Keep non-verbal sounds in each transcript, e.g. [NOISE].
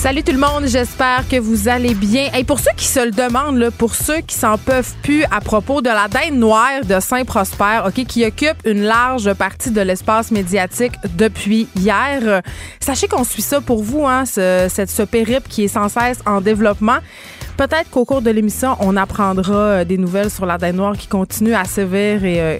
Salut tout le monde, j'espère que vous allez bien. Et pour ceux qui se le demandent, pour ceux qui s'en peuvent plus à propos de la dinde noire de Saint-Prosper, qui occupe une large partie de l'espace médiatique depuis hier, sachez qu'on suit ça pour vous, hein, ce, cette, ce périple qui est sans cesse en développement. Peut-être qu'au cours de l'émission, on apprendra euh, des nouvelles sur la dinde noire qui continue à sévir et euh,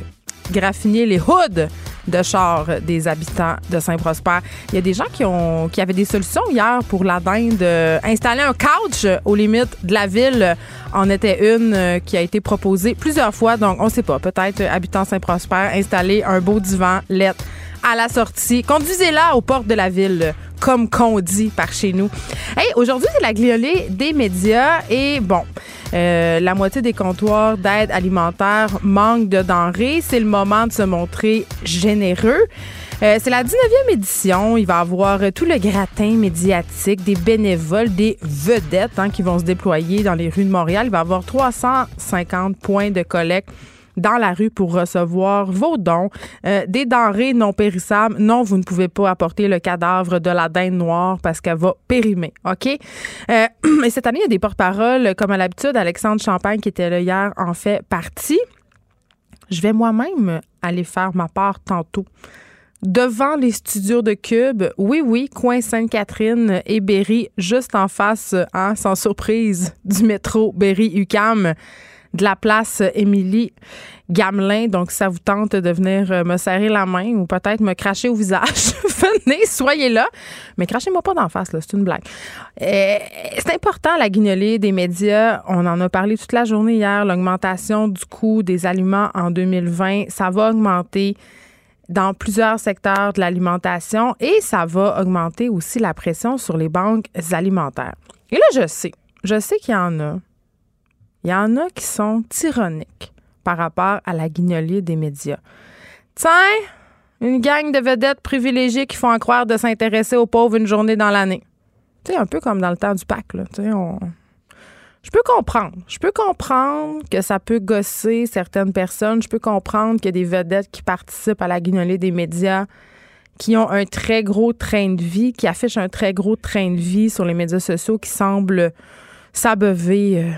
graffiner les hoods de char des habitants de Saint-Prosper. Il y a des gens qui ont qui avaient des solutions hier pour la dinde. installer un couch aux limites de la ville en était une euh, qui a été proposée plusieurs fois. Donc, on ne sait pas. Peut-être euh, habitant Saint-Prosper, installer un beau divan lettre à la sortie. Conduisez-la aux portes de la ville, comme qu'on dit par chez nous. Hey, aujourd'hui, c'est la gliolée des médias et bon, euh, la moitié des comptoirs d'aide alimentaire manquent de denrées. C'est le moment de se montrer généreux. Euh, c'est la 19e édition. Il va y avoir tout le gratin médiatique, des bénévoles, des vedettes hein, qui vont se déployer dans les rues de Montréal. Il va y avoir 350 points de collecte dans la rue pour recevoir vos dons, euh, des denrées non périssables. Non, vous ne pouvez pas apporter le cadavre de la dinde noire parce qu'elle va périmer, OK? Euh, [CLEARS THROAT] et cette année, il y a des porte-paroles, comme à l'habitude, Alexandre Champagne, qui était là hier, en fait partie. Je vais moi-même aller faire ma part tantôt devant les studios de Cube. Oui, oui, coin Sainte-Catherine et Berry, juste en face, hein, sans surprise, du métro Berry-UCAM de la place Émilie Gamelin. Donc, ça vous tente de venir euh, me serrer la main ou peut-être me cracher au visage, [LAUGHS] venez, soyez là. Mais crachez-moi pas d'en face, là, c'est une blague. Euh, c'est important, la guignolée des médias. On en a parlé toute la journée hier. L'augmentation du coût des aliments en 2020, ça va augmenter dans plusieurs secteurs de l'alimentation et ça va augmenter aussi la pression sur les banques alimentaires. Et là, je sais, je sais qu'il y en a il y en a qui sont tyranniques par rapport à la guignolée des médias. Tiens, une gang de vedettes privilégiées qui font croire de s'intéresser aux pauvres une journée dans l'année. Tu sais, un peu comme dans le temps du Pâques, là. Tu sais, on... Je peux comprendre. Je peux comprendre que ça peut gosser certaines personnes. Je peux comprendre qu'il y a des vedettes qui participent à la guignolée des médias qui ont un très gros train de vie, qui affichent un très gros train de vie sur les médias sociaux, qui semblent s'abreuver euh,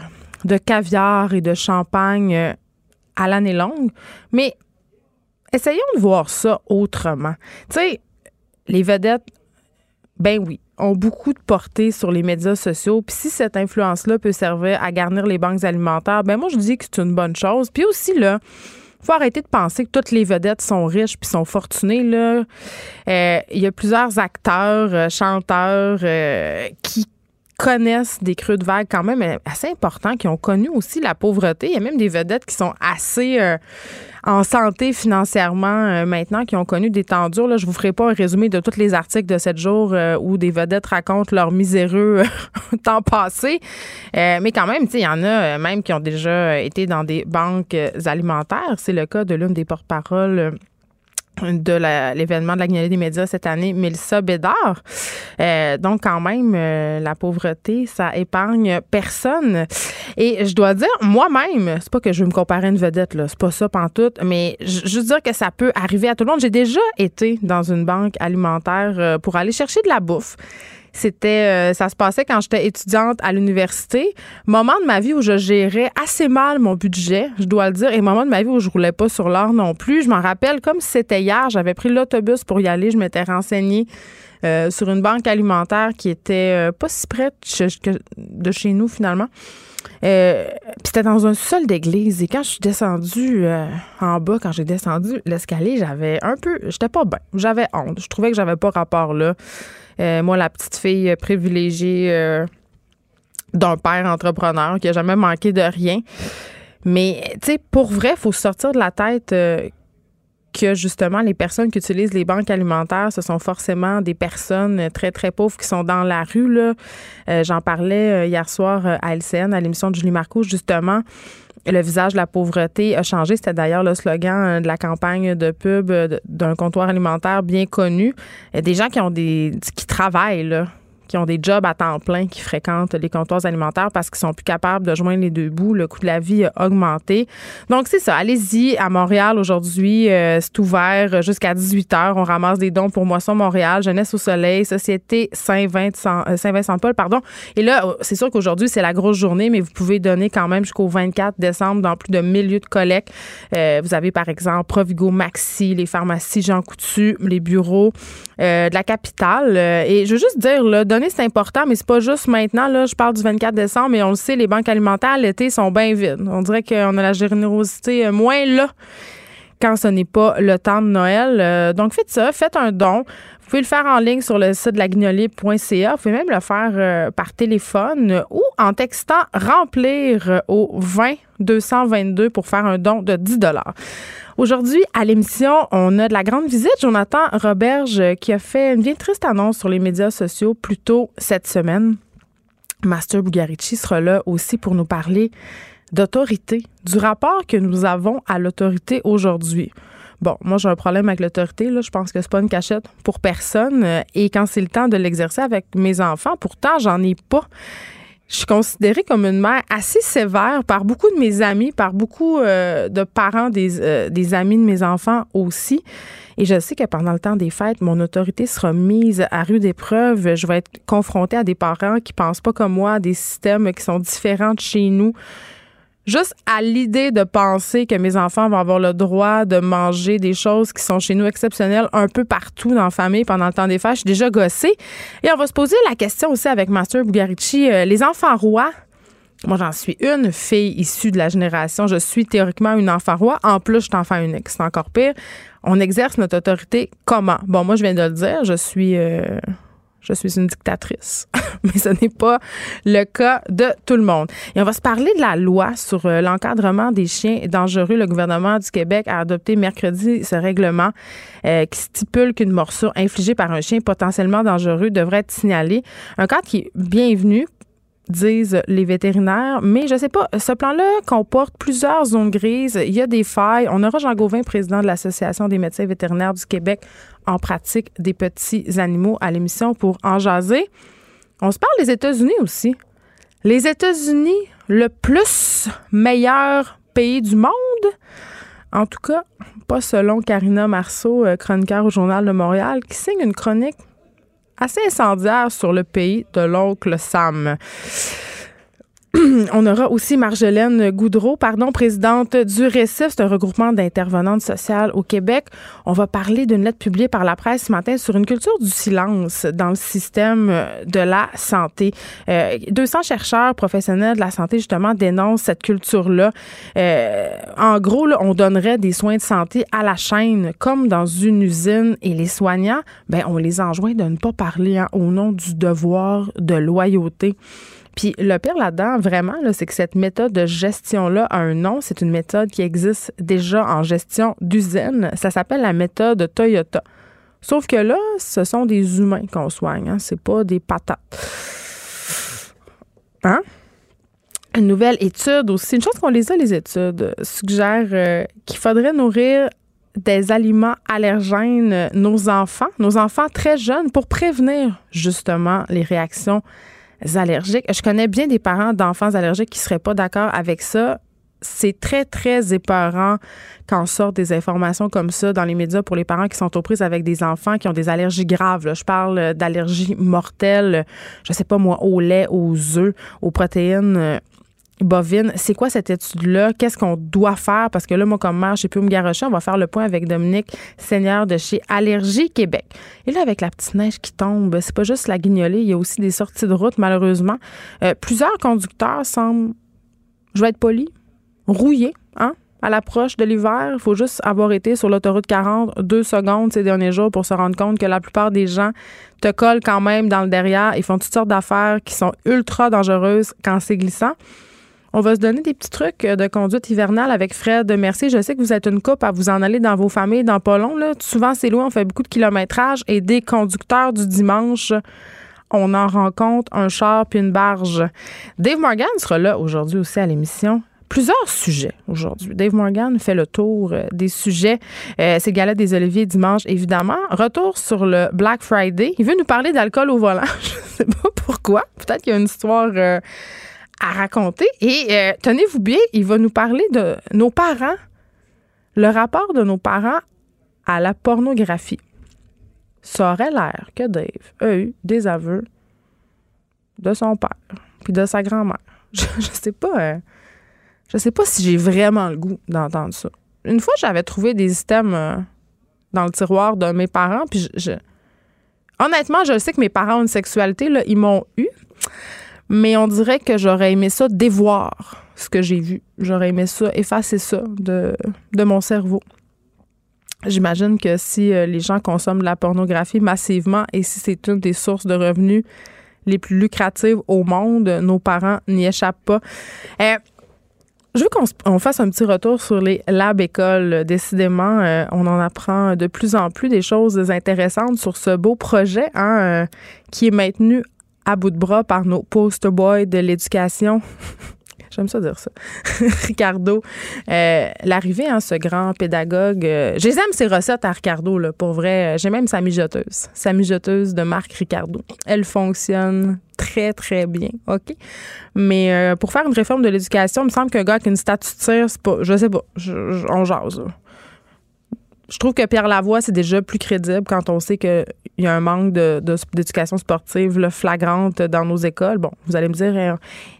de caviar et de champagne euh, à l'année longue. Mais essayons de voir ça autrement. Tu sais, les vedettes, ben oui, ont beaucoup de portée sur les médias sociaux. Puis si cette influence-là peut servir à garnir les banques alimentaires, ben moi, je dis que c'est une bonne chose. Puis aussi, là, faut arrêter de penser que toutes les vedettes sont riches puis sont fortunées. Euh, il y a plusieurs acteurs, euh, chanteurs qui connaissent des creux de vague quand même assez importants, qui ont connu aussi la pauvreté. Il y a même des vedettes qui sont assez euh, en santé financièrement euh, maintenant, qui ont connu des temps durs. Là, je vous ferai pas un résumé de tous les articles de sept jours euh, où des vedettes racontent leur miséreux [LAUGHS] temps passé. mais quand même, il y en a même qui ont déjà été dans des banques alimentaires. C'est le cas de l'une des porte-paroles de l'événement de la Guinée des médias cette année, Mélissa Bédard. Euh, donc, quand même, euh, la pauvreté, ça épargne personne. Et je dois dire, moi-même, c'est pas que je veux me comparer à une vedette, là, c'est pas ça pantoute, mais je veux dire que ça peut arriver à tout le monde. J'ai déjà été dans une banque alimentaire euh, pour aller chercher de la bouffe. C'était, euh, ça se passait quand j'étais étudiante à l'université. Moment de ma vie où je gérais assez mal mon budget, je dois le dire, et moment de ma vie où je roulais pas sur l'or non plus. Je m'en rappelle comme c'était hier. J'avais pris l'autobus pour y aller. Je m'étais renseignée euh, sur une banque alimentaire qui était euh, pas si près de chez nous finalement. Euh, c'était dans un sol d'église. Et quand je suis descendue en bas, quand j'ai descendu l'escalier, j'avais un peu. J'étais pas bien. J'avais honte. Je trouvais que j'avais pas rapport là. Euh, moi, la petite fille privilégiée euh, d'un père entrepreneur qui a jamais manqué de rien. Mais, tu sais, pour vrai, il faut sortir de la tête euh, que justement les personnes qui utilisent les banques alimentaires, ce sont forcément des personnes très, très pauvres qui sont dans la rue. J'en parlais hier soir à LCN, à l'émission de Julie Marco, justement. Le visage de la pauvreté a changé. C'était d'ailleurs le slogan de la campagne de pub d'un comptoir alimentaire bien connu. Des gens qui ont des qui travaillent là, qui ont des jobs à temps plein, qui fréquentent les comptoirs alimentaires parce qu'ils sont plus capables de joindre les deux bouts. Le coût de la vie a augmenté. Donc, c'est ça. Allez-y à Montréal aujourd'hui. Euh, c'est ouvert jusqu'à 18 h. On ramasse des dons pour Moisson Montréal, Jeunesse au Soleil, Société euh, Saint-Vincent-Paul, pardon. Et là, c'est sûr qu'aujourd'hui, c'est la grosse journée, mais vous pouvez donner quand même jusqu'au 24 décembre dans plus de 1000 lieux de collecte. Euh, vous avez, par exemple, Provigo Maxi, les pharmacies Jean Coutu, les bureaux de la capitale. et je veux juste dire, là, c'est important, mais c'est pas juste maintenant. Là, je parle du 24 décembre, mais on le sait, les banques alimentaires l'été sont bien vides. On dirait qu'on a la générosité euh, moins là quand ce n'est pas le temps de Noël. Euh, donc, faites ça, faites un don. Vous pouvez le faire en ligne sur le site de la Vous pouvez même le faire euh, par téléphone ou en textant remplir au 20 222 pour faire un don de 10 Aujourd'hui, à l'émission, on a de la grande visite. Jonathan Roberge qui a fait une bien triste annonce sur les médias sociaux plus tôt cette semaine. Master Bugarici sera là aussi pour nous parler d'autorité, du rapport que nous avons à l'autorité aujourd'hui. Bon, moi j'ai un problème avec l'autorité, là, je pense que c'est pas une cachette pour personne et quand c'est le temps de l'exercer avec mes enfants, pourtant j'en ai pas. Je suis considérée comme une mère assez sévère par beaucoup de mes amis, par beaucoup euh, de parents des, euh, des amis de mes enfants aussi. Et je sais que pendant le temps des fêtes, mon autorité sera mise à rude épreuve. Je vais être confrontée à des parents qui pensent pas comme moi, à des systèmes qui sont différents de chez nous juste à l'idée de penser que mes enfants vont avoir le droit de manger des choses qui sont chez nous exceptionnelles un peu partout dans la famille pendant le temps des fêtes, je suis déjà gossée. Et on va se poser la question aussi avec Master Bugarici, euh, les enfants rois. Moi, j'en suis une fille issue de la génération. Je suis théoriquement une enfant roi. En plus, je suis enfant unique. C'est encore pire. On exerce notre autorité comment? Bon, moi, je viens de le dire. Je suis... Euh, je suis une dictatrice. [LAUGHS] Mais ce n'est pas le cas de tout le monde. Et on va se parler de la loi sur euh, l'encadrement des chiens dangereux. Le gouvernement du Québec a adopté mercredi ce règlement euh, qui stipule qu'une morsure infligée par un chien potentiellement dangereux devrait être signalée. Un cadre qui est bienvenu disent les vétérinaires. Mais je sais pas, ce plan-là comporte plusieurs zones grises. Il y a des failles. On aura Jean Gauvin, président de l'Association des médecins vétérinaires du Québec, en pratique des petits animaux à l'émission pour en jaser. On se parle des États-Unis aussi. Les États-Unis, le plus meilleur pays du monde. En tout cas, pas selon Karina Marceau, euh, chroniqueur au Journal de Montréal, qui signe une chronique assez incendiaire sur le pays de l'oncle Sam. [CLEARS THROAT] On aura aussi Marjolaine Goudreau, pardon, présidente du Récif, c'est un regroupement d'intervenantes sociales au Québec. On va parler d'une lettre publiée par la presse ce matin sur une culture du silence dans le système de la santé. 200 euh, chercheurs professionnels de la santé, justement, dénoncent cette culture-là. Euh, en gros, on donnerait des soins de santé à la chaîne, comme dans une usine, et les soignants, ben, on les enjoint de ne pas parler hein, au nom du devoir de loyauté. Puis le pire là-dedans, vraiment, c'est que cette méthode de gestion-là a un nom. C'est une méthode qui existe déjà en gestion d'usine. Ça s'appelle la méthode Toyota. Sauf que là, ce sont des humains qu'on soigne. Hein? C'est pas des patates. Hein? Une nouvelle étude aussi, une chose qu'on les a, les études, suggère euh, qu'il faudrait nourrir des aliments allergènes nos enfants, nos enfants très jeunes, pour prévenir justement les réactions allergiques. Je connais bien des parents d'enfants allergiques qui seraient pas d'accord avec ça. C'est très, très épeurant quand sortent des informations comme ça dans les médias pour les parents qui sont aux prises avec des enfants qui ont des allergies graves. Je parle d'allergies mortelles, je sais pas moi, au lait, aux œufs, aux protéines bovine. C'est quoi cette étude-là? Qu'est-ce qu'on doit faire? Parce que là, moi, comme mère, plus où me garocher. On va faire le point avec Dominique Seigneur de chez Allergie Québec. Et là, avec la petite neige qui tombe, c'est pas juste la guignolée, il y a aussi des sorties de route, malheureusement. Euh, plusieurs conducteurs semblent, je vais être poli, rouillés, hein? À l'approche de l'hiver, il faut juste avoir été sur l'autoroute 40 deux secondes ces derniers jours pour se rendre compte que la plupart des gens te collent quand même dans le derrière. Ils font toutes sortes d'affaires qui sont ultra dangereuses quand c'est glissant. On va se donner des petits trucs de conduite hivernale avec Fred Merci. Je sais que vous êtes une coupe à vous en aller dans vos familles dans pas long. Là. Souvent, c'est loin, on fait beaucoup de kilométrage et des conducteurs du dimanche on en rencontre un char puis une barge. Dave Morgan sera là aujourd'hui aussi à l'émission plusieurs sujets aujourd'hui. Dave Morgan fait le tour euh, des sujets. Euh, c'est Galette des Oliviers dimanche, évidemment. Retour sur le Black Friday. Il veut nous parler d'alcool au volant. [LAUGHS] Je sais pas pourquoi. Peut-être qu'il y a une histoire euh, à raconter. Et tenez-vous bien, il va nous parler de nos parents, le rapport de nos parents à la pornographie. Ça aurait l'air que Dave a eu des aveux de son père puis de sa grand-mère. [LAUGHS] Je, je sais pas. Je sais pas si j'ai vraiment le goût d'entendre ça. Une fois, j'avais trouvé des items euh, dans le tiroir de mes parents, puis je, honnêtement, je sais que mes parents ont une sexualité, là, ils m'ont eu, mais on dirait que j'aurais aimé ça dévoir ce que j'ai vu. J'aurais aimé ça effacer ça de, de mon cerveau. J'imagine que si euh, les gens consomment de la pornographie massivement et si c'est une des sources de revenus les plus lucratives au monde, nos parents n'y échappent pas. Euh, je veux qu'on fasse un petit retour sur les labs écoles. Décidément, euh, on en apprend de plus en plus des choses intéressantes sur ce beau projet hein, qui est maintenu à bout de bras par nos poster boys de l'éducation. [LAUGHS] J'aime ça dire ça. [LAUGHS] Ricardo, euh, l'arrivée, hein, ce grand pédagogue. Euh, J'aime ses recettes à Ricardo, là, pour vrai. J'ai même sa mijoteuse. Sa mijoteuse de marque Ricardo. Elle fonctionne très, très bien. OK? Mais euh, pour faire une réforme de l'éducation, il me semble qu'un gars qui une statue de tir, c'est pas. Je sais pas. on jase. Je trouve que Pierre Lavoie, c'est déjà plus crédible quand on sait qu'il y a un manque d'éducation sportive flagrante dans nos écoles. Bon, vous allez me dire, euh,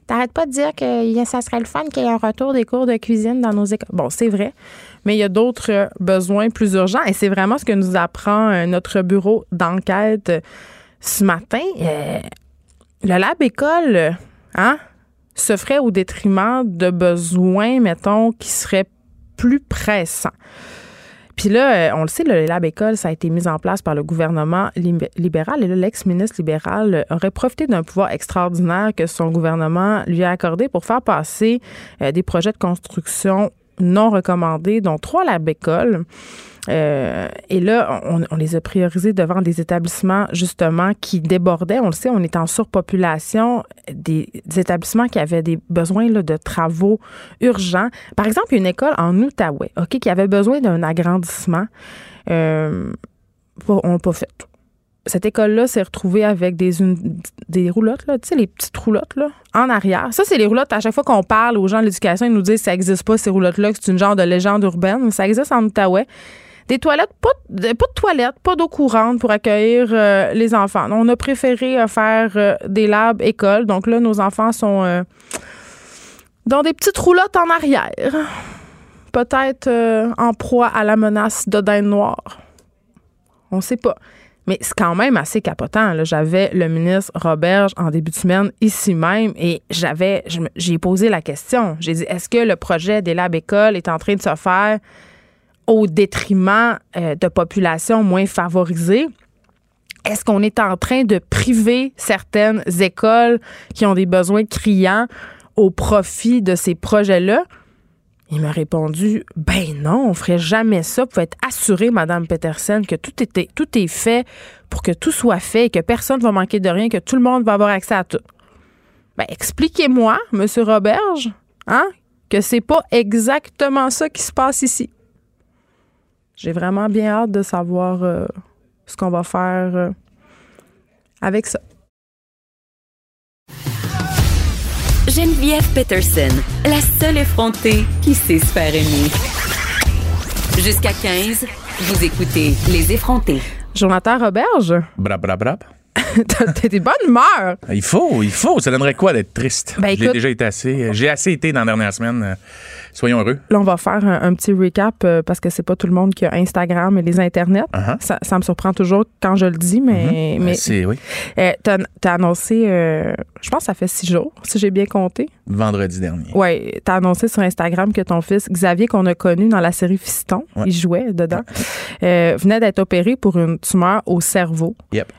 t'arrêtes pas de dire que ça serait le fun qu'il y ait un retour des cours de cuisine dans nos écoles. Bon, c'est vrai, mais il y a d'autres euh, besoins plus urgents et c'est vraiment ce que nous apprend euh, notre bureau d'enquête ce matin. le lab école, hein, se ferait au détriment de besoins, mettons, qui seraient plus pressants. Puis là, euh, on le sait, le Lab École, ça a été mis en place par le gouvernement libéral. Et là, l'ex-ministre libéral aurait profité d'un pouvoir extraordinaire que son gouvernement lui a accordé pour faire passer euh, des projets de construction non recommandés, dont trois Lab École. Euh, et là, on, les a priorisés devant des établissements justement qui débordaient. On le sait, on est en surpopulation, des, établissements qui avaient des besoins là, de travaux urgents. Par exemple, une école en Outaouais, ok, qui avait besoin d'un agrandissement. Euh, on l'a pas fait. Cette école-là s'est retrouvée avec des, des roulottes, là, tu sais, les petites roulottes là, en arrière. Ça, c'est les roulottes. À chaque fois qu'on parle aux gens de l'éducation, ils nous disent que ça n'existe pas, ces roulottes-là, que c'est une genre de légende urbaine. Ça existe en Outaouais. Des toilettes, pas, de, pas de toilettes, pas d'eau courante pour accueillir euh, les enfants. On a préféré euh, faire euh, des labs écoles. Donc là, nos enfants sont dans des petites roulottes en arrière. Peut-être en proie à la menace de dinde noire. On sait pas. Mais c'est quand même assez capotant. J'avais le ministre Roberge en début de semaine ici même et j'avais, j'ai posé la question. J'ai dit, est-ce que le projet des labs écoles est en train de se faire au détriment euh, de populations moins favorisées? Est-ce qu'on est en train de priver certaines écoles qui ont des besoins criants au profit de ces projets-là? Il m'a répondu Ben non, on ferait jamais ça. Vous pouvez être assurée, Madame Peterson, que tout, était, tout est fait pour que tout soit fait et que personne ne va manquer de rien, que tout le monde va avoir accès à tout. Ben, expliquez-moi, Monsieur Roberge, hein, que c'est pas exactement ça qui se passe ici. J'ai vraiment bien hâte de savoir euh, ce qu'on va faire euh, avec ça. Geneviève Peterson, la seule effrontée qui sait se faire aimer. Jusqu'à 15, vous écoutez Les effrontés. Jonathan Roberge. Brab, brab, brab. [LAUGHS] T'as des bonnes humeur. Il faut, il faut. Ça donnerait quoi d'être triste? Ben, J'ai déjà été assez. J'ai assez été dans la dernière semaine. Euh, Soyons heureux. Là, on va faire un, petit recap euh, parce que c'est pas tout le monde qui a Instagram et les internets. Uh-huh. ça, me surprend toujours quand je le dis, mais. Mm-hmm. mais c'est, oui. Euh, t'as, as annoncé, euh, je pense que ça fait six jours, si j'ai bien compté. Vendredi dernier. Oui, t'as annoncé sur Instagram que ton fils, Xavier, qu'on a connu dans la série Fiston, il jouait dedans, venait d'être opéré pour une tumeur au cerveau. Yep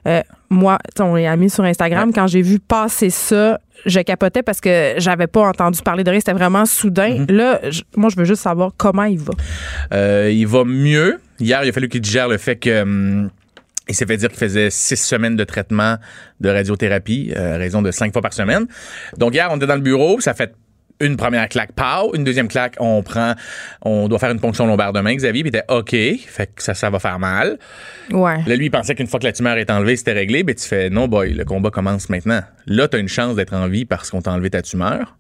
moi, on est amis sur Instagram. Quand j'ai vu passer ça, je capotais parce que j'avais pas entendu parler de rien. C'était vraiment soudain. Là, je- moi, je veux juste savoir comment il va. Euh, il va mieux. Hier, il a fallu qu'il digère le fait que. hum, il s'est fait dire qu'il faisait six semaines de traitement de radiothérapie, euh, à raison de cinq fois par semaine. Donc hier, on était dans le bureau, ça fait une première claque, pow, une deuxième claque, on prend, on doit faire une ponction lombaire demain, Xavier, puis il était OK, fait que ça, ça va faire mal. Ouais. Là, lui, il pensait qu'une fois que la tumeur est enlevée, c'était réglé, mais tu fais non, boy, le combat commence maintenant. Là, tu as une chance d'être en vie parce qu'on t'a enlevé ta tumeur,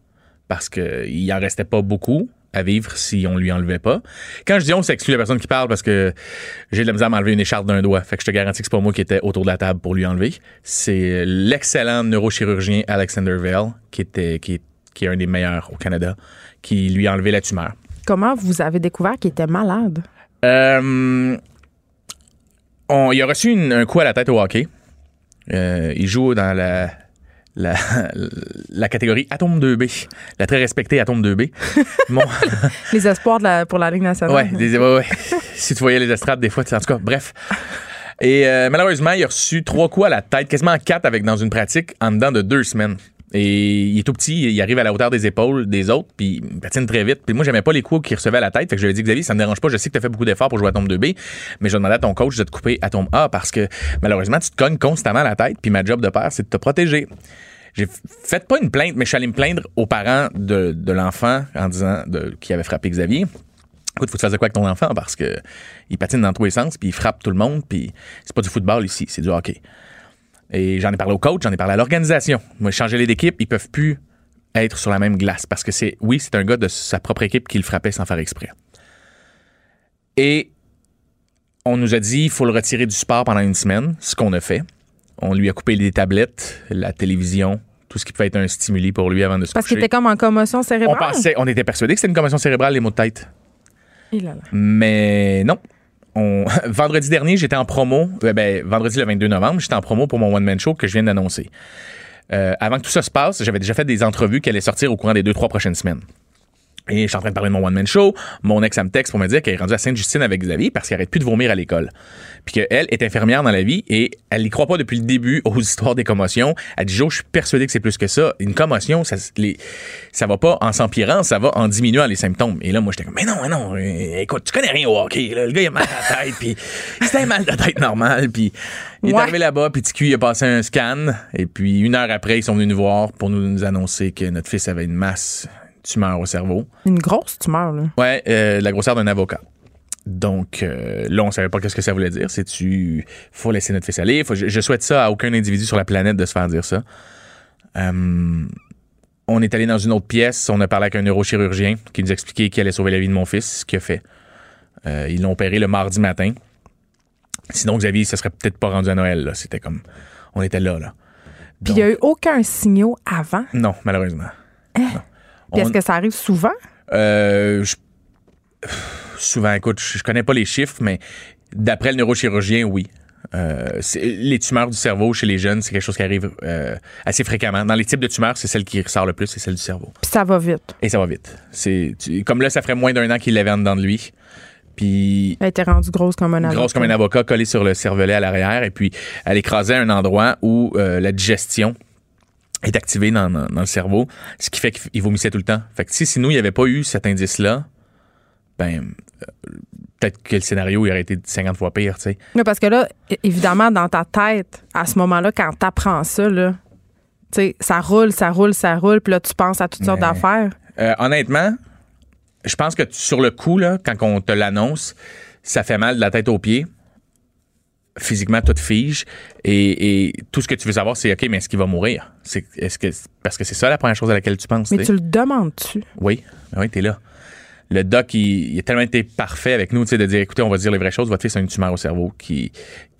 parce qu'il en restait pas beaucoup à vivre si on lui enlevait pas. Quand je dis on, c'est la personne qui parle parce que j'ai de la misère à m'enlever une écharpe d'un doigt. Fait que je te garantis que c'est pas moi qui étais autour de la table pour lui enlever. C'est l'excellent neurochirurgien Alexander Vale, qui était, qui est, qui est un des meilleurs au Canada, qui lui a enlevé la tumeur. Comment vous avez découvert qu'il était malade? Euh, on- il a reçu une- un coup à la tête au hockey. Euh, il joue dans la, la, [LAUGHS] la catégorie Atome 2B, la très respectée Atome 2B. [LAUGHS] Mon- Les espoirs de la- pour la Ligue nationale. des- ouais, ouais. [LAUGHS] si tu voyais les estrades, des fois, en tout cas, bref. Et euh, malheureusement, il a reçu trois coups à la tête, quasiment quatre avec dans une pratique en dedans de deux semaines. Et il est tout petit, il arrive à la hauteur des épaules des autres, puis il patine très vite. Puis moi, j'aimais pas les coups qu'il recevait à la tête. Fait que je lui ai dit, Xavier, ça me dérange pas, je sais que tu as fait beaucoup d'efforts pour jouer à tombe 2B, mais je demandais à ton coach de te couper à tombe A parce que malheureusement, tu te cognes constamment à la tête, puis ma job de père, c'est de te protéger. J'ai fait pas une plainte, mais je suis allé me plaindre aux parents de, l'enfant en disant qui avait frappé Xavier. Écoute, faut que tu fasses de quoi avec ton enfant parce que il patine dans tous les sens, puis il frappe tout le monde, puis c'est pas du football ici, c'est du hockey. Et j'en ai parlé au coach, j'en ai parlé à l'organisation. Moi, changer les d'équipe, ils peuvent plus être sur la même glace parce que c'est, oui, c'est un gars de sa propre équipe qui le frappait sans faire exprès. Et on nous a dit il faut le retirer du sport pendant une semaine, ce qu'on a fait. On lui a coupé les tablettes, la télévision, tout ce qui pouvait être un stimuli pour lui avant de se Parce qu'il était comme en commotion On cérébrale. pensait, on était persuadé que c'était une commotion cérébrale, les maux de tête. Il a là. Mais non. [LAUGHS] Vendredi dernier, j'étais en promo. Euh, ben, vendredi le 22 novembre, j'étais en promo pour mon one-man show que je viens d'annoncer. Euh, avant que tout ça se passe, j'avais déjà fait des entrevues qui allaient sortir au courant des deux, trois prochaines semaines. Et je suis en train de parler de mon one-man show. Mon ex, elle me texte pour me dire qu'elle est rendue à Sainte-Justine avec Xavier parce qu'elle arrête plus de vomir à l'école. Puis qu'elle est infirmière dans la vie et elle n'y croit pas depuis le début aux histoires des commotions. Elle dit, Jo, je suis persuadé que c'est plus que ça. Une commotion, ça, les, ça va pas en s'empirant, ça va en diminuant les symptômes. Et là, moi, j'étais comme, mais non, mais non, euh, écoute, tu connais rien au hockey. là. Le gars, il a mal à la tête, puis c'était un mal de tête normal. Puis il est Ouais. arrivé là-bas, puis TQ, il a passé un scan. Et puis une heure après, ils sont venus nous voir pour nous, nous annoncer que notre fils avait une masse tumeur au cerveau. Une grosse tumeur, là. Ouais, euh, la grosseur d'un avocat. Donc euh, là, on savait pas qu'est-ce que ça voulait dire. C'est tu faut laisser notre fils aller. Faut- je, je souhaite ça à aucun individu sur la planète de se faire dire ça. Euh, on est allé dans une autre pièce. On a parlé avec un neurochirurgien qui nous expliquait qu'il allait sauver la vie de mon fils, ce qu'il a fait. Euh, ils l'ont opéré le mardi matin. Sinon, Xavier, ça serait peut-être pas rendu à Noël. là. C'était comme, on était là, là. Puis il n'y a eu aucun signal avant? Non, malheureusement. Puis est-ce On- que ça arrive souvent? Euh, je- souvent, écoute, je je connais pas les chiffres, mais d'après le neurochirurgien, oui. Euh, les tumeurs du cerveau chez les jeunes, c'est quelque chose qui arrive euh, assez fréquemment. Dans les types de tumeurs, c'est celle qui ressort le plus, c'est celle du cerveau. Puis ça va vite. Et ça va vite. C'est comme là, ça ferait moins d'un an qu'il l'avait en dedans de lui. Puis Elle était rendue grosse comme un avocat. grosse comme un avocat, collée sur le cervelet à l'arrière, et puis elle écrasait un endroit où euh, la digestion est activée dans, dans- dans le cerveau, ce qui fait qu'il vomissait tout le temps. Fait que si, si nous, il n'y avait pas eu cet indice-là, ben, euh, peut-être que le scénario il aurait été 50 fois pire, tu sais. Oui, parce que là, évidemment, dans ta tête, à ce moment-là, quand t'apprends ça, là, tu sais, ça roule, ça roule, ça roule, puis là, tu penses à toutes sortes d'affaires. Euh, honnêtement, je pense que sur le coup, là, quand on te l'annonce, ça fait mal de la tête aux pieds. Physiquement, tout fige. Et, et tout ce que tu veux savoir, c'est OK, mais est-ce qu'il va mourir? C'est, est-ce que, parce que c'est ça la première chose à laquelle tu penses. Mais tu sais. tu le demandes-tu? Oui, oui, t'es là. Le doc, il, il a tellement été parfait avec nous, tu sais, de dire, écoutez, on va dire les vraies choses. Votre fils a une tumeur au cerveau qui,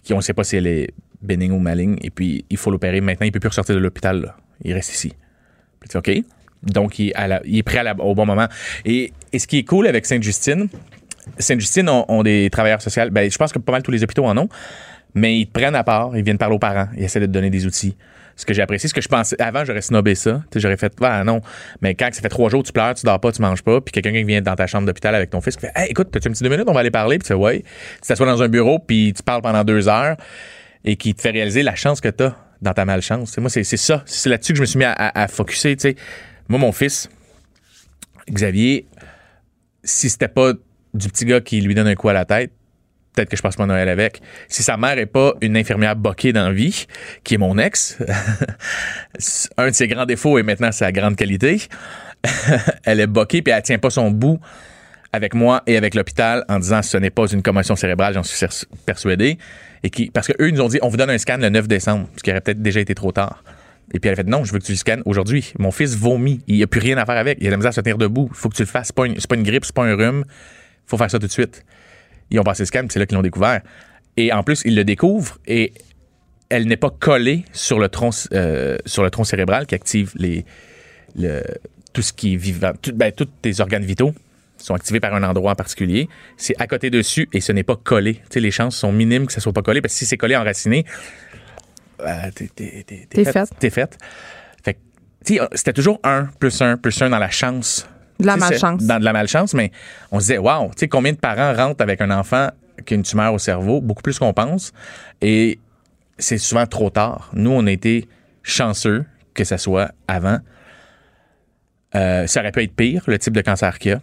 qui on ne sait pas si elle est bénigne ou maligne, et puis il faut l'opérer. Maintenant, il peut plus ressortir de l'hôpital. là. Il reste ici. Puis tu dis, OK. Donc, il est, à la- il est prêt à la- au bon moment. Et, et ce qui est cool avec Sainte-Justine, Sainte-Justine ont, ont des travailleurs sociaux. Ben, je pense que pas mal tous les hôpitaux en ont. Mais ils te prennent à part, ils viennent parler aux parents, ils essaient de te donner des outils. Ce que j'ai apprécié, ce que je pensais, avant, j'aurais snobé ça. J'aurais fait, ah non. Mais quand ça fait trois jours, tu pleures, tu dors pas, tu manges pas, puis quelqu'un qui vient dans ta chambre d'hôpital avec ton fils, qui fait, hey, écoute, t'as-tu une petite deux minutes, on va aller parler, puis tu fais, ouais. Tu t'assois dans un bureau, puis tu parles pendant deux heures, et qui te fait réaliser la chance que t'as dans ta malchance. Moi, c'est ça. C'est là-dessus que je me suis mis à, à, à focusser. tu sais. Moi, mon fils, Xavier, si c'était pas du petit gars qui lui donne un coup à la tête, peut-être que je passe pas Noël avec. Si sa mère est pas une infirmière boquée dans la vie, qui est mon ex, [LAUGHS] un de ses grands défauts et maintenant sa grande qualité, [LAUGHS] elle est boquée puis elle tient pas son bout avec moi et avec l'hôpital en disant ce n'est pas une commotion cérébrale, j'en suis persuadé. Et qui, parce qu'eux, ils nous ont dit on vous donne un scan le 9 décembre, ce qui aurait peut-être déjà été trop tard. Et puis elle a fait non, je veux que tu le scannes aujourd'hui. Mon fils vomit, il n'y a plus rien à faire avec, il a la misère à se tenir debout. Il faut que tu le fasses, c'est pas une grippe, c'est pas un rhume. Il faut faire ça tout de suite. Ils ont passé le scan, c'est là qu'ils l'ont découvert. Et en plus, ils le découvrent et elle n'est pas collée sur le tronc, euh, sur le tronc cérébral qui active les, le, tout ce qui est vivant, tout- ben, tous tes organes vitaux sont activés par un endroit en particulier. C'est à côté dessus et ce n'est pas collé. Les chances sont minimes que ça soit pas collé parce que si c'est collé enraciné, euh, t'es, t'es, t'es, T'es faite. Fait c'était toujours un plus un plus un dans la chance. De la malchance. Dans de la malchance, mais on se disait, waouh, tu sais, combien de parents rentrent avec un enfant qui a une tumeur au cerveau? Beaucoup plus qu'on pense. Et c'est souvent trop tard. Nous, on a été chanceux que ça soit avant. Euh, ça aurait pu être pire, le type de cancer qu'il y a.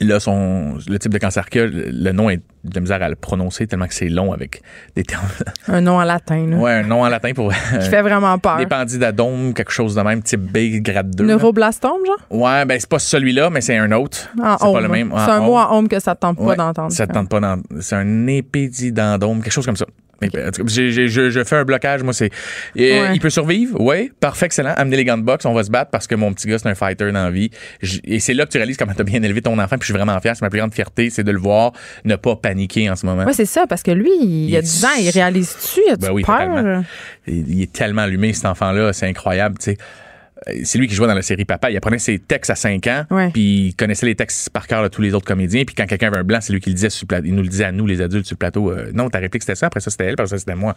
Là, son, le type de cancer qu'il a, le nom est de la misère à le prononcer tellement que c'est long avec des termes. [LAUGHS] Un nom en latin, là. Ouais, un nom en latin pour. [LAUGHS] Qui fait vraiment peur. Des pandidadome, quelque chose de même, type B, grade 2. là. Neuroblastome, genre? Ouais, ben c'est pas celui-là, mais c'est un autre. En c'est pas le même. C'est un mot en home que ça te tente pas Ouais, d'entendre. Ça te tente pas d'entendre. C'est un épididendome, quelque chose comme ça. Je, fais un blocage, moi, c'est. Ouais. Il peut survivre, oui. Parfait, excellent. Amenez les gants de boxe, on va se battre parce que mon petit gars, c'est un fighter dans la vie. Et c'est là que tu réalises comment tu as bien élevé ton enfant, puis je suis vraiment fier. C'est ma plus grande fierté, c'est de le voir ne pas paniquer en ce moment. Ouais, c'est ça, parce que lui, il, y a Il- 10 ans, il réalise-tu? Il a-tu Ben oui, peur? Il il est tellement allumé, cet enfant-là, c'est incroyable, tu sais. C'est lui qui jouait dans la série Papa. Il apprenait ses textes à 5 ans, puis il connaissait les textes par cœur de tous les autres comédiens. Puis quand quelqu'un avait un blanc, c'est lui qui le disait sur le plateau. Il nous le disait à nous, les adultes, sur le plateau. euh, non, ta réplique c'était ça, après ça c'était elle, après ça c'était moi.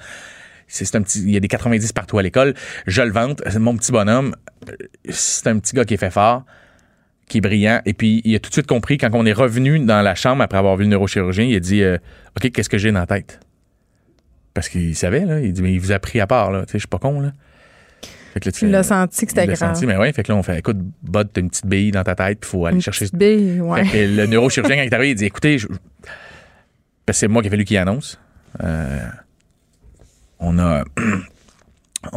C'est un petit, il y a des 90 partout à l'école. Je le vante. Mon petit bonhomme, c'est un petit gars qui est fait fort, qui est brillant. Et puis il a tout de suite compris quand on est revenu dans la chambre après avoir vu le neurochirurgien, il a dit, euh, ok, qu'est-ce que j'ai dans la tête Parce qu'il savait là. Il dit, mais il vous a pris à part là. Tu sais, je suis pas con là. Fait que là, tu l'as senti que c'était grave. senti, mais ouais, fait que là, on fait, écoute, Bud, t'as une petite bille dans ta tête, puis il faut aller Une chercher. petite bille, ouais. Fait que le neurochirurgien, quand il est arrivé, il dit, écoutez, je- parce que c'est moi qui ai fallu qu'il annonce. Euh, on a. [CLEARS THROAT]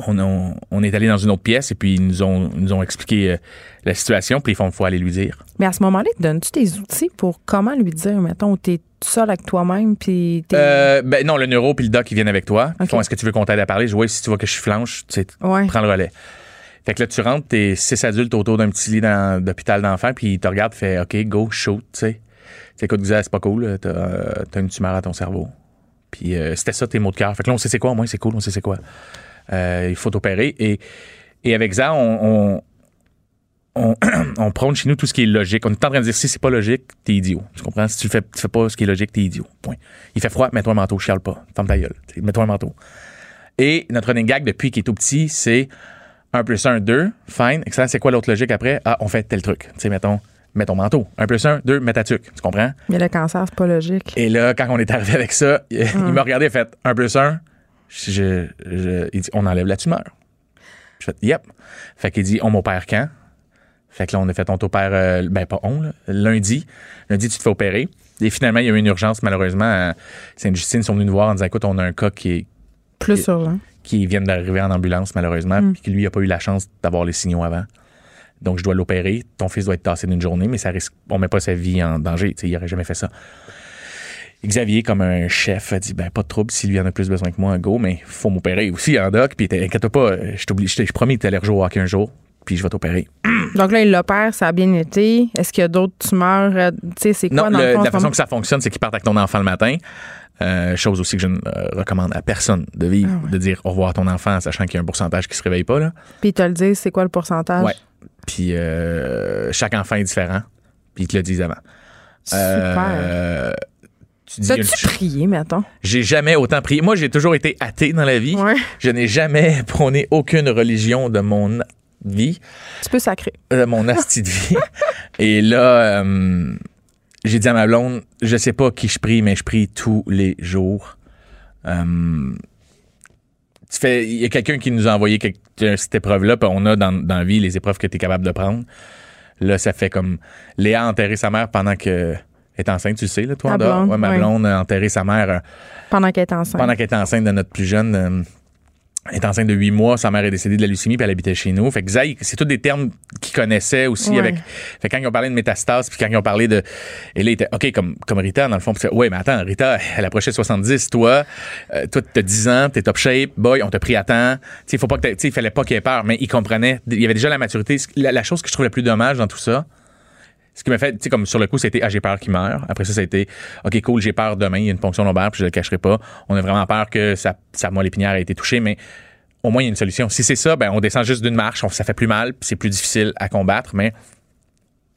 On, a- on est allé dans une autre pièce et puis ils nous ont, ils nous ont expliqué euh, la situation. Puis ils font, il faut aller lui dire. Mais à ce moment-là, te donnes-tu tes outils pour comment lui dire, mettons, t'es seul avec toi-même, puis t'es. Euh, ben non, le neuro puis le doc, ils viennent avec toi. Ils Ok. font, est-ce que tu veux qu'on t'aide à parler? Je oui, si tu vois que je flanche, tu sais, ouais. prends le relais. Fait que là, tu rentres, t'es six adultes autour d'un petit lit dans- d'hôpital d'enfants, puis ils te regardent, fait OK, go, shoot, tu sais. Écoute, Xavier, c'est pas cool, t'as euh, une tumeur à ton cerveau. Puis euh, c'était ça tes mots de cœur. Fait que là, on sait c'est quoi, au moins, c'est cool, on sait c'est quoi. Euh, il faut t'opérer. Et, et avec ça, on, on, on, [CLEARS THROAT] on prône chez nous tout ce qui est logique. On est en train de dire si c'est pas logique, t'es idiot. Tu comprends? Si tu fais, tu fais pas ce qui est logique, t'es idiot. Point. Il fait froid, mets-toi un manteau, chiale pas. Ferme ta gueule. Mets-toi un manteau. Et notre running gag depuis qu'il est tout petit, c'est 1 plus 1, 2. Fine. Excellent. C'est quoi l'autre logique après? Ah, on fait tel truc. Tu sais, mettons, mets ton manteau. 1 plus 1, 2, mets ta tuque. Tu comprends? Mais le cancer, c'est pas logique. Et là, quand on est arrivé avec ça, [LAUGHS] il m'a regardé et fait 1 plus 1. Je, je- il dit, on enlève la tumeur. Je fais, yep. Fait qu'il dit, on m'opère quand? Fait que là, on a fait, on t'opère, euh, ben pas on, là, lundi. Lundi, tu te fais opérer. Et finalement, il y a eu une urgence, malheureusement. Sainte-Justine, ils sont venus nous voir en disant, écoute, on a un cas qui est Plus urgent. qui viennent d'arriver en ambulance, malheureusement, Mm. puis qui lui a pas eu la chance d'avoir les signaux avant. Donc, je dois l'opérer. Ton fils doit être tassé d'une journée, mais ça risque, on met pas sa vie en danger. Tu sais, il aurait jamais fait ça. Xavier, comme un chef, a dit ben pas de trouble si lui en a plus besoin que moi, go, mais faut m'opérer aussi en doc. Puis inquiète pas, je t'oublie, je t'ai je promis que t'allais rejouer au hockey un jour, puis je vais t'opérer. Donc là, il l'opère, ça a bien été. Est-ce qu'il y a d'autres tumeurs? euh, Tu sais, c'est Non, quoi dans le- le fond, la façon que ça fonctionne, c'est qu'ils partent avec ton enfant le matin. Euh, chose aussi que je ne euh, recommande à personne de vivre, Ah ouais. de dire au revoir à ton enfant en sachant qu'il y a un pourcentage qui se réveille pas. Là. Puis ils te le disent, c'est quoi le pourcentage? Ouais. Puis euh, chaque enfant est différent. Puis ils te le disent avant. Super. Euh, tu dis, une- prié, mettons? J'ai jamais autant prié. Moi, j'ai toujours été athée dans la vie. Ouais. Je n'ai jamais prôné aucune religion de mon vie, Tu peux sacrer. de mon [LAUGHS] asti de vie. Et là, euh, j'ai dit à ma blonde, je sais pas qui je prie, mais je prie tous les jours. Euh, tu fais, il y a quelqu'un qui nous a envoyé quelque- cette épreuve-là, puis on a dans, dans la vie les épreuves que tu es capable de prendre. Là, ça fait comme Léa a enterré sa mère pendant que est enceinte, tu le sais, là, toi, dehors? blonde, Ouais, ma ouais. blonde a enterré sa mère euh, Pendant qu'elle est enceinte. pendant qu'elle était enceinte de notre plus jeune. Elle est enceinte de 8 mois, sa mère est décédée de la leucémie, puis elle habitait chez nous. Fait que Zay, c'est tous des termes qu'il connaissait aussi Ouais. avec. Fait que quand ils ont parlé de métastase, puis quand ils ont parlé de. Et là, il était OK, comme, comme Rita, dans le fond. Puis ouais, mais attends, Rita, elle approchait 70. Toi, euh, toi, t'as 10 ans, t'es top shape, boy, on t'a pris à temps. Tu sais, il fallait pas qu'il ait peur, mais il comprenait. Il y avait déjà la maturité. La, la chose que je trouve la plus dommage dans tout ça, ce qui m'a fait, tu sais, comme sur le coup, c'était, ah, j'ai peur qu'il meure. Après ça, ça a été, OK, cool, j'ai peur demain, il y a une ponction lombaire, puis je le cacherai pas. On a vraiment peur que sa, sa moelle épinière ait été touchée, mais au moins, il y a une solution. Si c'est ça, ben, on descend juste d'une marche, on- ça fait plus mal, puis c'est plus difficile à combattre, mais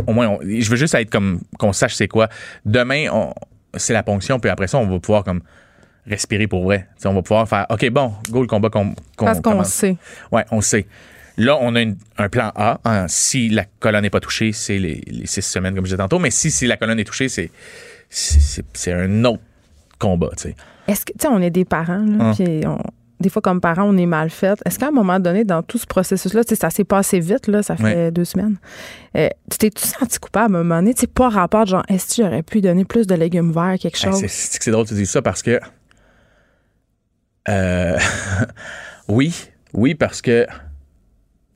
au moins, on- je veux juste être comme, qu'on sache c'est quoi. Demain, on- c'est la ponction, puis après ça, on va pouvoir comme respirer pour vrai. Tu sais, on va pouvoir faire, OK, bon, go le combat qu'on qu'on Parce qu'on commence. sait. Ouais, on sait. Là, on a une- un plan A. hein, si la colonne n'est pas touchée, c'est les, les six semaines, comme je disais tantôt. Mais si, si la colonne est touchée, c'est, c'est, un autre combat, tu sais. Est-ce que, tu sais, on est des parents, là, Hum. puis on- des fois, comme parents, on est mal fait. Est-ce qu'à un moment donné, dans tout ce processus-là, tu sais, ça s'est passé vite, là, ça fait deux semaines, euh, tu t'es-tu senti coupable à un moment donné? Tu sais, pas rapport genre, est-ce que j'aurais pu donner plus de légumes verts, quelque chose? c'est, c'est que c'est drôle que tu dises ça parce que. Euh, [LAUGHS] oui, oui, parce que.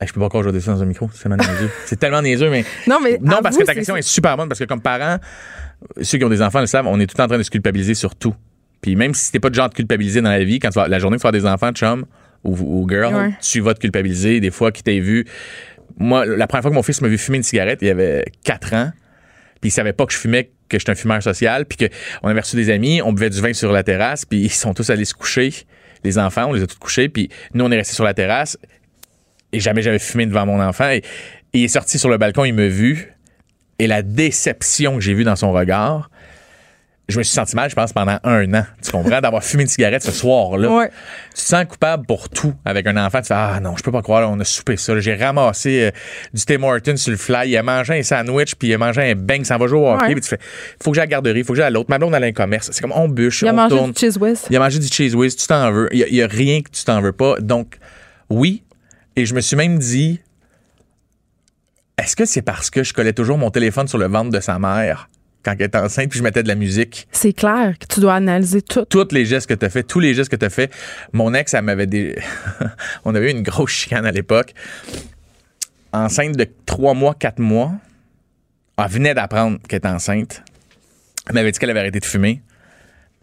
Je peux pas encore jouer ça dans un micro, c'est tellement niaiseux. c'est tellement niaiseux, mais. [LAUGHS] non, mais. Non, parce que ta question est super bonne, parce que comme parents, ceux qui ont des enfants le savent, on est tout en train de se culpabiliser sur tout. Puis même si t'es pas de genre de culpabiliser dans la vie, quand tu vas, la journée que tu vas avoir des enfants, chum ou, ou girl, Ouais. tu vas te culpabiliser. Des fois, qui t'ait vu. Moi, la première fois que mon fils m'a vu fumer une cigarette, il avait 4 ans. Puis il savait pas que je fumais, que j'étais un fumeur social. Puis que on avait reçu des amis, on buvait du vin sur la terrasse. Puis ils sont tous allés se coucher. Les enfants, on les a tous couchés. Puis nous, on est restés sur la terrasse. Et jamais j'avais fumé devant mon enfant. Et, et il est sorti sur le balcon, il m'a vu. Et la déception que j'ai vue dans son regard, je me suis senti mal, je pense, pendant un an. Tu comprends? D'avoir fumé une cigarette ce soir-là. Ouais. Tu te sens coupable pour tout avec un enfant. Tu fais Ah non, je peux pas croire, là, on a soupé ça. J'ai ramassé euh, du Tim Hortons sur le fly. Il a mangé un sandwich, puis il a mangé un bang, ça va jouer au hockey. Ouais. Puis tu fais Faut que j'aille à la garderie, faut que j'aille à l'autre. Ma blonde, elle a un commerce. C'est comme on bûche, Il a on mangé tourne. du cheese whiz. Il a mangé du cheese whiz, tu t'en veux. Il y a- il y, a rien que tu t'en veux pas. Donc, oui. Et je me suis même dit, est-ce que c'est parce que je collais toujours mon téléphone sur le ventre de sa mère quand elle était enceinte, puis je mettais de la musique? C'est clair que tu dois analyser tout. Tous les gestes que tu as fait, tous les gestes que tu as fait. Mon ex, elle m'avait des. [LAUGHS] On avait eu une grosse chicane à l'époque. Enceinte de trois mois, quatre mois. Elle venait d'apprendre qu'elle était enceinte. Elle m'avait dit qu'elle avait arrêté de fumer.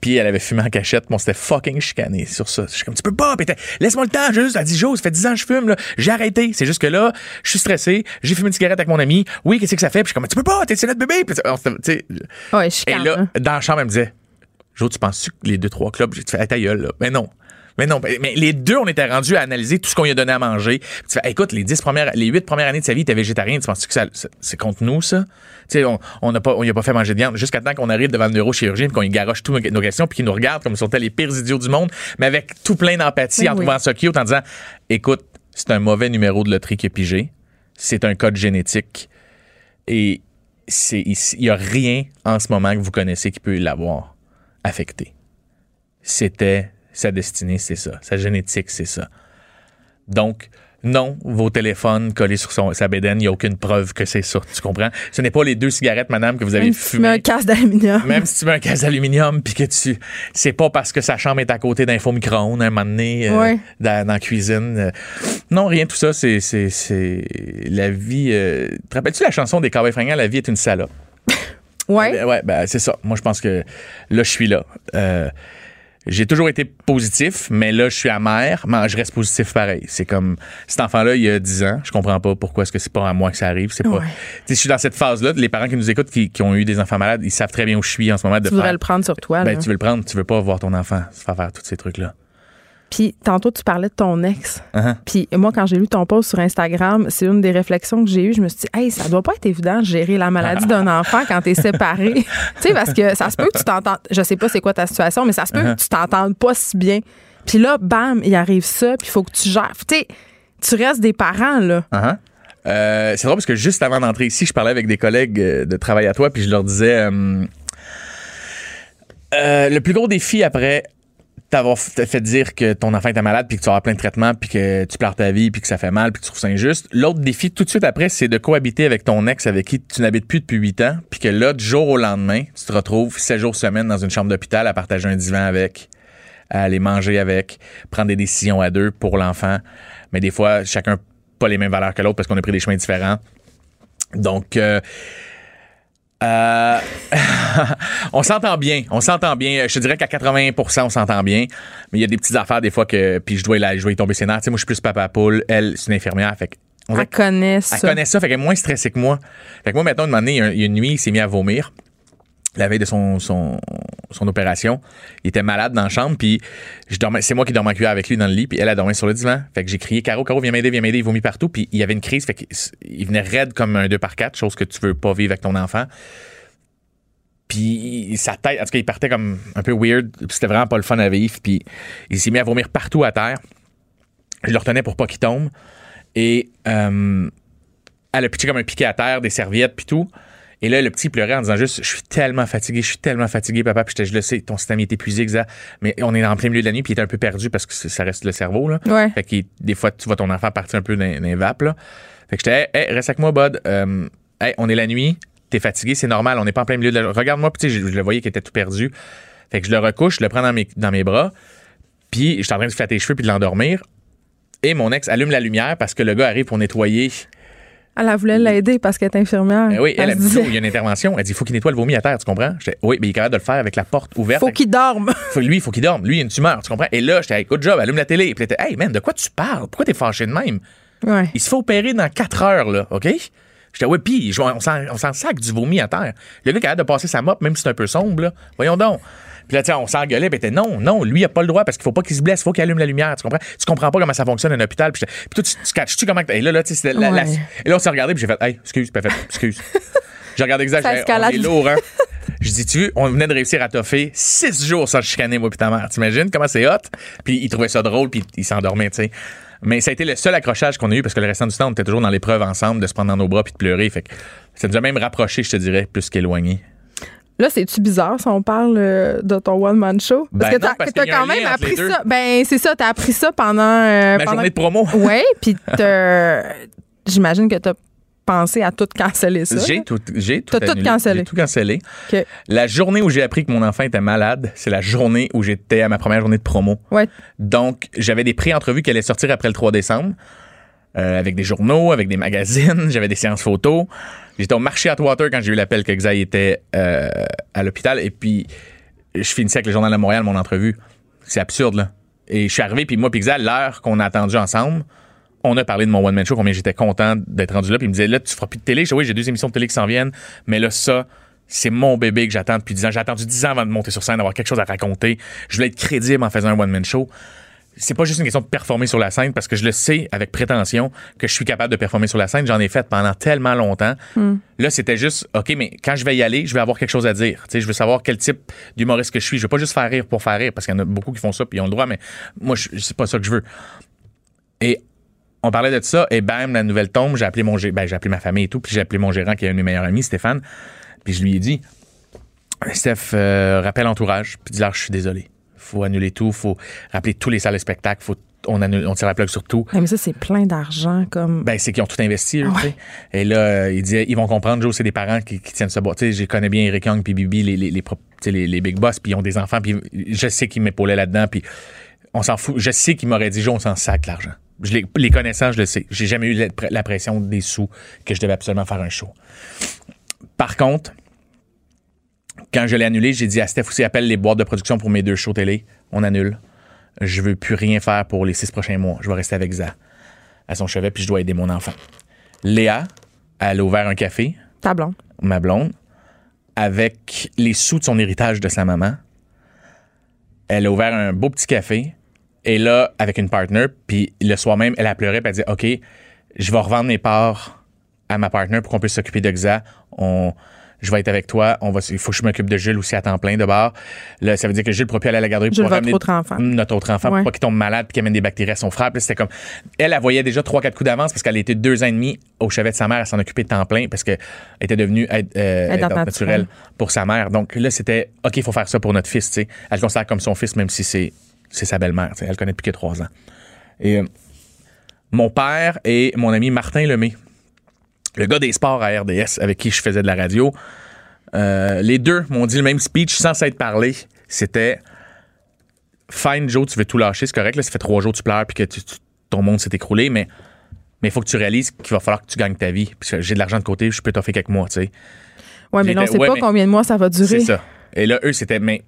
Puis elle avait fumé en cachette. Bon, c'était fucking chicané sur ça. Je suis comme, tu peux pas. Était, laisse-moi le temps, juste. Elle dit, Jo, ça fait 10 ans que je fume, là. J'ai arrêté. C'est juste que là, je suis stressé. J'ai fumé une cigarette avec mon ami. Oui, qu'est-ce que ça fait? Puis je suis comme, tu peux pas, t'es notre bébé. Puis on s'était- tu sais, Ouais, je et là, dans la chambre, elle me disait Jo, tu penses que les deux, trois clubs, j'ai fait Hey, ta gueule, là. Mais non. Mais non. Mais les deux, on était rendus à analyser tout ce qu'on lui a donné à manger. Puis tu fais, écoute, les dix premières, les huit premières années de sa vie, il était végétarien. Tu penses que ça, c'est contre nous, ça? Tu sais, on, on n'a pas, on lui a pas fait manger de viande jusqu'à temps qu'on arrive devant le neurochirurgien puis qu'on lui garoche toutes nos, questions puis qu'il nous regarde comme si on était les pires idiots du monde, mais avec tout plein d'empathie en oui. trouvant ça cute en disant, écoute, c'est un mauvais numéro de loterie qui est pigé. C'est un code génétique. Et c'est ici- il y a rien en ce moment que vous connaissez qui peut l'avoir affecté. C'était sa destinée, c'est ça. Sa génétique, c'est ça. Donc, non, vos téléphones collés sur son, sa bédaine, il n'y a aucune preuve que c'est ça. Tu comprends? Ce n'est pas les deux cigarettes, madame, que vous avez Même si tu mets un casse d'aluminium. Même si tu mets un casse d'aluminium, puis que tu. C'est pas parce que sa chambre est à côté d'un faux micro-ondes, un moment donné, euh, Ouais. dans, dans la cuisine. euh. non, rien de tout ça. C'est. c'est, c'est la vie. euh, Te rappelles-tu la chanson des Cowboys fringants, La vie est une salope? [LAUGHS] Ouais. Ouais, ben, c'est ça. Moi, je pense que là, je suis là. J'ai toujours été positif, mais là, je suis amer, mais je reste positif pareil. C'est comme cet enfant-là, il y a 10 ans, je comprends pas pourquoi est-ce que c'est pas à moi que ça arrive. C'est pas. Ouais. Je suis dans cette phase-là. Les parents qui nous écoutent, qui, qui ont eu des enfants malades, ils savent très bien où je suis en ce moment. De Tu voudrais le prendre sur toi. ben, là. tu veux le prendre, tu veux pas voir ton enfant se faire faire tous ces trucs-là. Puis tantôt, tu parlais de ton ex. Uh-huh. Puis moi, quand j'ai lu ton post sur Instagram, c'est une des réflexions que j'ai eues. Je me suis dit, hey, ça doit pas être évident de gérer la maladie d'un enfant quand t'es séparé. [LAUGHS] tu sais, parce que ça se peut que tu t'entendes. Je sais pas c'est quoi ta situation, mais ça se peut Uh-huh. que tu t'entendes pas si bien. Puis là, bam, il arrive ça, puis il faut que tu gères. Tu sais, tu restes des parents, là. Uh-huh. Euh, c'est drôle parce que juste avant d'entrer ici, je parlais avec des collègues euh, de travail à toi, puis je leur disais euh, euh, le plus gros défi après t'avoir fait dire que ton enfant était malade, puis que tu avoir plein de traitements, puis que tu pleures ta vie, puis que ça fait mal, puis que tu trouves ça injuste. L'autre défi, tout de suite après, c'est de cohabiter avec ton ex avec qui tu n'habites plus depuis 8 ans, puis que là, du jour au lendemain, tu te retrouves 7 jours semaine dans une chambre d'hôpital à partager un divan avec, à aller manger avec, prendre des décisions à deux pour l'enfant. Mais des fois, chacun pas les mêmes valeurs que l'autre parce qu'on a pris des chemins différents. Donc, euh, euh, [LAUGHS] on s'entend bien, on s'entend bien. Je te dirais qu'à 80% on s'entend bien, mais il y a des petites affaires des fois que puis je dois la, je dois y tomber ses nerfs. Tu sais, moi je suis plus papa poule, elle c'est une infirmière, fait on Elle connaît ça. elle connaît ça, fait qu'elle est moins stressée que moi. Fait que moi, maintenant, une moment donné, il y a un- il y a une nuit, il s'est mis à vomir. La veille de son, opération. Il était malade dans la chambre, puis je dormais, c'est moi qui dormais en cuillère avec lui dans le lit, puis elle a dormi sur le divan. Fait que j'ai crié, Caro, Caro, viens m'aider, viens m'aider. Il vomit partout, puis il y avait une crise, fait qu'il venait raide comme un 2 par 4 chose que tu veux pas vivre avec ton enfant. Puis sa tête, en tout cas, il partait comme un peu weird, puis c'était vraiment pas le fun à vivre, puis il s'est mis à vomir partout à terre. Je le retenais pour pas qu'il tombe. Et euh, elle a pitché comme un piqué à terre, des serviettes, puis tout. Et là, le petit pleurait en disant juste Je suis tellement fatigué, je suis tellement fatigué, papa. Puis je le sais, ton système est épuisé, exact. Mais on est en plein milieu de la nuit, puis il était un peu perdu parce que ça reste le cerveau, là. Ouais. Fait que des fois, tu vois ton enfant partir un peu dans, dans les vapes, là. Fait que j'étais, hey, hey, reste avec moi, Bud. Euh, hey, on est la nuit, t'es fatigué, c'est normal, on n'est pas en plein milieu de la. Regarde-moi, puis je, je le voyais qu'il était tout perdu. Fait que je le recouche, je le prends dans mes, dans mes bras, puis je suis en train de flatter les cheveux puis de l'endormir. Et mon ex allume la lumière parce que le gars arrive pour nettoyer. Elle elle voulait l'aider parce qu'elle est infirmière. Eh oui, elle, a se dit, oh, il y a une intervention. Elle dit, il faut qu'il nettoie le vomi à terre, tu comprends? J'étais, oui, mais il est capable de le faire avec la porte ouverte. faut qu'il dorme. [LAUGHS] Lui, il faut qu'il dorme. Lui, il a une tumeur, tu comprends? Et là, j'étais, hey, good job, allume la télé. Puis elle était, hey, man, de quoi tu parles? Pourquoi t'es fâché de même? ouais. Il se fait opérer dans 4 heures, là, OK? J'étais, ouais, pis on s'en sac du vomi à terre. Le gars a hâte de passer sa mop, même si c'est un peu sombre, là. Voyons donc. Puis là, tu on s'engueulait, puis était, non, non, lui, il a pas le droit parce qu'il faut pas qu'il se blesse, il faut qu'il allume la lumière, tu comprends? Tu comprends pas comment ça fonctionne un hôpital. Puis, toi, tu, tu catches-tu comment. Et là, là, tu sais, la-. Et là, on s'est regardé, puis j'ai fait, hey, excuse, elle fait, excuse. [LAUGHS] j'ai regardé exact, Ça j'ai dit, on est lourd, hein? [LAUGHS] Je dis, tu veux, on venait de réussir à toffer six jours sans chicaner, moi, puis ta mère. T'imagines comment c'est hot? Puis il trouvait ça drôle, puis il s'endormait, tu sais. Mais ça a été le seul accrochage qu'on a eu parce que le restant du temps, on était toujours dans l'épreuve ensemble, de se prendre dans nos bras puis de pleurer. Fait que ça nous a même rapprochés, je te dirais, plus qu'éloignés. Là, c'est-tu bizarre si on parle euh, de ton one-man show? Ben Parce que non, t'as parce quand même appris ça. Ben, c'est ça, t'as appris ça pendant. euh, Ma pendant... journée de promo. [LAUGHS] Oui, puis j'imagine que t'as pensé à tout canceller ça. J'ai tout, j'ai tout, T'as tout cancellé. J'ai tout cancellé. La journée où j'ai appris que mon enfant était malade, c'est la journée où j'étais à ma première journée de promo. Ouais. Donc, j'avais des pré-entrevues qui allaient sortir après le 3 décembre, euh, avec des journaux, avec des magazines, [LAUGHS] j'avais des séances photos. J'étais au marché Atwater quand j'ai eu l'appel que Xaï était euh, à l'hôpital. Et puis, je finissais avec le Journal de Montréal, mon entrevue. C'est absurde, là. Et je suis arrivé, puis moi, puis Xaï, l'heure qu'on a attendu ensemble, on a parlé de mon one-man show, combien j'étais content d'être rendu là. Puis il me disait, là, tu feras plus de télé. Je dis, oui, j'ai deux émissions de télé qui s'en viennent. Mais là, ça, c'est mon bébé que j'attends depuis 10 ans. J'ai attendu 10 ans avant de monter sur scène, d'avoir quelque chose à raconter. Je voulais être crédible en faisant un one-man show. C'est pas juste une question de performer sur la scène parce que je le sais avec prétention que je suis capable de performer sur la scène. J'en ai fait pendant tellement longtemps. Là, c'était juste, OK, mais quand je vais y aller, je vais avoir quelque chose à dire. Tu sais, je veux savoir quel type d'humoriste que je suis. Je veux pas juste faire rire pour faire rire parce qu'il y en a beaucoup qui font ça puis ils ont le droit, mais moi, je- c'est pas ça que je veux. Et on parlait de ça, et bam, la nouvelle tombe, j'ai appelé mon ben, j'ai appelé ma famille et tout, puis j'ai appelé mon gérant qui est un de mes meilleurs amis, Stéphane. Puis je lui ai dit Steph, euh, rappelle entourage, puis dis-leur je suis désolé. Faut annuler tout, faut rappeler tous les salles de spectacle, faut on, annule, on tire la plug sur tout. Mais ça, c'est plein d'argent comme. Ben, c'est qu'ils ont tout investi, eux, sais. Et là, euh, il disait, ils vont comprendre, Joe, c'est des parents qui, qui tiennent ce bois. Tu sais, je connais bien Eric Young puis Bibi, les, les, les, les, les big boss, puis ils ont des enfants, puis je sais qu'ils m'épaulaient là-dedans, puis on s'en fout. Je sais qu'ils m'auraient dit, Joe, on s'en sac l'argent. Je les, les connaissant, je le sais. J'ai jamais eu la, la pression des sous que je devais absolument faire un show. Par contre, quand je l'ai annulé, j'ai dit à Steph aussi, appelle les boîtes de production pour mes deux shows télé. On annule. Je veux plus rien faire pour les six prochains mois. Je vais rester avec Za à son chevet, puis je dois aider mon enfant. Léa, elle a ouvert un café, Ta blonde. ma blonde, avec les sous de son héritage de sa maman. Elle a ouvert un beau petit café. Et là, avec une partner, puis le soir même, elle a pleuré, puis elle a dit OK, je vais revendre mes parts à ma partner pour qu'on puisse s'occuper de Xa. On, je vais être avec toi. On va, il faut que je m'occupe de Jules aussi à temps plein de bord. Là, ça veut dire que Jules ne pourra plus aller à la garderie pour ramener autre enfant. notre autre enfant Ouais. pour pas qu'il tombe malade puis qu'il amène des bactéries à son frère. C'était comme elle, elle voyait déjà trois quatre coups d'avance parce qu'elle était deux ans et demi au chevet de sa mère à s'en occuper de temps plein parce qu'elle était devenue aide, euh, naturelle pour sa mère. Donc là, c'était OK, il faut faire ça pour notre fils. tu sais. Elle le considère comme son fils même si c'est c'est sa belle-mère. Elle le connaît depuis que trois ans. Et euh, mon père et mon ami Martin Lemay, le gars des sports à RDS avec qui je faisais de la radio, euh, les deux m'ont dit le même speech sans s'être parlé. C'était Fine, Joe, tu veux tout lâcher, c'est correct. Là, ça fait trois jours que tu pleures puis que tu- tu- ton monde s'est écroulé, mais il faut que tu réalises qu'il va falloir que tu gagnes ta vie. Puis j'ai de l'argent de côté, je peux t'offrir quelques mois, tu sais. Ouais, mais là, on sait ouais, pas mais- combien de mois ça va durer. C'est ça. Et là, eux, c'était, mais,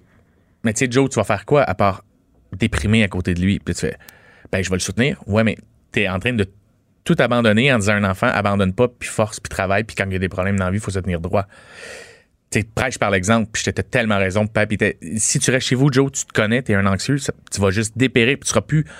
mais tu sais, Joe, tu vas faire quoi à part déprimer à côté de lui? Puis tu fais, ben, je vais le soutenir. Ouais, mais t'es en train de tout abandonner en disant à un enfant, abandonne pas, puis force, puis travaille, puis quand il y a des problèmes dans la vie, il faut se tenir droit. Tu prêche par l'exemple, puis j'étais tellement raison, t'es- si tu restes chez vous, Joe, tu te connais, t'es un anxieux, ça- tu vas juste dépérir, puis tu seras plus, tu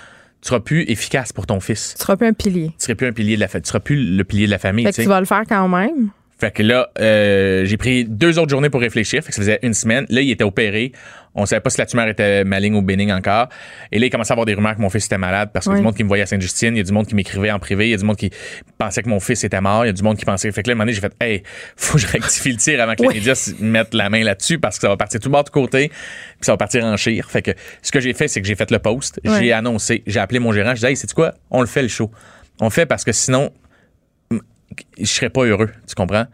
seras plus efficace pour ton fils. Tu seras plus un pilier. Tu seras plus un pilier de la famille. Tu seras plus le pilier de la famille. Fait que tu vas le faire quand même. Fait que là, euh, j'ai pris deux autres journées pour réfléchir. Fait que ça faisait une semaine. Là, il était opéré. On savait pas si la tumeur était maligne ou bénigne encore. Et là, il commençait à avoir des rumeurs que mon fils était malade parce qu'il y a du monde qui me voyait à Sainte-Justine. Il y a du monde qui m'écrivait en privé. Il y a du monde qui pensait que mon fils était mort. Il y a du monde qui pensait. Fait que là, à un moment donné, j'ai fait, hey, faut que je rectifie le tir avant que Oui. les médias mettent la main là-dessus parce que ça va partir tout bas de côté. Puis ça va partir en chire. Fait que ce que j'ai fait, c'est que j'ai fait le post. Oui. J'ai annoncé. J'ai appelé mon gérant. Je dit, hey, c'est quoi? On le fait le show. On le fait parce que sinon, je serais pas heureux. Tu comprends?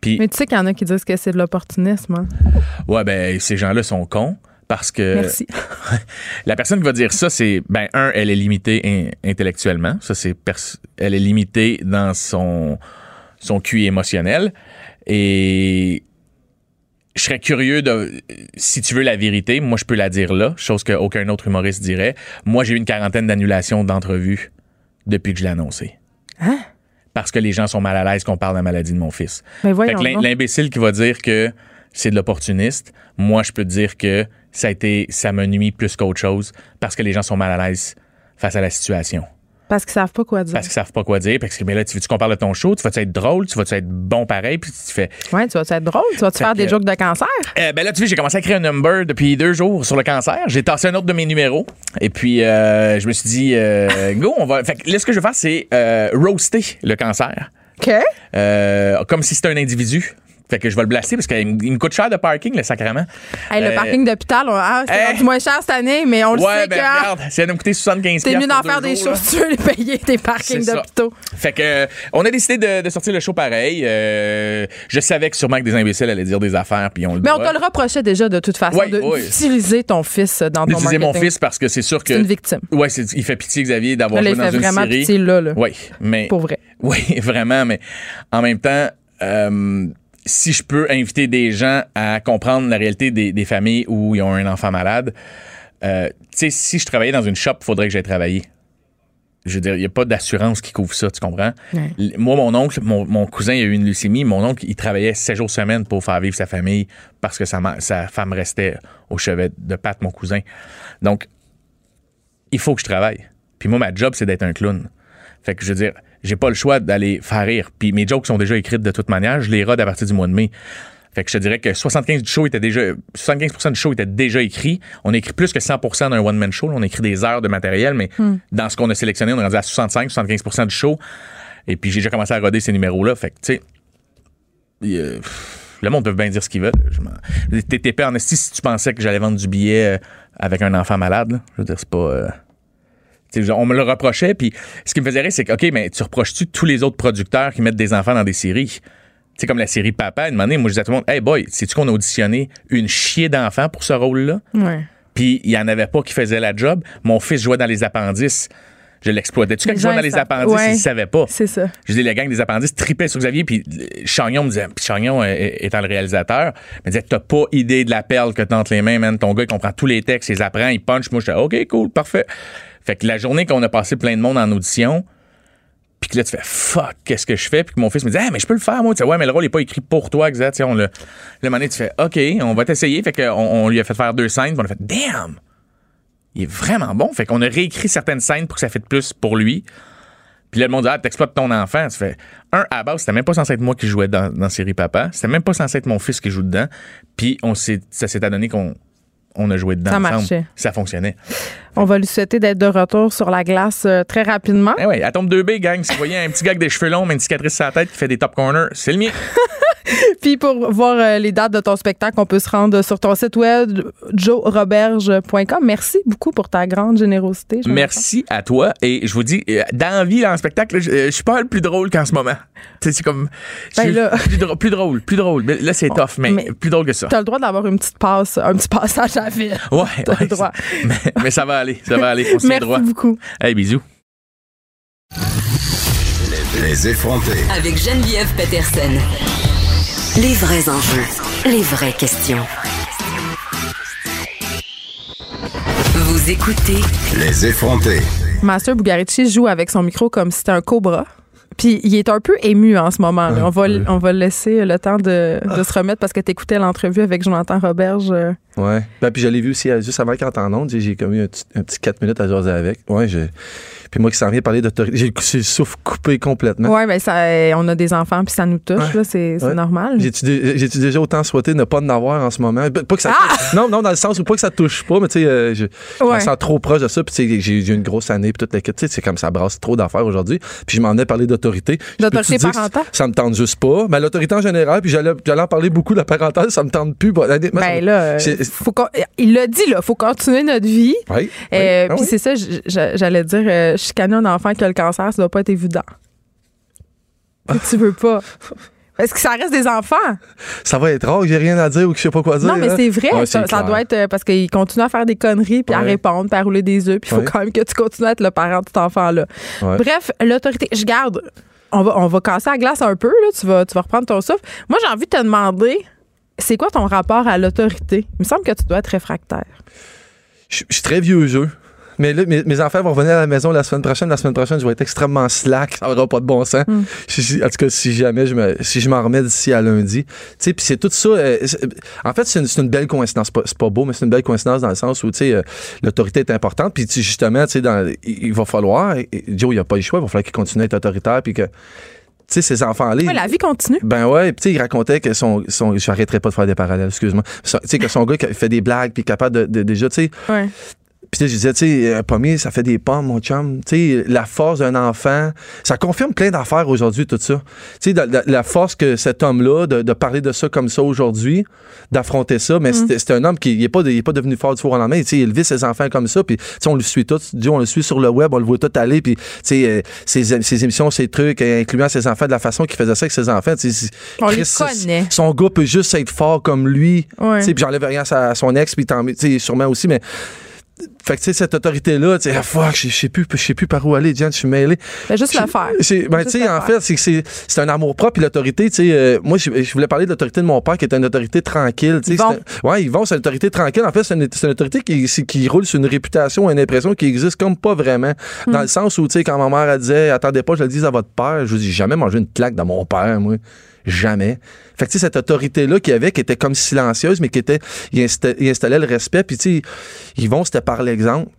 Puis, Mais tu sais qu'il y en a qui disent que c'est de l'opportunisme. hein? Ouais, ben, ces gens-là sont cons parce que Merci. [LAUGHS] la personne qui va dire ça, c'est, ben, un, elle est limitée in- intellectuellement. Ça, c'est, elle est limitée dans son, son QI émotionnel. Et je serais curieux de, si tu veux la vérité, moi, je peux la dire là, chose qu'aucun autre humoriste dirait. Moi, j'ai eu une quarantaine d'annulations d'entrevues depuis que je l'ai annoncé. Hein? Parce que les gens sont mal à l'aise qu'on parle de la maladie de mon fils. Mais Fait que l'imbécile qui va dire que c'est de l'opportuniste, moi, je peux te dire que ça a été, ça me nuit plus qu'autre chose parce que les gens sont mal à l'aise face à la situation. Parce qu'ils savent pas quoi dire. Parce qu'ils savent pas quoi dire. Parce que, mais là, tu veux-tu qu'on parle de ton show? Tu vas-tu être drôle? Tu vas-tu être bon pareil? Puis tu fais, Ouais, tu vas être drôle? Tu vas-tu faire des jokes de cancer? eh, ben là, tu vois, j'ai commencé à créer un number depuis deux jours sur le cancer. J'ai tassé un autre de mes numéros. Et puis, euh, je me suis dit, euh, [LAUGHS] go, on va. Fait que là, ce que je vais faire, c'est euh, roaster le cancer. OK. Euh, comme si c'était un individu. Fait que je vais le blaster parce qu'il me il coûte cher de parking, le sacrement. Hey, le Euh, parking d'hôpital, on- ah, c'est hey. rendu moins cher cette année, mais on le Ouais, sait ben que ah, regarde, ça me coûter 75 c'est mieux d'en faire des choses, tu veux les payer, tes parkings d'hôpitaux. Fait que euh, on a décidé de, de sortir le show pareil. Euh, je savais que sûrement que des imbéciles allaient dire des affaires puis on le Mais on te le reprochait déjà de toute façon, Ouais, de- ouais. d'utiliser ton fils dans ton d'utiliser marketing. mon fils parce que c'est sûr que C'est une victime. ouais, c'est- il fait pitié Xavier d'avoir joué il dans fait une vraiment série. pitié là, là. Oui, mais Pour vrai. [LAUGHS] Oui, vraiment, mais en même temps, euh, si je peux inviter des gens à comprendre la réalité des, des familles où ils ont un enfant malade, euh, tu sais, si je travaillais dans une shop, il faudrait que j'aille travailler. Je veux dire, il n'y a pas d'assurance qui couvre ça, tu comprends? Ouais. Moi, mon oncle, mon, mon cousin, il a eu une leucémie. Mon oncle, il travaillait 7 jours semaine pour faire vivre sa famille parce que sa, femme restait au chevet de patte, mon cousin. Donc, il faut que je travaille. Puis moi, ma job, c'est d'être un clown. Fait que je veux dire, j'ai pas le choix d'aller faire rire. Puis mes jokes sont déjà écrites de toute manière. Je les rode à partir du mois de mai. Fait que je te dirais que 75 du show était déjà, 75% du show était déjà écrit. On a écrit plus que 100% d'un one-man show. là. On a écrit des heures de matériel, mais dans ce qu'on a sélectionné, on est rendu à 65, 75% du show. Et puis j'ai déjà commencé à roder ces numéros-là. Fait que, tu sais, euh, le monde peut bien dire ce qu'il veut. Épais en esti si tu pensais que j'allais vendre du billet euh, avec un enfant malade. là. Je veux dire, c'est pas. euh, on me le reprochait, puis ce qui me faisait rire, c'est que, OK, mais tu reproches-tu tous les autres producteurs qui mettent des enfants dans des séries? Tu sais, comme la série Papa, une année, moi, je disais à tout le monde, Hey boy, sais-tu qu'on a auditionné une chier d'enfants pour ce rôle-là? Ouais. Puis il y en avait pas qui faisaient la job. Mon fils jouait dans les appendices. Je l'exploitais. Tu sais, quand gens, dans les appendices, ouais. il savait pas. C'est ça. Je dis, la gang des appendices tripait sur Xavier, puis euh, Chagnon me disait, puis Chagnon euh, étant le réalisateur, me disait, t'as pas idée de la perle que t'as entre les mains, man. Ton gars, il comprend tous les textes, il les apprend, il punch. Moi, j'étais, OK, cool, parfait. Fait que la journée qu'on a passé plein de monde en audition, puis que là, tu fais, fuck, qu'est-ce que je fais? Puis que mon fils me dit, ah, mais je peux le faire, moi. Tu sais, ouais, mais le rôle n'est pas écrit pour toi, exact. Tu sais, on le, le moment tu fais, OK, on va t'essayer. Fait qu'on on lui a fait faire deux scènes, puis on a fait, damn! Il est vraiment bon. Fait qu'on a réécrit certaines scènes pour que ça fait plus pour lui. Puis là, le monde dit, ah, t'exploites ton enfant. Tu fais, un, à la base, c'était même pas censé être moi qui jouais dans, dans Série Papa. C'était même pas censé être mon fils qui joue dedans. Puis on s'est, ça s'est adonné qu'on on a joué dedans Ça ensemble. marchait. Ça fonctionnait. On va lui souhaiter d'être de retour sur la glace euh, très rapidement. Eh ouais, elle tombe 2B, gang. Si vous voyez un petit gars avec des cheveux longs, mais une cicatrice sur la tête qui fait des top corners, c'est le mien. [LAUGHS] Puis pour voir euh, les dates de ton spectacle, on peut se rendre sur ton site web joeroberge.com. Merci beaucoup pour ta grande générosité. Merci à toi. Et je vous dis, euh, dans la vie, le spectacle, je, euh, je suis pas le plus drôle qu'en ce moment. C'est comme. Ben là- plus, drôle, plus drôle, plus drôle. Mais Là, c'est tough, mais, mais- plus drôle que ça. Tu as le droit d'avoir une petite passe, un petit passage à vide. Ouais, T'as le ouais, droit. Mais, mais ça va aller, ça va aller. On Merci droit. beaucoup. Hey, bisous. Les effrontés. Avec Geneviève Peterson. Les vrais enjeux, les vraies questions. Vous écoutez Les effrontés. Master Bugarici joue avec son micro comme si c'était un cobra. Puis il est un peu ému en ce moment. On va, on va laisser le temps de, de se remettre parce que tu écoutais l'entrevue avec Jonathan Roberge. Euh, Ouais. Ben, puis je l'ai vu aussi euh, juste avant entre en onde. J'ai eu un petit, un petit 4 minutes à jaser avec. Ouais, je... Puis moi qui s'en viens parler d'autorité, j'ai le souffle coupé complètement. Ouais, ben ça, euh, on a des enfants puis ça nous touche, Ouais. là, c'est Ouais. normal. J'ai-tu dé- j'ai-tu déjà autant souhaité ne pas en avoir en ce moment? Pas que ça Ah! Non, non, dans le sens où pas que ça touche pas, mais tu sais, euh, je, je Ouais. me sens trop proche de ça. Puis tu sais, j'ai eu une grosse année, puis toute tu sais, c'est comme ça brasse trop d'affaires aujourd'hui. Puis je m'en ai parlé d'autorité. D'autorité parentale? Ça me tente juste pas? Mais l'autorité en général, puis j'allais en parler beaucoup, la parentale, ça me tente plus. Ben là, euh, faut qu'on- il l'a dit, là, faut continuer notre vie. Oui, oui, Euh, ah Puis oui. c'est ça, j'allais dire, euh, chicaner un enfant qui a le cancer, ça doit pas être évident. Ah. Tu veux pas. Parce que ça reste des enfants? Ça va être rare que j'ai rien à dire ou que je sais pas quoi dire. Non, mais hein? c'est vrai. Ouais, ça, c'est ça clair. doit être euh, parce qu'il continue à faire des conneries, puis à répondre, puis à rouler des œufs, puis il faut Ouais. quand même que tu continues à être le parent de cet enfant-là. Ouais. Bref, l'autorité. Je garde. On va, on va casser la glace un peu, là. Tu vas, tu vas reprendre ton souffle. Moi, j'ai envie de te demander, c'est quoi ton rapport à l'autorité? Il me semble que tu dois être réfractaire. Je je suis très vieux jeu. Mais là, mes, mes enfants vont revenir à la maison la semaine prochaine. La semaine prochaine, je vais être extrêmement slack. Ça n'aura pas de bon sens. Hmm. En tout cas, si jamais je me, si je m'en remets d'ici à lundi. Tu sais, puis c'est tout ça. euh, en fait, c'est une, belle coïncidence. C'est pas, pas beau, mais c'est une belle coïncidence dans le sens où, tu sais, euh, l'autorité est importante. Puis, justement, tu sais, il, va falloir. et- et Joe, il n'a pas le choix. Il va falloir qu'il continue à être autoritaire. Puis que, sais, ces enfants-là. Ouais, la vie continue. Ben ouais, puis tu sais, il racontait que son, son j'arrêterai pas de faire des parallèles, excuse-moi. Tu sais que son gars fait des blagues puis capable de, de- déjà, tu sais, Ouais. Puis tu sais, je disais, tu sais, un pommier, ça fait des pommes, mon chum. Tu sais, la force d'un enfant, ça confirme plein d'affaires aujourd'hui, tout ça. Tu sais, la, la- la force que cet homme-là, de, de parler de ça comme ça aujourd'hui, d'affronter ça, mais c'était c'était un homme qui n'est pas, il est pas devenu fort du four au lendemain. Tu sais, il élevait ses enfants comme ça, puis tu sais, on le suit tout. Dis, On le suit sur le web, on le voit tout aller, puis tu sais, euh, ses, ses émissions, ses trucs, euh, incluant ses enfants, de la façon qu'il faisait ça avec ses enfants. On les Chris, connaît. Son gars peut juste être fort comme lui. Ouais. Tu sais, puis j'enlève rien à, son ex, puis sûrement aussi, mais. Fait que, tu sais, cette autorité-là, tu sais, ah, fuck, je sais plus, je sais plus par où aller, Jen, je suis mêlé. Fais juste le faire. C'est- Ben, Juste tu sais, en faire. fait, c'est c'est c'est un amour propre, puis l'autorité, tu sais, euh, moi, je, voulais parler de l'autorité de mon père, qui est une autorité tranquille, tu sais. Ouais, ils vont, c'est une autorité tranquille. En fait, c'est une, une autorité qui, qui roule sur une réputation, une impression qui existe comme pas vraiment. Hmm. Dans le sens où, tu sais, quand ma mère, elle disait, attendez pas, je le dise à votre père, je vous dis, jamais mangé une claque de mon père, moi. Jamais. Fait que, cette autorité-là qu'il y avait, qui était comme silencieuse, mais qui était, il installait, il installait le respect, puis, ils vont, c'était par l'exemple.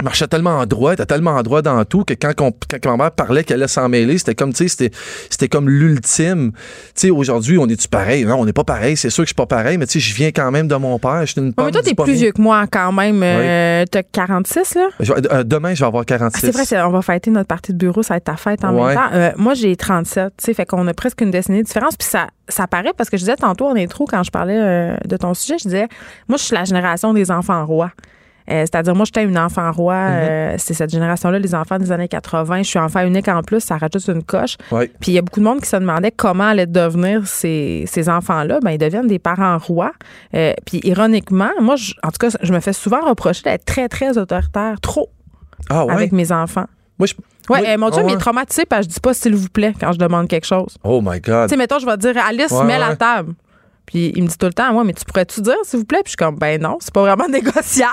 Il marchait tellement en droit, était tellement en droit dans tout que quand, on- quand ma mère parlait qu'elle allait s'en mêler, c'était comme, tu sais, c'était, c'était comme l'ultime. Tu sais, aujourd'hui, on est-tu pareil? Non, on n'est pas pareil. C'est sûr que je suis pas pareil, mais tu sais, je viens quand même de mon père. Je suis une pomme mais toi, t'es plus vieux que moi quand même. Euh, T'as 46, là? Je euh, demain, je vais avoir Ah, 46. c'est vrai, on va fêter notre partie de bureau, ça va être ta fête en Ouais. même temps. Euh, moi, j'ai 37, tu sais, fait qu'on a presque une décennie de différence. Puis ça, ça paraît parce que je disais tantôt en intro, quand je parlais euh, de ton sujet, je disais, moi, je suis la génération des enfants rois. Euh, C'est-à-dire, moi, j'étais une enfant roi. Mm-hmm. euh, c'est cette génération-là, les enfants des années 80. Je suis enfant unique en plus, ça rajoute une coche. Ouais. Puis il y a beaucoup de monde qui se demandait comment allaient devenir ces, ces enfants-là. Ben, ils deviennent des parents rois. Euh, puis ironiquement, moi, je- en tout cas, je me fais souvent reprocher d'être très, très autoritaire, trop, Ah ouais? avec mes enfants. Moi, je... Ouais, moi- euh, mon Dieu, ah mais traumatisé parce que je dis pas s'il vous plaît quand je demande quelque chose. Oh my God. Tu sais, mettons, je vais dire Alice, Ouais, mets la table. Puis il me dit tout le temps, moi, mais tu pourrais-tu dire, s'il vous plaît? Puis je suis comme, ben non, c'est pas vraiment [LAUGHS] négociable.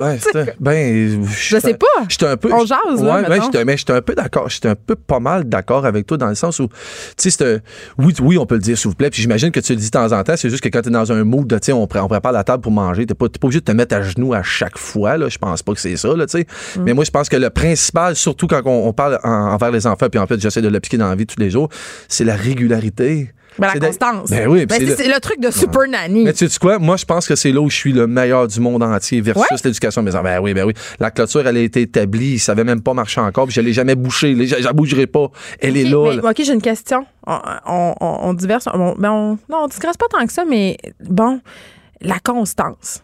Ben, ben, Je sais pas. J'étais un peu. On jase, là, ben, j'étais, mais j'étais un peu d'accord. J'étais un peu pas mal d'accord avec toi dans le sens où, tu sais, c'est, oui, oui, on peut le dire, s'il vous plaît. Puis j'imagine que tu le dis de temps en temps. C'est juste que quand t'es dans un mood, de, tu sais, on, on prépare la table pour manger. T'es pas, t'es pas obligé de te mettre à genoux à chaque fois, là. Je pense pas que c'est ça, là, tu sais. Mm. Mais moi, je pense que le principal, surtout quand on, on parle en- envers les enfants, puis en fait, j'essaie de l'appliquer dans la vie tous les jours, c'est la régularité. Ben, la constance. Ben oui, Ben, c'est le- truc de Super Nanny. Mais tu sais quoi? Moi, je pense que c'est là où je suis le meilleur du monde entier versus Ouais. l'éducation enfants. Ben oui, ben oui. La clôture, elle a été établie. Ils savaient même pas marcher encore. Puis je l'ai jamais bouchée. Je la bougerai pas. Elle est là. mais- là. OK, j'ai une question. On, on, on, on diverse. on- ben, on- non, on digresse pas tant que ça, mais bon, la constance.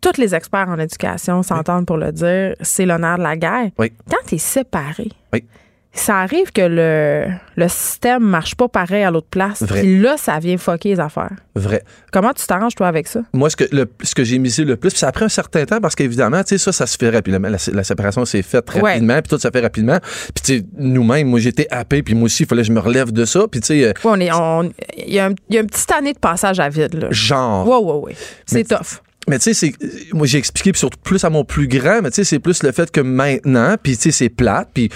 Tous les experts en éducation s'entendent pour le dire, c'est l'honneur de la guerre. Oui. Quand tu es séparé, Oui. Ça arrive que le, le système marche pas pareil à l'autre place. Vrai. Puis là, ça vient fucker les affaires. Vrai. Comment tu t'arranges, toi, avec ça? Moi, ce que, le, ce que j'ai misé le plus, puis ça a pris un certain temps parce qu'évidemment, tu sais, ça, ça se fait rapidement. La, la séparation s'est faite rapidement, puis tout ça fait rapidement. Puis, tu sais, nous-mêmes, moi, j'étais happé, puis moi aussi, il fallait que je me relève de ça. Puis, tu sais, euh, Ouais, on est, on- il y, y a une petite année de passage à vide, là. genre. Ouais, ouais, ouais. C'est tough. Mais tu sais, c'est- moi j'ai expliqué puis surtout plus à mon plus grand, mais tu sais, c'est plus le fait que maintenant, puis tu sais, c'est plate, puis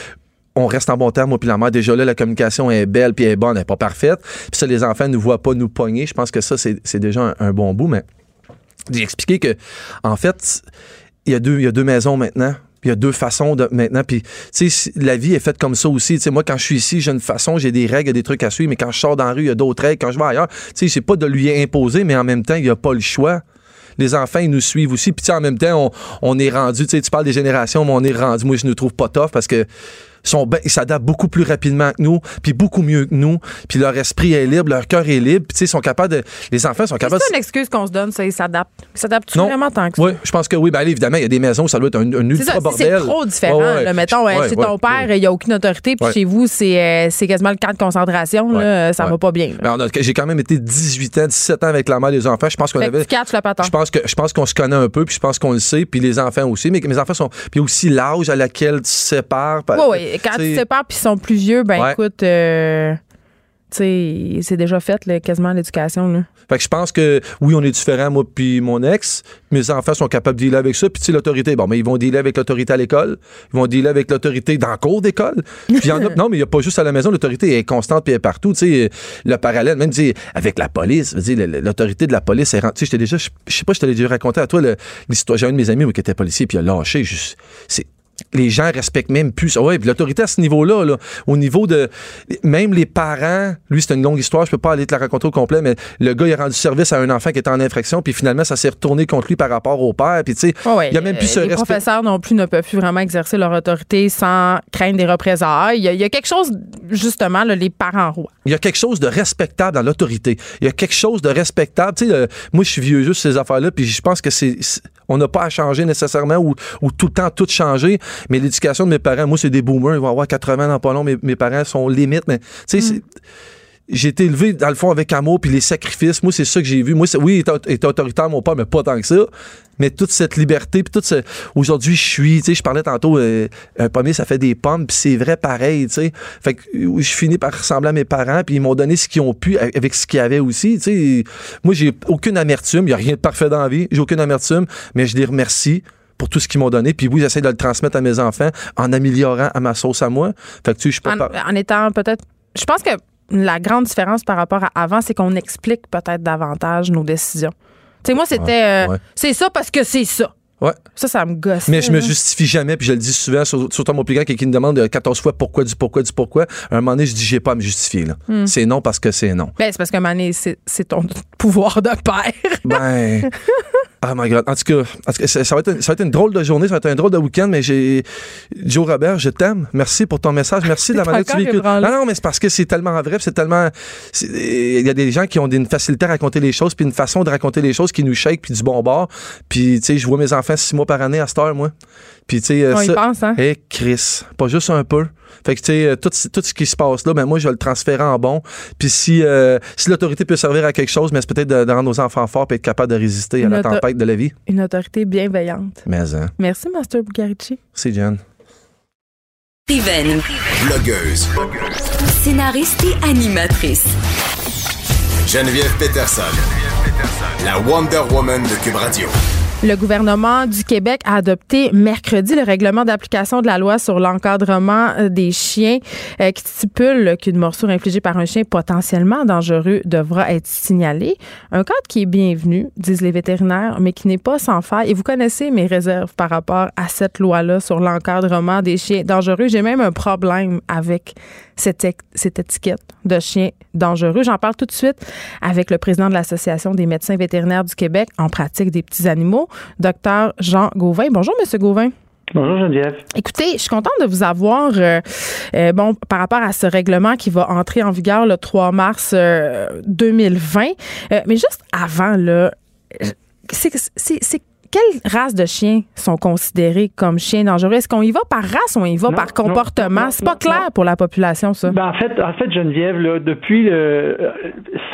on reste en bon terme, moi puis la mère. Déjà là, la communication est belle, puis elle est bonne, elle n'est pas parfaite. Puis ça, les enfants ne voient pas nous pogner. Je pense que ça, c'est déjà un, bon bout, mais j'ai expliqué que, en fait, il y a deux, y a deux maisons maintenant. Il y a deux façons de maintenant. Puis, tu sais, la vie est faite comme ça aussi. Tu sais, moi, quand je suis ici, j'ai une façon, j'ai des règles, des trucs à suivre. Mais quand je sors dans la rue, il y a d'autres règles. Quand je vais ailleurs, tu sais, c'est pas de lui imposer, mais en même temps, il n'y a pas le choix. Les enfants, ils nous suivent aussi. Puis, tu sais, en même temps, on, on est rendu, tu sais, tu parles des générations, mais on est rendu, moi, je ne trouve pas tough parce que sont ben- ils s'adaptent beaucoup plus rapidement que nous, puis beaucoup mieux que nous, puis leur esprit est libre, leur cœur est libre, puis tu sais, ils sont capables de, les enfants sont capables c'est une excuse qu'on se donne, ça, ils s'adaptent? Ils s'adaptent vraiment tant que ça? oui, je pense que oui. Ben, allez, évidemment, il y a des maisons où ça doit être un, un C'est ultra bordel. c'est trop différent. Ouais, ouais. là. Mettons, euh, Ouais, chez ton père, il n'y a aucune autorité, puis chez vous, c'est euh, c'est quasiment le camp de concentration. Là, ça va pas bien. Ben, J'ai quand même été 18 ans, 17 ans avec la mère des enfants. Je pense qu'on avait. tu la patente. Je pense que je pense qu'on se connaît un peu, puis je pense qu'on le sait, puis les enfants aussi. Mais mes enfants sont. Puis aussi l'âge à laquelle tu sépares. Oui, oui. Quand tu sais, te sépares puis ils sont plus vieux, ben Ouais. écoute, euh, tu sais, c'est déjà fait, là, quasiment l'éducation. là. Fait que je pense que oui, on est différents, moi puis mon ex. Mes enfants sont capables de dealer avec ça. Puis tu sais, l'autorité, bon, mais ils vont dealer avec l'autorité à l'école. Ils vont dealer avec l'autorité dans le cours d'école. Puis il y en a, [LAUGHS] non, mais il n'y a pas juste à la maison. L'autorité est constante puis elle est partout. Tu sais, le parallèle, même avec la police, l'autorité de la police, est ren- tu sais, déjà, je sais pas, je t'avais déjà raconté à toi l'histoire. J'ai un de mes amis qui était policier puis il a lâché. C'est les gens respectent même plus ça. Ouais, puis l'autorité à ce niveau-là, là, au niveau de même les parents, lui c'est une longue histoire, je peux pas aller te la raconter au complet, mais le gars il a rendu service à un enfant qui était en infraction, puis finalement ça s'est retourné contre lui par rapport au père, puis tu sais, ouais, il y a même plus ce Les respect. professeurs non plus ne peuvent plus vraiment exercer leur autorité sans craindre des représailles. Il y a, il y a quelque chose, justement, là, les parents rois. Il y a quelque chose de respectable dans l'autorité. Il y a quelque chose de respectable. Tu sais, moi, je suis vieux juste ces affaires-là, puis je pense que c'est- on n'a pas à changer nécessairement ou, ou tout le temps tout changer. Mais l'éducation de mes parents, moi, c'est des boomers. Ils vont avoir 80 dans pas long. Mes, mes parents sont limites, mais tu sais, c'est- j'ai été élevé dans le fond avec amour puis les sacrifices. Moi, c'est ça que j'ai vu. Moi, c'est- oui, il était, autoritaire, mon père, mais pas tant que ça. Mais toute cette liberté, puis toute ce... Aujourd'hui, je suis, tu sais, je parlais tantôt, euh, un pommier, ça fait des pommes, puis c'est vrai pareil, tu sais. Fait que je finis par ressembler à mes parents, puis ils m'ont donné ce qu'ils ont pu avec ce qu'ils avaient aussi, tu sais. Moi, j'ai aucune amertume, il n'y a rien de parfait dans la vie, j'ai aucune amertume, mais je les remercie pour tout ce qu'ils m'ont donné. Puis oui, j'essaie de le transmettre à mes enfants en améliorant à ma sauce à moi. Fait que tu sais, je suis pas... En étant peut-être. Je pense que la grande différence par rapport à avant, c'est qu'on explique peut-être davantage nos décisions. Tu sais, moi, c'était. euh, ouais. C'est ça parce que c'est ça. Ouais. Ça, ça me gosse. Mais je me justifie jamais, puis je le dis souvent, sur- surtout à mon plus grand, qui me demande euh, 14 fois pourquoi, du pourquoi, du pourquoi. À un moment donné, je dis, j'ai pas à me justifier. Hmm. C'est non parce que c'est non. Ben, c'est parce que Mané, c'est c'est ton pouvoir de père. Ben. [LAUGHS] Oh my God. En tout cas, en tout cas, ça, ça va être une, ça va être une drôle de journée, ça va être un drôle de week-end, mais j'ai. Joe Robert, je t'aime. Merci pour ton message. Merci de la [LAUGHS] manière dont tu véhicules. Non, non, mais c'est parce que c'est tellement vrai, c'est tellement. Il y a des gens qui ont une facilité à raconter les choses, puis une façon de raconter les choses qui nous shake, puis du bon bord. Puis, tu sais, je vois mes enfants six mois par année à cette heure, moi. Puis, tu sais. euh, On y ça- pense, hein? Hé, Chris, pas juste un peu. Fait que, tu sais, euh, tout, tout ce qui se passe là, ben moi, je vais le transférer en bon. Puis si, euh, si l'autorité peut servir à quelque chose, mais c'est peut-être de, de rendre nos enfants forts et être capable de résister à la tempête de la vie. Une autorité bienveillante. Mais, hein, Merci, Master Bugarici. c'est Jen. Écrivaine, Blogueuse. scénariste et animatrice. Geneviève Peterson. La Wonder Woman de Cube Radio. Le gouvernement du Québec a adopté mercredi le règlement d'application de la loi sur l'encadrement euh, des chiens euh, qui stipule qu'une morsure infligée par un chien potentiellement dangereux devra être signalée. Un cadre qui est bienvenu, disent les vétérinaires, mais qui n'est pas sans faille. Et vous connaissez mes réserves par rapport à cette loi-là sur l'encadrement des chiens dangereux. J'ai même un problème avec cette, cette étiquette de chien dangereux. J'en parle tout de suite avec le président de l'Association des médecins vétérinaires du Québec en pratique des petits animaux, docteur Jean Gauvin. Bonjour, Monsieur Gauvin. Bonjour Geneviève. Écoutez, je suis contente de vous avoir, euh, euh, bon, par rapport à ce règlement qui va entrer en vigueur le 3 mars 2020. Euh, mais juste avant, là, c'est quelles races de chiens sont considérées comme chiens dangereux? Est-ce qu'on y va par race ou on y va par comportement? C'est pas clair pour la population, ça. Ben, en fait, en fait, Geneviève, là, depuis le,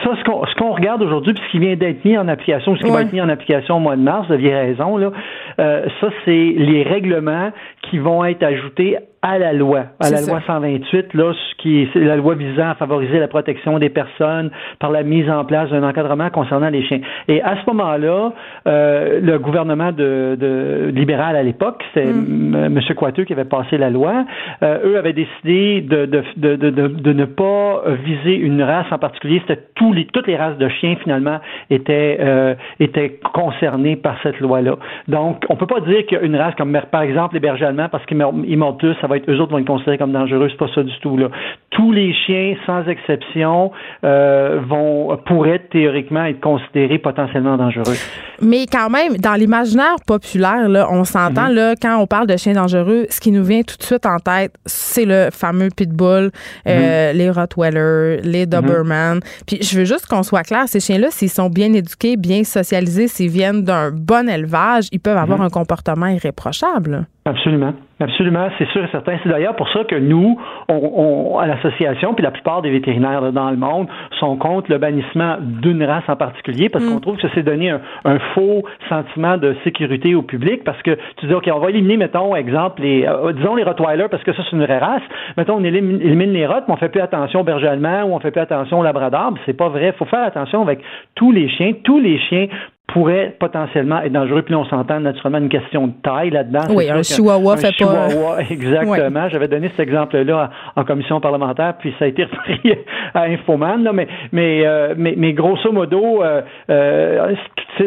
ça, ce qu'on, regarde aujourd'hui, puis ce qui vient d'être mis en application, ce qui va être mis en application au mois de mars, vous aviez raison, là, euh, ça, c'est les règlements qui vont être ajoutés à la loi, à la loi 128, là, ce qui est la loi visant à favoriser la protection des personnes par la mise en place d'un encadrement concernant les chiens. Et à ce moment-là, euh, le gouvernement de, de libéral à l'époque, c'est mm. M. Coiteux qui avait passé la loi, euh, eux avaient décidé de, de, de, ne pas viser une race en particulier. C'était tous les, toutes les races de chiens finalement étaient euh, étaient concernées par cette loi-là. Donc, on peut pas dire qu'une race comme par exemple les bergers allemands parce qu'ils mordent plus, ça eux autres vont être considérés comme dangereux. C'est pas ça du tout. Là. Tous les chiens, sans exception, euh, vont pourraient théoriquement être considérés potentiellement dangereux. Mais quand même, dans l'imaginaire populaire, là, on s'entend mhm. là quand on parle de chiens dangereux, ce qui nous vient tout de suite en tête, c'est le fameux pitbull, euh, mhm. les Rottweiler, les mhm. Doberman. Puis je veux juste qu'on soit clair, ces chiens-là, s'ils sont bien éduqués, bien socialisés, s'ils viennent d'un bon élevage, ils peuvent avoir un comportement irréprochable. Absolument. Absolument, c'est sûr et certain. C'est d'ailleurs pour ça que nous, on, à puis la plupart des vétérinaires dans le monde sont contre le bannissement d'une race en particulier, parce qu'on mm. trouve que c'est donner un, faux sentiment de sécurité au public, parce que tu dis, OK, on va éliminer, mettons, exemple, les, euh, disons les Rottweilers, parce que ça, c'est une vraie race. Mettons, on élimine, les Rottes, mais on fait plus attention au berger allemand ou on fait plus attention au labrador. C'est pas vrai. Il faut faire attention avec tous les chiens. Tous les chiens pourrait potentiellement être dangereux. Puis là, on s'entend naturellement une question de taille là-dedans. Oui, un chihuahua fait chihuahua, [LAUGHS] exactement. J'avais donné cet exemple-là en commission parlementaire, puis ça a été repris [LAUGHS] à Infoman. Là, mais, mais, euh, mais, mais, grosso modo, euh, euh,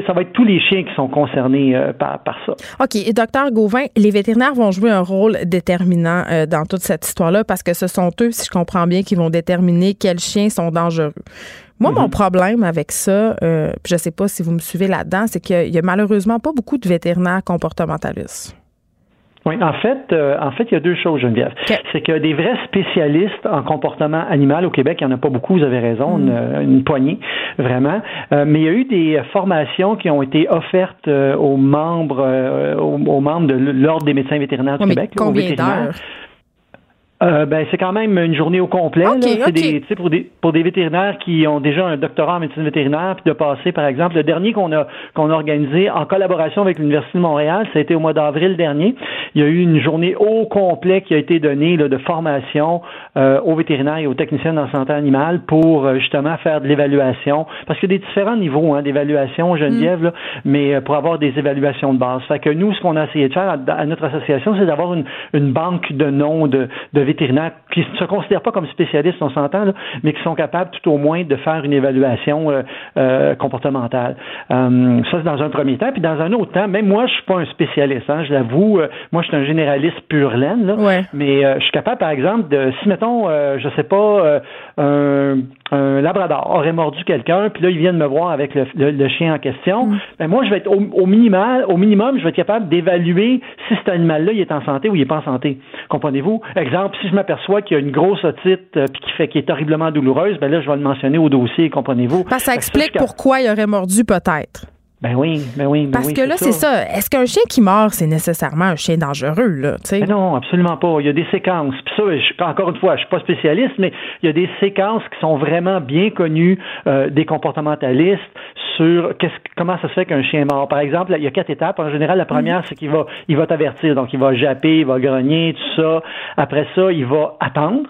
ça va être tous les chiens qui sont concernés par, par ça. OK. Et docteur Gauvin, les vétérinaires vont jouer un rôle déterminant dans toute cette histoire-là parce que ce sont eux, si je comprends bien, qui vont déterminer quels chiens sont dangereux. Moi, mon mhm. problème avec ça, euh, je ne sais pas si vous me suivez là-dedans, c'est qu'il y a malheureusement pas beaucoup de vétérinaires comportementalistes. Oui, en fait, euh, en fait, il y a deux choses, Geneviève. C'est que des vrais spécialistes en comportement animal au Québec, il n'y en a pas beaucoup, vous avez raison, une, mhm. poignée, vraiment. Euh, mais il y a eu des formations qui ont été offertes aux membres, aux, membres de l'Ordre des médecins vétérinaires du Québec. Combien d'heures? Euh, ben, c'est quand même une journée au complet. c'est des, pour des pour des vétérinaires qui ont déjà un doctorat en médecine vétérinaire, puis de passer, par exemple, le dernier qu'on a qu'on a organisé en collaboration avec l'Université de Montréal, ça a été au mois d'avril dernier. Il y a eu une journée au complet qui a été donnée là, de formation euh, aux vétérinaires et aux techniciens en santé animale pour euh, justement faire de l'évaluation. Parce qu'il y a des différents niveaux hein, d'évaluation, Geneviève, mm. là, mais pour avoir des évaluations de base. Fait que nous, ce qu'on a essayé de faire à, notre association, c'est d'avoir une, une banque de noms de, de vétérinaires qui ne se considèrent pas comme spécialistes, on s'entend, mais qui sont capables tout au moins de faire une évaluation euh, euh, comportementale. Euh, ça, c'est dans un premier temps. Puis dans un autre temps, même moi, je suis pas un spécialiste, hein, je l'avoue. moi, je suis un généraliste pur laine, là, mais je suis capable, par exemple, de, si, mettons, je sais pas, un un labrador aurait mordu quelqu'un, puis là, ils viennent me voir avec le, chien en question, mm. ben moi, je vais être au, minimal, au minimum, je vais être capable d'évaluer si cet animal-là, il est en santé ou il n'est pas en santé. Comprenez-vous? Exemple, si je m'aperçois qu'il y a une grosse otite euh, puis qui fait qui est horriblement douloureuse, ben là, je vais le mentionner au dossier, comprenez-vous? ça explique pourquoi il aurait mordu peut-être. Ben oui, ben oui. Ben Parce que là, c'est ça. Est-ce qu'un chien qui mord, c'est nécessairement un chien dangereux, là? Ben non, absolument pas. Il y a des séquences. Puis ça, encore une fois, je suis pas spécialiste, mais il y a des séquences qui sont vraiment bien connues euh, des comportementalistes sur comment ça se fait qu'un chien mord. Par exemple, il y a quatre étapes. En général, la première, mm. c'est qu'il va, il va t'avertir. Donc, il va japper, il va grogner, tout ça. Après ça, il va attendre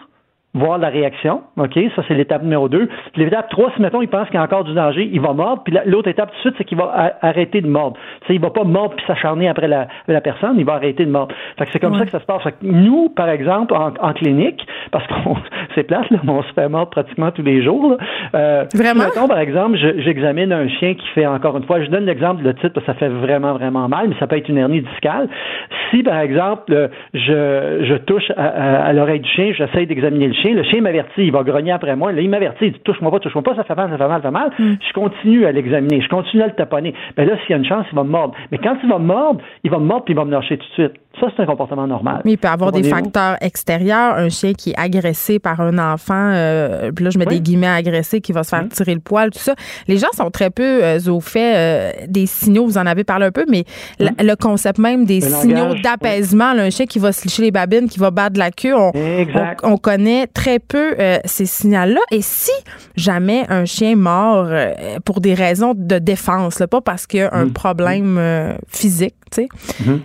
voir la réaction. OK, ça c'est l'étape numéro 2. L'étape 3, si mettons, il pense qu'il y a encore du danger, il va mordre. Puis l'autre étape tout de suite, c'est qu'il va arrêter de mordre. Tu sais, il va pas mordre puis s'acharner après la, la, personne, il va arrêter de mordre. Fait que c'est comme ça que ça se passe. Fait que nous, par exemple, en, en clinique, parce qu'on [LAUGHS] c'est place, là, on se fait mordre pratiquement tous les jours. Euh, vraiment? mettons, par exemple, j'examine un chien qui fait encore une fois, je donne l'exemple de titre parce que ça fait vraiment, vraiment mal, mais ça peut être une hernie discale. Si, par exemple, je, je touche à, à l'oreille du chien, j'essaie d'examiner le chien, chien, le chien m'avertit, il va grogner après moi. Là, il m'avertit, il dit touche-moi pas, touche-moi pas, ça fait mal, ça fait mal, ça fait mal. Mm. Je continue à l'examiner, je continue à le taponner. Ben là, s'il y a une chance, il va me mordre. Mais quand il va me mordre, il va me mordre puis il va me lâcher tout de suite. Ça, c'est un comportement normal. Mais il peut avoir des facteurs extérieurs. Un chien qui est agressé par un enfant, euh, puis là, je mets des guillemets agressé, qui va se faire tirer le poil, tout ça. Les gens sont très peu euh, au fait euh, des signaux, vous en avez parlé un peu, mais le concept même des signaux d'apaisement, un chien qui va se licher les babines, qui va battre la queue, on, on, connaît très peu ces signaux-là. Et si jamais un chien mord pour des raisons de défense, là, pas parce qu'il y a un mm. problème physique, tu sais,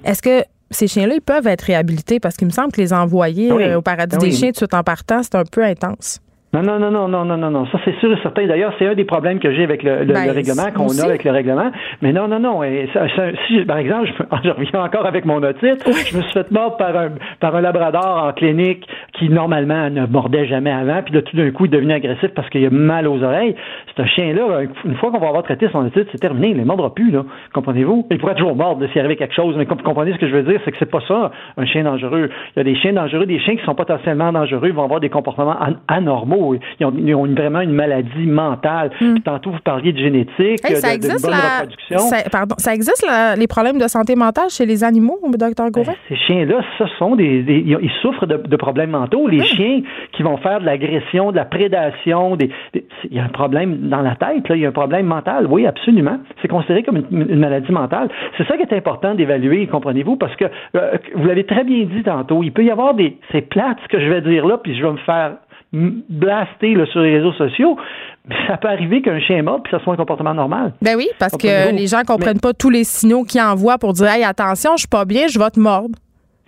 est-ce que ces chiens-là, ils peuvent être réhabilités parce qu'il me semble que les envoyer euh, au paradis des chiens tout en partant, c'est un peu intense. Non, non, non, non, non, non, non, non. Ça, c'est sûr et certain. D'ailleurs, c'est un des problèmes que j'ai avec le, le, ben, règlement, qu'on a avec le règlement. Mais non, non, non. Et ça, si, par exemple, [LAUGHS] je, reviens encore avec mon otite, je me suis fait mordre par un, par un labrador en clinique qui, normalement, ne mordait jamais avant. Puis là, tout d'un coup, il devenait agressif parce qu'il a mal aux oreilles. C'est un chien-là, une fois qu'on va avoir traité son otite, c'est terminé. Il ne mordra plus, là. Comprenez-vous? Il pourrait toujours mordre s'il arrivait quelque chose. Mais comprenez ce que je veux dire? C'est que c'est pas ça, un chien dangereux. Il y a des chiens dangereux, des chiens qui sont potentiellement dangereux, ils vont avoir des comportements anormaux. Ils ont, ils ont vraiment une maladie mentale. Hmm. tantôt, vous parliez de génétique, ça de, bonne reproduction. Ça, pardon, ça existe les problèmes de santé mentale chez les animaux, docteur Gauvin? Ben, ces chiens-là, ce sont des, ils souffrent de, problèmes mentaux. Les hmm. chiens qui vont faire de l'agression, de la prédation, des, il y a un problème dans la tête, là, il y a un problème mental. Oui, absolument. C'est considéré comme une, maladie mentale. C'est ça qui est important d'évaluer, comprenez-vous, parce que euh, vous l'avez très bien dit tantôt, il peut y avoir des, c'est plate ce que je vais dire là, puis je vais me faire blaster sur les réseaux sociaux, ça peut arriver qu'un chien mort puis ça soit un comportement normal. Ben oui, parce que les gens comprennent pas tous les signaux qu'ils envoient pour dire Hey, attention, je suis pas bien, je vais te mordre.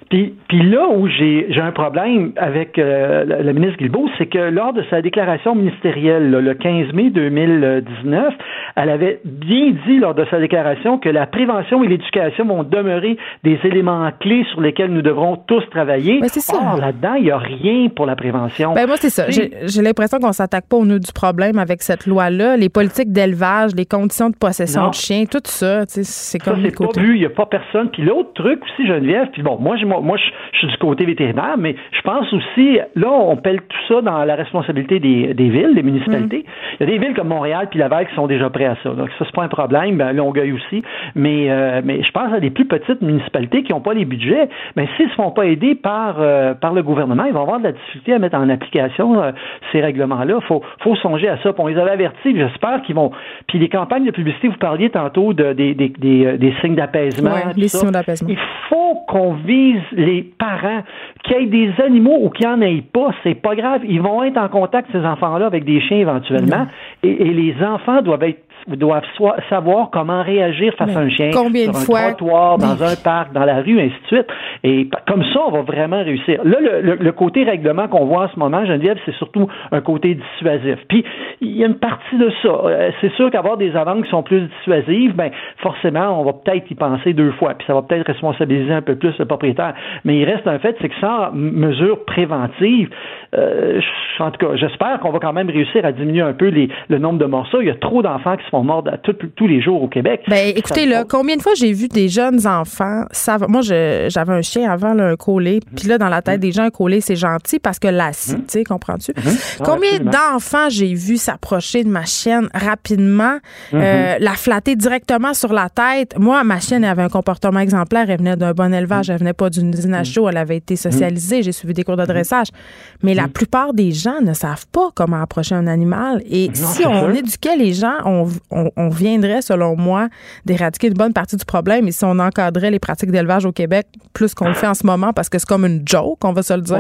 Puis, là où j'ai un problème avec euh, la, ministre Guilbeault, c'est que lors de sa déclaration ministérielle le 15 mai 2019, elle avait bien dit lors de sa déclaration que la prévention et l'éducation vont demeurer des éléments clés sur lesquels nous devrons tous travailler. Ben, ça. Or, là-dedans, il n'y a rien pour la prévention. Ben moi, c'est ça. J'ai l'impression qu'on s'attaque pas au nœud du problème avec cette loi-là. Les politiques d'élevage, les conditions de possession de chiens, tout ça, c'est comme... Ça, c'est pas vu, il n'y a pas personne. Puis l'autre truc aussi, Geneviève, puis bon, moi, moi moi, je, suis du côté vétérinaire, mais je pense aussi, là, on pèle tout ça dans la responsabilité des, villes, des municipalités. Mm. Il y a des villes comme Montréal puis Laval qui sont déjà prêts à ça. Donc, ça, c'est pas un problème. Ben, Longueuil aussi. Mais, euh, mais je pense à des plus petites municipalités qui n'ont pas les budgets. Mais s'ils ne se font pas aider par, euh, par le gouvernement, ils vont avoir de la difficulté à mettre en application euh, ces règlements-là. Il faut, faut songer à ça. on les avait avertis. J'espère qu'ils vont. Puis les campagnes de publicité, vous parliez tantôt de, des, des, des, signes d'apaisement. les signes d'apaisement. Il faut qu'on vise les parents, qu'il y ait des animaux ou qu'il n'y en ait pas, c'est pas grave. Ils vont être en contact, ces enfants-là, avec des chiens éventuellement. Et, et, les enfants doivent être doivent savoir comment réagir face à un chien combien sur un trottoir, dans un parc, dans la rue, ainsi de suite. Et comme ça, on va vraiment réussir. Là, le, côté règlement qu'on voit en ce moment, Geneviève, c'est surtout un côté dissuasif. Puis, il y a une partie de ça. Euh, c'est sûr qu'avoir des amendes qui sont plus dissuasives, ben forcément, on va peut-être y penser deux fois. Puis ça va peut-être responsabiliser un peu plus le propriétaire. Mais il reste un fait, c'est que sans mesure préventive, euh, en tout cas, j'espère qu'on va quand même réussir à diminuer un peu les, le nombre de morceaux. Il y a trop d'enfants qui se font mordre tous les jours au Québec. Ben, écoutez, là, combien de fois j'ai vu des jeunes enfants, ça, moi, j'avais un chien avant, un collet, puis là, dans la tête des gens, un collet, c'est gentil parce que l'acide, mhm. tu sais, comprends-tu? Mhm. Combien d'enfants j'ai vu s'approcher de ma chienne rapidement, mhm. euh, la flatter directement sur la tête? Moi, ma chienne avait un comportement exemplaire, elle venait d'un bon élevage, elle venait pas d'une usine à chaud, elle avait été socialisée, j'ai suivi des cours de dressage. Mais la plupart des gens ne savent pas comment approcher un animal. Et si on éduquait les gens, on, on, viendrait, selon moi, d'éradiquer une bonne partie du problème. Et si on encadrait les pratiques d'élevage au Québec plus qu'on le fait en ce moment, parce que c'est comme une joke, on va se le dire,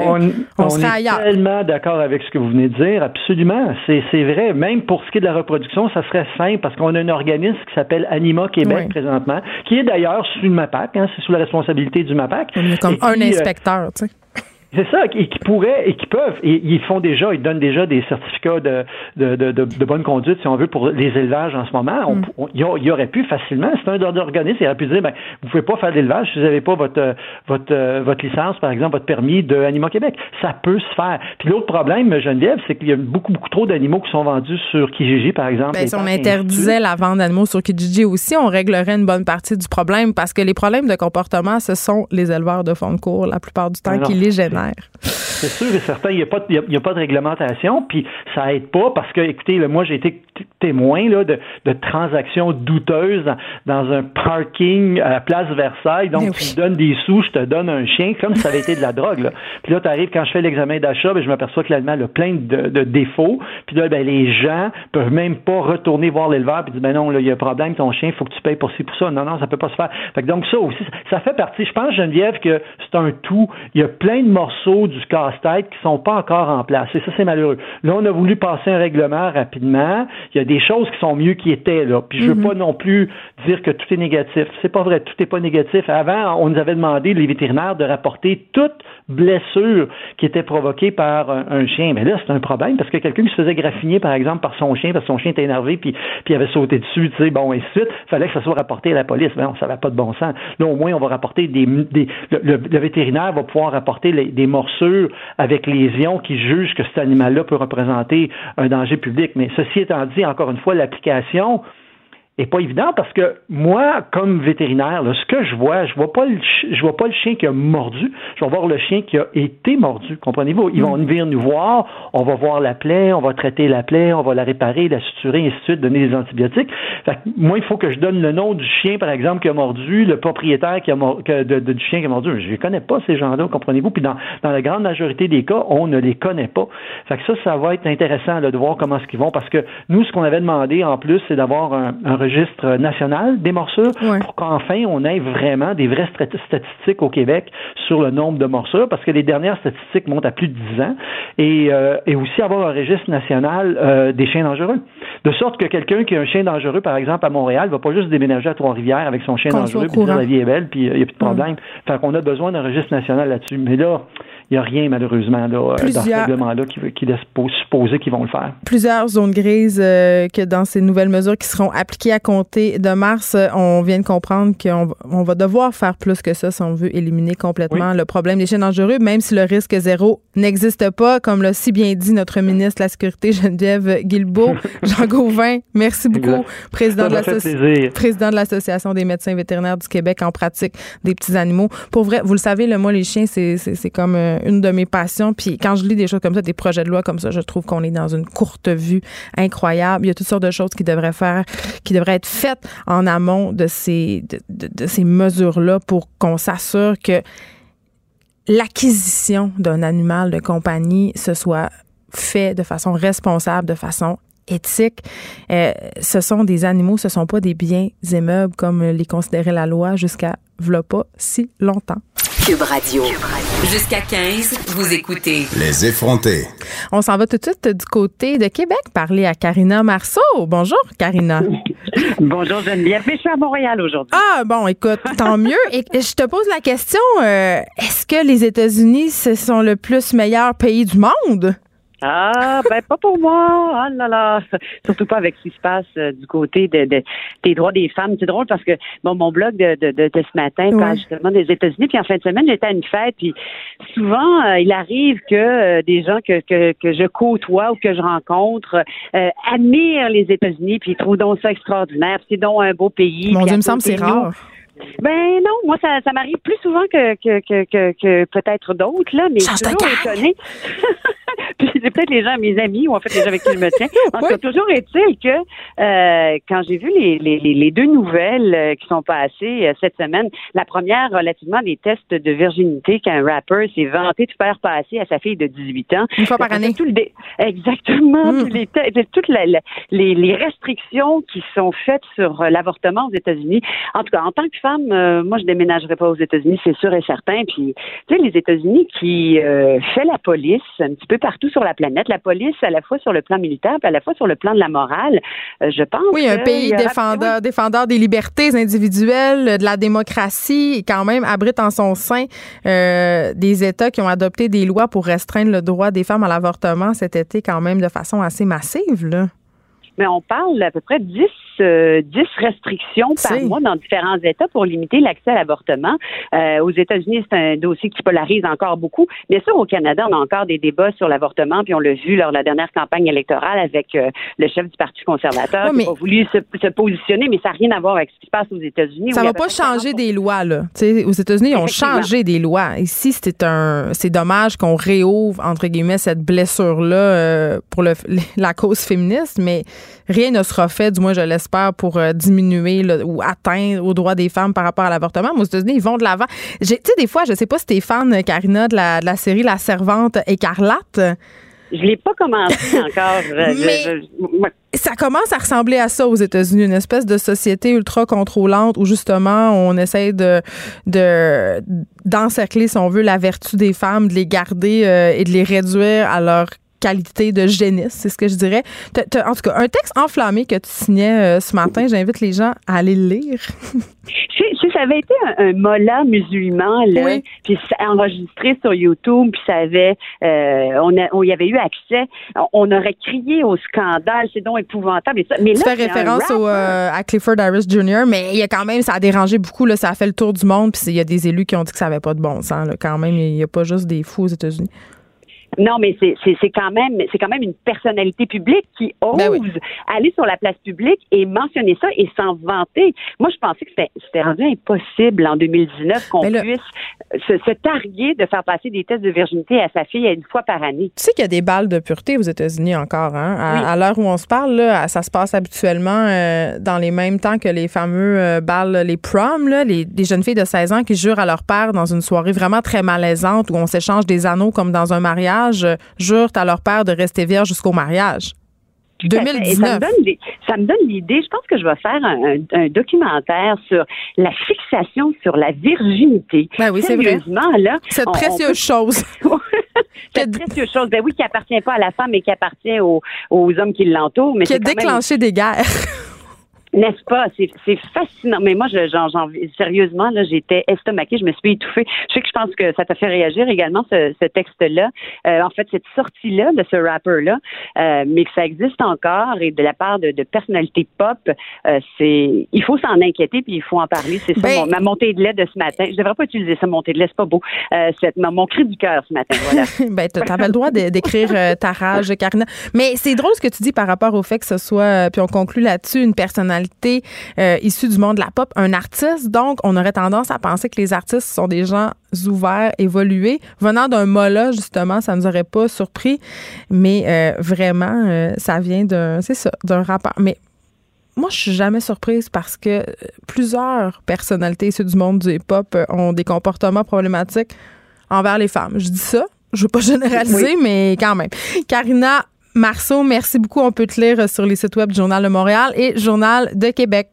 on, serait est tellement d'accord avec ce que vous venez de dire, absolument. C'est vrai. Même pour ce qui est de la reproduction, ça serait simple parce qu'on a un organisme qui s'appelle Anima Québec présentement, qui est d'ailleurs sous le MAPAC, hein, c'est sous la responsabilité du MAPAC. On est comme un euh, inspecteur, tu sais. C'est ça, et qui pourraient et qui peuvent, et ils font déjà, ils donnent déjà des certificats de, de, de, de, bonne conduite, si on veut, pour les élevages en ce moment. On, mm. il y aurait pu facilement, c'est un organisme, il aurait pu dire, ben, vous pouvez pas faire d'élevage si vous n'avez pas votre, votre, votre licence, par exemple, votre permis de Animaux Québec. Ça peut se faire. Puis l'autre problème, Geneviève, c'est qu'il y a beaucoup, beaucoup trop d'animaux qui sont vendus sur Kijiji, par exemple. Ben, si on interdisait la vente d'animaux sur Kijiji aussi, on réglerait une bonne partie du problème parce que les problèmes de comportement, ce sont les éleveurs de fond de cours, la plupart du temps, qui les génèrent. Vétérinaire. C'est sûr et certain, il n'y a, pas, a, pas de réglementation, puis ça aide pas parce que, écoutez, moi j'ai été témoin là, de, de, transactions douteuses dans, un parking à la place Versailles. Donc, tu me donnes des sous, je te donne un chien, comme si ça avait été de la drogue. Là. Puis là, tu arrives, quand je fais l'examen d'achat, ben, je m'aperçois que l'allemand a plein de, de, défauts. Puis là, ben, les gens peuvent même pas retourner voir l'éleveur et dire, ben non, il y a un problème, ton chien, il faut que tu payes pour ci, pour ça. Non, non, ça peut pas se faire. Fait que donc, ça aussi, ça fait partie. Je pense, Geneviève, que c'est un tout. Il y a plein de morceaux du casse-tête qui sont pas encore en place. Et ça, c'est malheureux. Là, on a voulu passer un règlement rapidement. Il y a des choses qui sont mieux qui étaient là. Puis je veux mhm. pas non plus dire que tout est négatif. C'est pas vrai, tout n'est pas négatif. Avant, on nous avait demandé les vétérinaires de rapporter toute blessure qui était provoquée par un, chien. Mais là, c'est un problème parce que quelqu'un qui se faisait graffiner, par exemple, par son chien, parce que son chien était énervé, puis, puis avait sauté dessus, tu sais, bon, et suite, fallait que ça soit rapporté à la police. Mais non, ça n'avait pas de bon sens. Là, au moins, on va rapporter des. des le, vétérinaire va pouvoir rapporter des morsures avec lésions qui jugent que cet animal-là peut représenter un danger public. Mais ceci étant dit, encore une fois, l'application est pas évident parce que moi, comme vétérinaire, ce que je vois, je vois pas le je vois pas le chien qui a mordu, je vais voir le chien qui a été mordu. Comprenez-vous? Ils vont mm. venir nous voir, on va voir la plaie, on va traiter la plaie, on va la réparer, la suturer, ainsi de suite, donner des antibiotiques. Fait moi, il faut que je donne le nom du chien, par exemple, qui a mordu, le propriétaire qui a de, du chien qui a mordu. Je ne connais pas ces gens-là, comprenez-vous? Puis dans, dans la grande majorité des cas, on ne les connaît pas. Fait que ça, ça va être intéressant de voir comment ce qu'ils vont parce que nous, ce qu'on avait demandé en plus, c'est d'avoir un, un registre national des morsures pour qu'enfin on ait vraiment des vraies statistiques au Québec sur le nombre de morsures parce que les dernières statistiques montent à plus de 10 ans et, euh, et aussi avoir un registre national euh, des chiens dangereux. De sorte que quelqu'un qui a un chien dangereux, par exemple, à Montréal, va pas juste déménager à Trois-Rivières avec son chien dangereux puis dire la vie est belle puis il n'y a plus de problème. Fait qu'on a besoin d'un registre national là-dessus. Mais là, n'y a rien, malheureusement, là, dans ce règlement-là qui, qui, laisse supposer qu'ils vont le faire. Plusieurs zones grises euh, que dans ces nouvelles mesures qui seront appliquées à compter de mars, euh, on vient de comprendre qu'on on va devoir faire plus que ça si on veut éliminer complètement le problème des chiens dangereux, même si le risque zéro n'existe pas, comme l'a si bien dit notre ministre de la Sécurité, Geneviève Guilbeault. [LAUGHS] Jean Gauvin, merci beaucoup, président de, président de l'Association des médecins vétérinaires du Québec en pratique des petits animaux. Pour vrai, vous le savez, le moi, les chiens, c'est comme euh, une de mes passions. Puis quand je lis des choses comme ça, des projets de loi comme ça, je trouve qu'on est dans une courte vue incroyable. Il y a toutes sortes de choses qui devraient faire, qui devraient être faites en amont de ces, de, ces mesures-là pour qu'on s'assure que l'acquisition d'un animal de compagnie se soit fait de façon responsable, de façon éthique. Euh, ce sont des animaux, ce sont pas des biens immeubles comme les considérait la loi jusqu'à v'là pas si longtemps. Cube Radio. Jusqu'à 15, vous écoutez. Les effrontés. On s'en va tout de suite du côté de Québec parler à Karina Marceau. Bonjour, Karina. [LAUGHS] Bonjour, Geneviève. Mais je suis à Montréal aujourd'hui. Ah, bon, écoute, tant mieux. Et je te pose la question, euh, est-ce que les États-Unis, ce sont le plus meilleur pays du monde? Ah, ben pas pour moi. Ah là là. Surtout pas avec ce qui se passe euh, du côté de, des droits des femmes. C'est drôle parce que bon, mon blog de, de, de, ce matin parle justement des États-Unis. Puis en fin de semaine, j'étais à une fête. Puis souvent, euh, il arrive que euh, des gens que, que, que, je côtoie ou que je rencontre admirent les États-Unis. Puis ils trouvent donc ça extraordinaire. C'est donc un beau pays. Mon Dieu, me semble c'est rare. Ben non, moi ça, ça m'arrive plus souvent que que, que, que, que peut-être d'autres là, mais je suis toujours étonnée. [LAUGHS] Puis c'est peut-être les gens, mes amis, ou en fait les gens avec qui je me tiens. En tout cas, toujours est-il que euh, quand j'ai vu les, les, les, deux nouvelles euh, qui sont passées euh, cette semaine, la première relativement des tests de virginité qu'un rapper s'est vanté de faire passer à sa fille de 18 ans. Une fois par année. Tout le Exactement. Mm. Les toutes les, les restrictions qui sont faites sur l'avortement aux États-Unis. En tout cas, en tant que femme, moi je déménagerai pas aux États-Unis, c'est sûr et certain. Puis, tu sais, les États-Unis qui fait la police un petit peu partout sur la planète. La police, à la fois sur le plan militaire, puis à la fois sur le plan de la morale. Euh, je pense. Oui, un pays défendeur, défendeur des libertés individuelles, de la démocratie, et quand même abrite en son sein euh, des États qui ont adopté des lois pour restreindre le droit des femmes à l'avortement cet été, quand même de façon assez massive, là. Mais on parle à peu près 10, 10 euh, restrictions par mois dans différents États pour limiter l'accès à l'avortement. Euh, aux États-Unis, c'est un dossier qui polarise encore beaucoup. Bien sûr, au Canada, on a encore des débats sur l'avortement, puis on l'a vu lors de la dernière campagne électorale avec euh, le chef du Parti conservateur qui a voulu se, positionner, mais ça n'a rien à voir avec ce qui se passe aux États-Unis. Ça ne va pas changer des lois, là. aux États-Unis, ils ont changé des lois. Ici, c'est un, c'est dommage qu'on réouvre, entre guillemets, cette blessure-là euh, pour le, [LAUGHS] la cause féministe, mais rien ne sera fait, du moins je l'espère, pour euh, diminuer ou atteindre aux droits des femmes par rapport à l'avortement. aux États-Unis, ils vont de l'avant. Tu sais, des fois, je sais pas si t'es fan, Karina, de la, de la série La Servante écarlate. Je l'ai pas commencé [LAUGHS] encore. Mais ça commence à ressembler à ça aux États-Unis, une espèce de société ultra contrôlante où justement on essaie de d'encercler, si on veut, la vertu des femmes, de les garder euh, et de les réduire à leur qualité de génisse, c'est ce que je dirais. en tout cas, un texte enflammé que tu signais euh, ce matin, j'invite les gens à aller le lire. [LAUGHS] si, ça avait été un, un musulman, là, puis enregistré sur YouTube, puis ça avait, euh, on, on y avait eu accès, on, aurait crié au scandale, c'est donc épouvantable. ça. Mais tu fais référence au, euh, à Clifford Harris Jr., mais il y a quand même, ça a dérangé beaucoup, là, ça a fait le tour du monde, puis il y a des élus qui ont dit que ça n'avait pas de bon sens. Là, quand même, il n'y a pas juste des fous aux États-Unis. Non, mais c'est quand même c'est quand même une personnalité publique qui ben ose aller sur la place publique et mentionner ça et s'en vanter. Moi, je pensais que c'était rendu impossible en 2019 qu'on puisse se, targuer de faire passer des tests de virginité à sa fille une fois par année. Tu sais qu'il y a des balles de pureté aux États-Unis encore, hein? À, l'heure où on se parle, là, ça se passe habituellement euh, dans les mêmes temps que les fameux euh, balles, les proms, là, les, les jeunes filles de 16 ans qui jurent à leur père dans une soirée vraiment très malaisante où on s'échange des anneaux comme dans un mariage jurent à leur père de rester vierge jusqu'au mariage. 2019. Ça me donne l'idée. Je pense que je vais faire un, documentaire sur la fixation sur la virginité. Ben oui, c'est vrai. Là, Cette précieuse chose. [LAUGHS] Cette précieuse chose. Ben oui, qui appartient pas à la femme, mais qui appartient aux, hommes qui l'entourent. Qui a déclenché des guerres. [LAUGHS] N'est-ce pas? C'est fascinant. Mais moi, je, genre, sérieusement, là, j'étais estomaquée, je me suis étouffée. Je sais que je pense que ça t'a fait réagir également, ce, ce texte-là. Euh, en fait, cette sortie-là de ce rapper-là, euh, mais que ça existe encore et de la part de, de personnalités pop, euh, c'est il faut s'en inquiéter puis il faut en parler. C'est ça, ben ma montée de lait de ce matin. Je devrais pas utiliser ça, montée de lait, c'est pas beau. c'est mon cri du cœur ce matin, voilà. [LAUGHS] ben, t'avais le droit d'écrire ta rage, Karina. Mais c'est drôle ce que tu dis par rapport au fait que ce soit, puis on conclut là-dessus, une personnalité euh, issu du monde de la pop, un artiste. Donc, on aurait tendance à penser que les artistes sont des gens ouverts, évolués. Venant d'un mola, justement, ça ne nous aurait pas surpris. Mais euh, vraiment, euh, ça vient d'un, c'est ça, d'un rapport. Mais moi, je suis jamais surprise parce que plusieurs personnalités issues du monde du hip-hop ont des comportements problématiques envers les femmes. Je dis ça, je veux pas [LAUGHS] généraliser, mais quand même. Karina Marceau, merci beaucoup. On peut te lire sur les sites web du Journal de Montréal et Journal de Québec.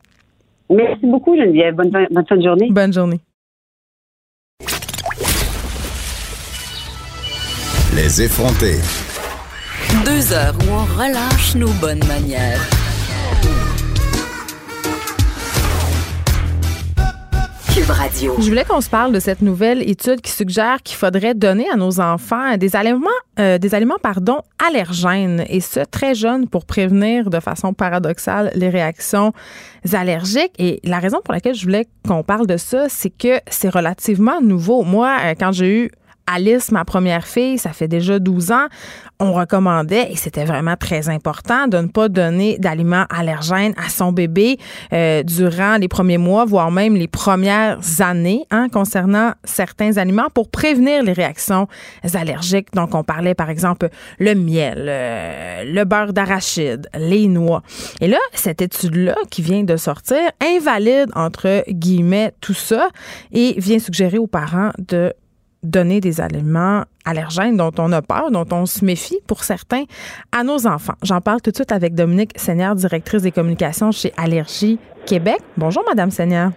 Merci beaucoup, Geneviève. Bonne, bonne fin de journée. Bonne journée. Les effrontés. Deux heures où on relâche nos bonnes manières. Je voulais qu'on se parle de cette nouvelle étude qui suggère qu'il faudrait donner à nos enfants des aliments, euh, des allergènes, et ce, très jeunes, pour prévenir de façon paradoxale les réactions allergiques. Et la raison pour laquelle je voulais qu'on parle de ça, c'est que c'est relativement nouveau. Moi, euh, quand j'ai eu Alice, ma première fille, ça fait déjà 12 ans, on recommandait, et c'était vraiment très important, de ne pas donner d'aliments allergènes à son bébé euh, durant les premiers mois, voire même les premières années, hein, concernant certains aliments pour prévenir les réactions allergiques. Donc, on parlait par exemple le miel, euh, le beurre d'arachide, les noix. Et là, cette étude-là qui vient de sortir invalide, entre guillemets, tout ça et vient suggérer aux parents de donner des aliments allergènes dont on a peur, dont on se méfie pour certains à nos enfants. J'en parle tout de suite avec Dominique Seigneur, directrice des communications chez Allergie Québec. Bonjour, Madame Seigneur.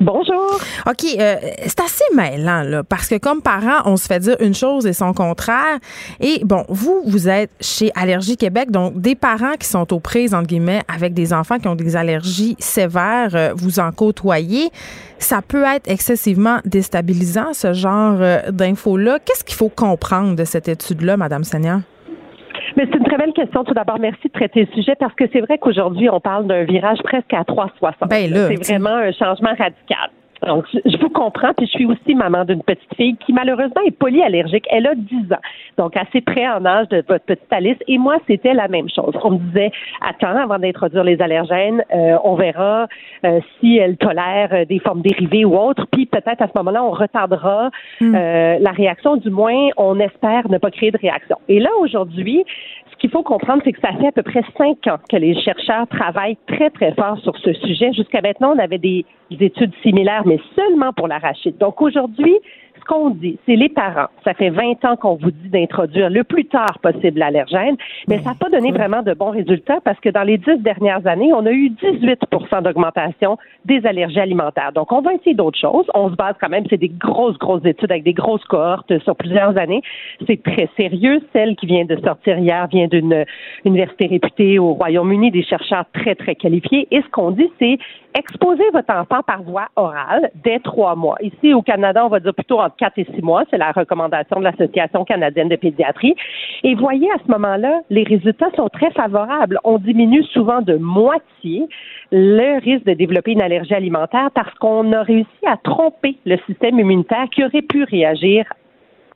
Bonjour. OK, euh, c'est assez mêlant, là, parce que comme parents, on se fait dire une chose et son contraire. Et bon, vous, vous êtes chez Allergie Québec, donc des parents qui sont aux prises, entre guillemets, avec des enfants qui ont des allergies sévères, euh, vous en côtoyez. Ça peut être excessivement déstabilisant, ce genre euh, d'infos-là. Qu'est-ce qu'il faut comprendre de cette étude-là, Madame Seigneur? Mais c'est une très belle question. Tout d'abord, merci de traiter le sujet parce que c'est vrai qu'aujourd'hui, on parle d'un virage presque à 360. Ben c'est vraiment un changement radical. Donc, je vous comprends, puis je suis aussi maman d'une petite fille qui malheureusement est polyallergique. Elle a 10 ans, donc assez près en âge de votre petite Alice. Et moi, c'était la même chose. On me disait, attends, avant d'introduire les allergènes, euh, on verra euh, si elle tolère euh, des formes dérivées ou autres, puis peut-être à ce moment-là, on retardera hmm. la réaction. Du moins, on espère ne pas créer de réaction. Et là, aujourd'hui, ce qu'il faut comprendre, c'est que ça fait à peu près cinq ans que les chercheurs travaillent très, très fort sur ce sujet. Jusqu'à maintenant, on avait des études similaires, mais seulement pour l'arachide. Donc aujourd'hui, qu'on dit, c'est les parents. Ça fait 20 ans qu'on vous dit d'introduire le plus tard possible l'allergène, mais ça n'a pas donné vraiment de bons résultats parce que dans les dix dernières années, on a eu 18 d'augmentation des allergies alimentaires. Donc, on va essayer d'autres choses. On se base quand même, c'est des grosses, grosses études avec des grosses cohortes sur plusieurs années. C'est très sérieux. Celle qui vient de sortir hier vient d'une université réputée au Royaume-Uni, des chercheurs très, très qualifiés. Et ce qu'on dit, c'est exposer votre enfant par voie orale dès trois mois. Ici, au Canada, on va dire plutôt entre quatre et six mois. C'est la recommandation de l'Association canadienne de pédiatrie. Et voyez, à ce moment-là, les résultats sont très favorables. On diminue souvent de moitié le risque de développer une allergie alimentaire parce qu'on a réussi à tromper le système immunitaire qui aurait pu réagir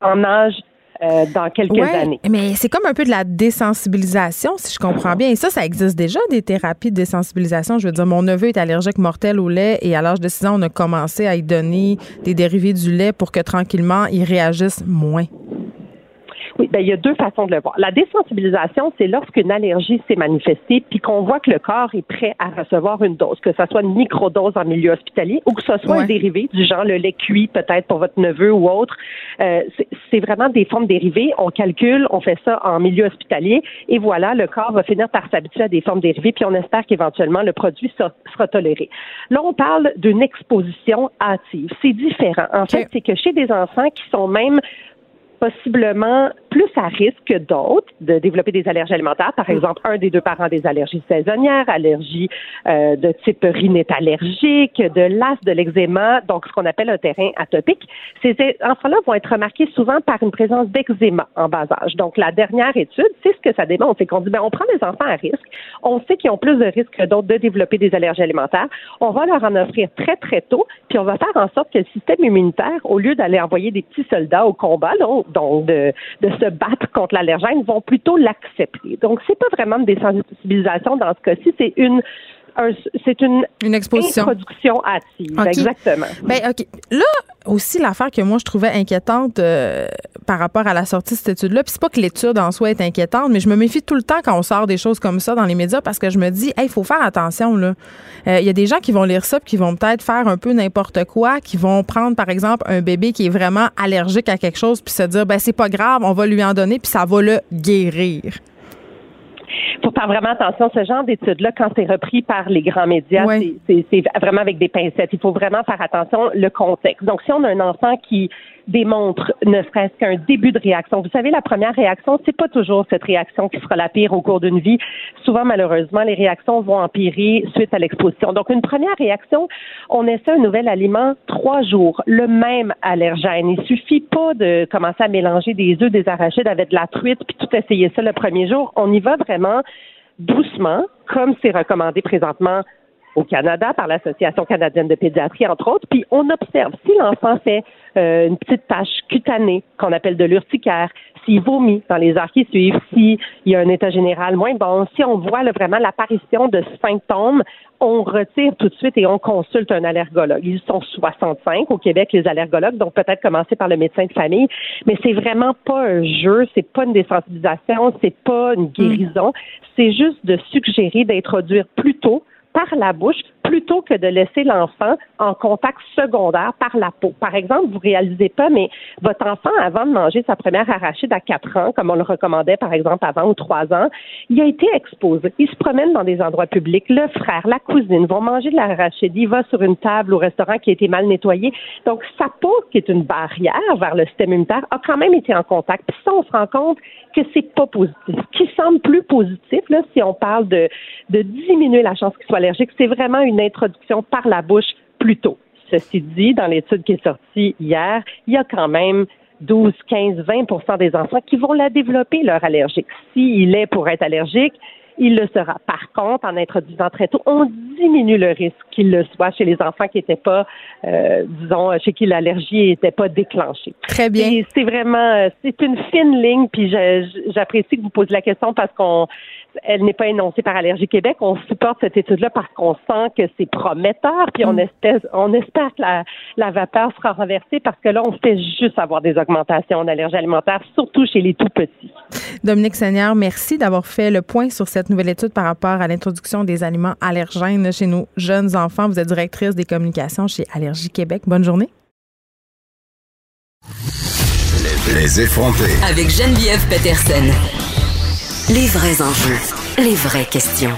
en âge euh, dans quelques années. Mais c'est comme un peu de la désensibilisation, si je comprends bien. Et ça, ça existe déjà, des thérapies de désensibilisation. Je veux dire, mon neveu est allergique mortel au lait et à l'âge de 6 ans, on a commencé à y donner des dérivés du lait pour que tranquillement, il réagisse moins. Oui, ben, il y a deux façons de le voir. La désensibilisation, c'est lorsqu'une allergie s'est manifestée puis qu'on voit que le corps est prêt à recevoir une dose, que ce soit une microdose en milieu hospitalier ou que ce soit un dérivé du genre le lait cuit peut-être pour votre neveu ou autre. Euh, c'est vraiment des formes dérivées. On calcule, on fait ça en milieu hospitalier et voilà, le corps va finir par s'habituer à des formes dérivées puis on espère qu'éventuellement le produit sera, sera, toléré. Là, on parle d'une exposition hâtive. C'est différent. En fait, c'est que chez des enfants qui sont même possiblement plus à risque que d'autres de développer des allergies alimentaires. Par exemple, un des deux parents a des allergies saisonnières, allergies euh, de type rhinite allergique, de l'as, de l'eczéma, donc ce qu'on appelle un terrain atopique. Ces enfants-là vont être remarqués souvent par une présence d'eczéma en bas âge. Donc, la dernière étude, c'est ce que ça démontre. C'est qu'on dit, ben, on prend des enfants à risque. On sait qu'ils ont plus de risques que d'autres de développer des allergies alimentaires. On va leur en offrir très, très tôt, puis on va faire en sorte que le système immunitaire, au lieu d'aller envoyer des petits soldats au combat, là, donc de, de se battre contre l'allergène, vont plutôt l'accepter. Donc, c'est pas vraiment une désensibilisation dans ce cas-ci, c'est une c'est une, une exposition. introduction hâtive. Exactement. Ben, OK. Là, aussi, l'affaire que moi, je trouvais inquiétante euh, par rapport à la sortie de cette étude-là, puis c'est pas que l'étude en soi est inquiétante, mais je me méfie tout le temps quand on sort des choses comme ça dans les médias parce que je me dis, il faut faire attention, là. Euh, il y a des gens qui vont lire ça puis qui vont peut-être faire un peu n'importe quoi, qui vont prendre, par exemple, un bébé qui est vraiment allergique à quelque chose puis se dire, ben, c'est pas grave, on va lui en donner puis ça va le guérir faut faire vraiment attention. Ce genre d'études-là, quand c'est repris par les grands médias, c'est vraiment avec des pincettes. Il faut vraiment faire attention le contexte. Donc, si on a un enfant qui démontre ne serait-ce qu'un début de réaction. Vous savez, la première réaction, c'est pas toujours cette réaction qui sera la pire au cours d'une vie. Souvent, malheureusement, les réactions vont empirer suite à l'exposition. Donc, une première réaction, on essaie un nouvel aliment trois jours, le même allergène. Il suffit pas de commencer à mélanger des œufs, des arachides avec de la truite, puis tout essayer ça le premier jour. On y va vraiment doucement, comme c'est recommandé présentement au Canada par l'Association canadienne de pédiatrie, entre autres. Puis on observe si l'enfant fait euh, une petite tache cutanée qu'on appelle de l'urticaire, s'il vomit dans les heures qui suivent, s'il y a un état général moins bon, si on voit vraiment l'apparition de symptômes, on retire tout de suite et on consulte un allergologue. Ils sont 65 au Québec, les allergologues, donc peut-être commencer par le médecin de famille, mais c'est vraiment pas un jeu, c'est pas une désensibilisation, c'est pas une guérison, c'est juste de suggérer d'introduire plus tôt par la bouche plutôt que de laisser l'enfant en contact secondaire par la peau. Par exemple, vous réalisez pas, mais votre enfant, avant de manger sa première arachide à 4 ans, comme on le recommandait par exemple avant ou 3 ans, il a été exposé. Il se promène dans des endroits publics. Le frère, la cousine vont manger de l'arachide. Il va sur une table au restaurant qui a été mal nettoyée. Donc, sa peau, qui est une barrière vers le système immunitaire, a quand même été en contact. Puis ça, on se rend compte que c'est pas positif. Ce qui semble plus positif, là, si on parle de, de diminuer la chance qu'il soit c'est vraiment une introduction par la bouche plus tôt. Ceci dit, dans l'étude qui est sortie hier, il y a quand même 12, 15, 20% des enfants qui vont la développer, leur allergique. S'il est pour être allergique, il le sera. Par contre, en introduisant très tôt, on diminue le risque qu'il le soit chez les enfants qui n'étaient pas, euh, disons, chez qui l'allergie n'était pas déclenchée. Très bien. C'est vraiment, euh, c'est une fine ligne, puis j'apprécie que vous posiez la question parce qu'on elle n'est pas énoncée par Allergie Québec. On supporte cette étude-là parce qu'on sent que c'est prometteur, puis on, mm. espère, on espère que la, vapeur sera renversée parce que là, on fait juste avoir des augmentations d'allergies alimentaires, surtout chez les tout petits. Dominique Seigneur, merci d'avoir fait le point sur cette nouvelle étude par rapport à l'introduction des aliments allergènes chez nos jeunes enfants. Vous êtes directrice des communications chez Allergie Québec. Bonne journée. Les effronter. Avec Geneviève Peterson. Les vrais enjeux, les vraies questions.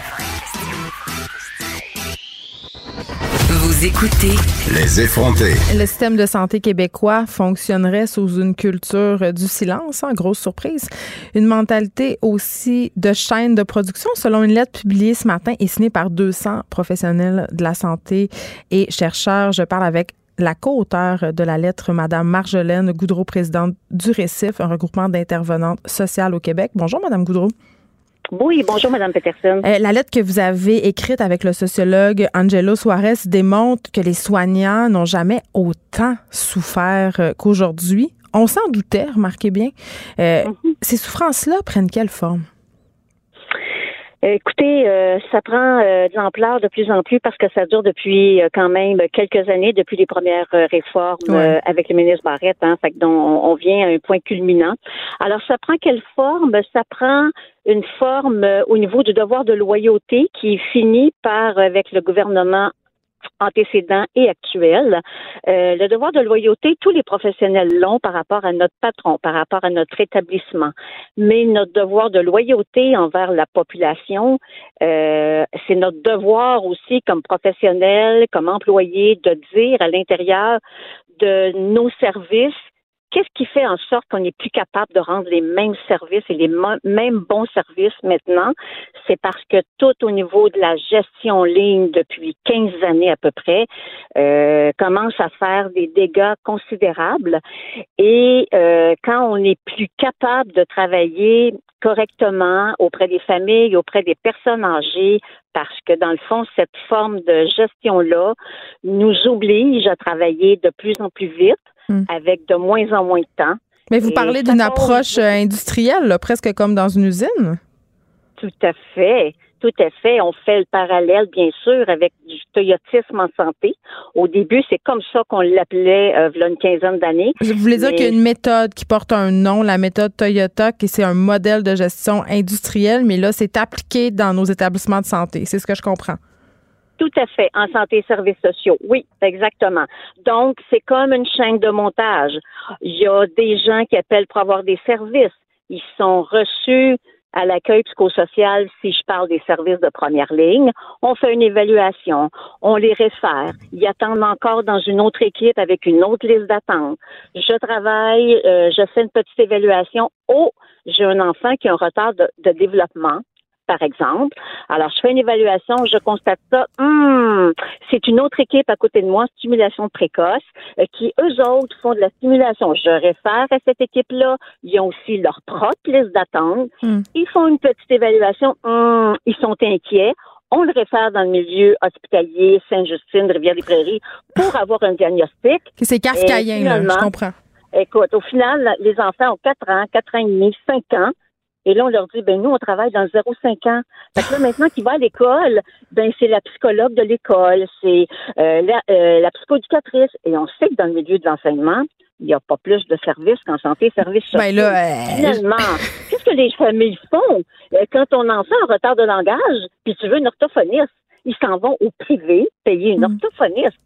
Vous écoutez Les effronter. Le système de santé québécois fonctionnerait sous une culture du silence, hein, grosse surprise. Une mentalité aussi de chaîne de production, selon une lettre publiée ce matin et signée par 200 professionnels de la santé et chercheurs. Je parle avec la co-auteure de la lettre, Madame Marjolaine Goudreau, présidente du Récif, un regroupement d'intervenantes sociales au Québec. Bonjour, Madame Goudreau. Oui, bonjour, Madame Peterson. Euh, la lettre que vous avez écrite avec le sociologue Angelo Suarez démontre que les soignants n'ont jamais autant souffert euh, qu'aujourd'hui. On s'en doutait, remarquez bien. Euh, mhm. Ces souffrances-là prennent quelle forme? Écoutez, euh, ça prend euh, de l'ampleur de plus en plus parce que ça dure depuis euh, quand même quelques années, depuis les premières réformes avec le ministre Barrette, hein, fait dont on, vient à un point culminant. Alors, ça prend quelle forme? Ça prend une forme au niveau du devoir de loyauté qui finit par, avec le gouvernement antécédents et actuels. Euh, le devoir de loyauté, tous les professionnels l'ont par rapport à notre patron, par rapport à notre établissement. Mais notre devoir de loyauté envers la population, euh, c'est notre devoir aussi comme professionnels, comme employés, de dire à l'intérieur de nos services Qu'est-ce qui fait en sorte qu'on n'est plus capable de rendre les mêmes services et les mêmes bons services maintenant? C'est parce que tout au niveau de la gestion ligne depuis 15 années à peu près euh, commence à faire des dégâts considérables. Et euh, quand on n'est plus capable de travailler correctement auprès des familles, auprès des personnes âgées, parce que dans le fond, cette forme de gestion-là nous oblige à travailler de plus en plus vite Hmm. avec de moins en moins de temps. Mais vous parlez d'une approche euh, industrielle, presque comme dans une usine? Tout à fait. Tout à fait. On fait le parallèle, bien sûr, avec du toyotisme en santé. Au début, c'est comme ça qu'on l'appelait euh, il y a une quinzaine d'années. Je voulais dire qu'il y a une méthode qui porte un nom, la méthode Toyota, qui c'est un modèle de gestion industrielle, mais là, c'est appliqué dans nos établissements de santé. C'est ce que je comprends. Tout à fait, en santé et services sociaux. Oui, exactement. Donc, c'est comme une chaîne de montage. Il y a des gens qui appellent pour avoir des services. Ils sont reçus à l'accueil psychosocial si je parle des services de première ligne. On fait une évaluation, on les réfère. Ils attendent encore dans une autre équipe avec une autre liste d'attente. Je travaille, euh, je fais une petite évaluation. Oh, j'ai un enfant qui a un retard de développement par exemple. Alors, je fais une évaluation, je constate ça. Hmm, c'est une autre équipe à côté de moi, stimulation précoce, euh, qui eux autres font de la stimulation. Je réfère à cette équipe-là. Ils ont aussi leur propre liste d'attente. Hmm. Ils font une petite évaluation. Hmm, ils sont inquiets. On le réfère dans le milieu hospitalier, Sainte-Justine, Rivière-des-Prairies, pour avoir un diagnostic. C'est kafkaïen, je comprends. Écoute, au final, les enfants ont 4 ans, 4 ans et demi, 5 ans. Et là, on leur dit, ben nous, on travaille dans 0,5 ans. Fait que là, maintenant qu'il va à l'école, ben c'est la psychologue de l'école, c'est euh, la, euh, la psychoéducatrice. Et on sait que dans le milieu de l'enseignement, il n'y a pas plus de services qu'en santé services sociaux. Ben là, euh, Finalement, [LAUGHS] qu'est-ce que les familles font quand ton enfant a un retard de langage, puis tu veux une orthophoniste? Ils s'en vont au privé payer une mm. orthophoniste.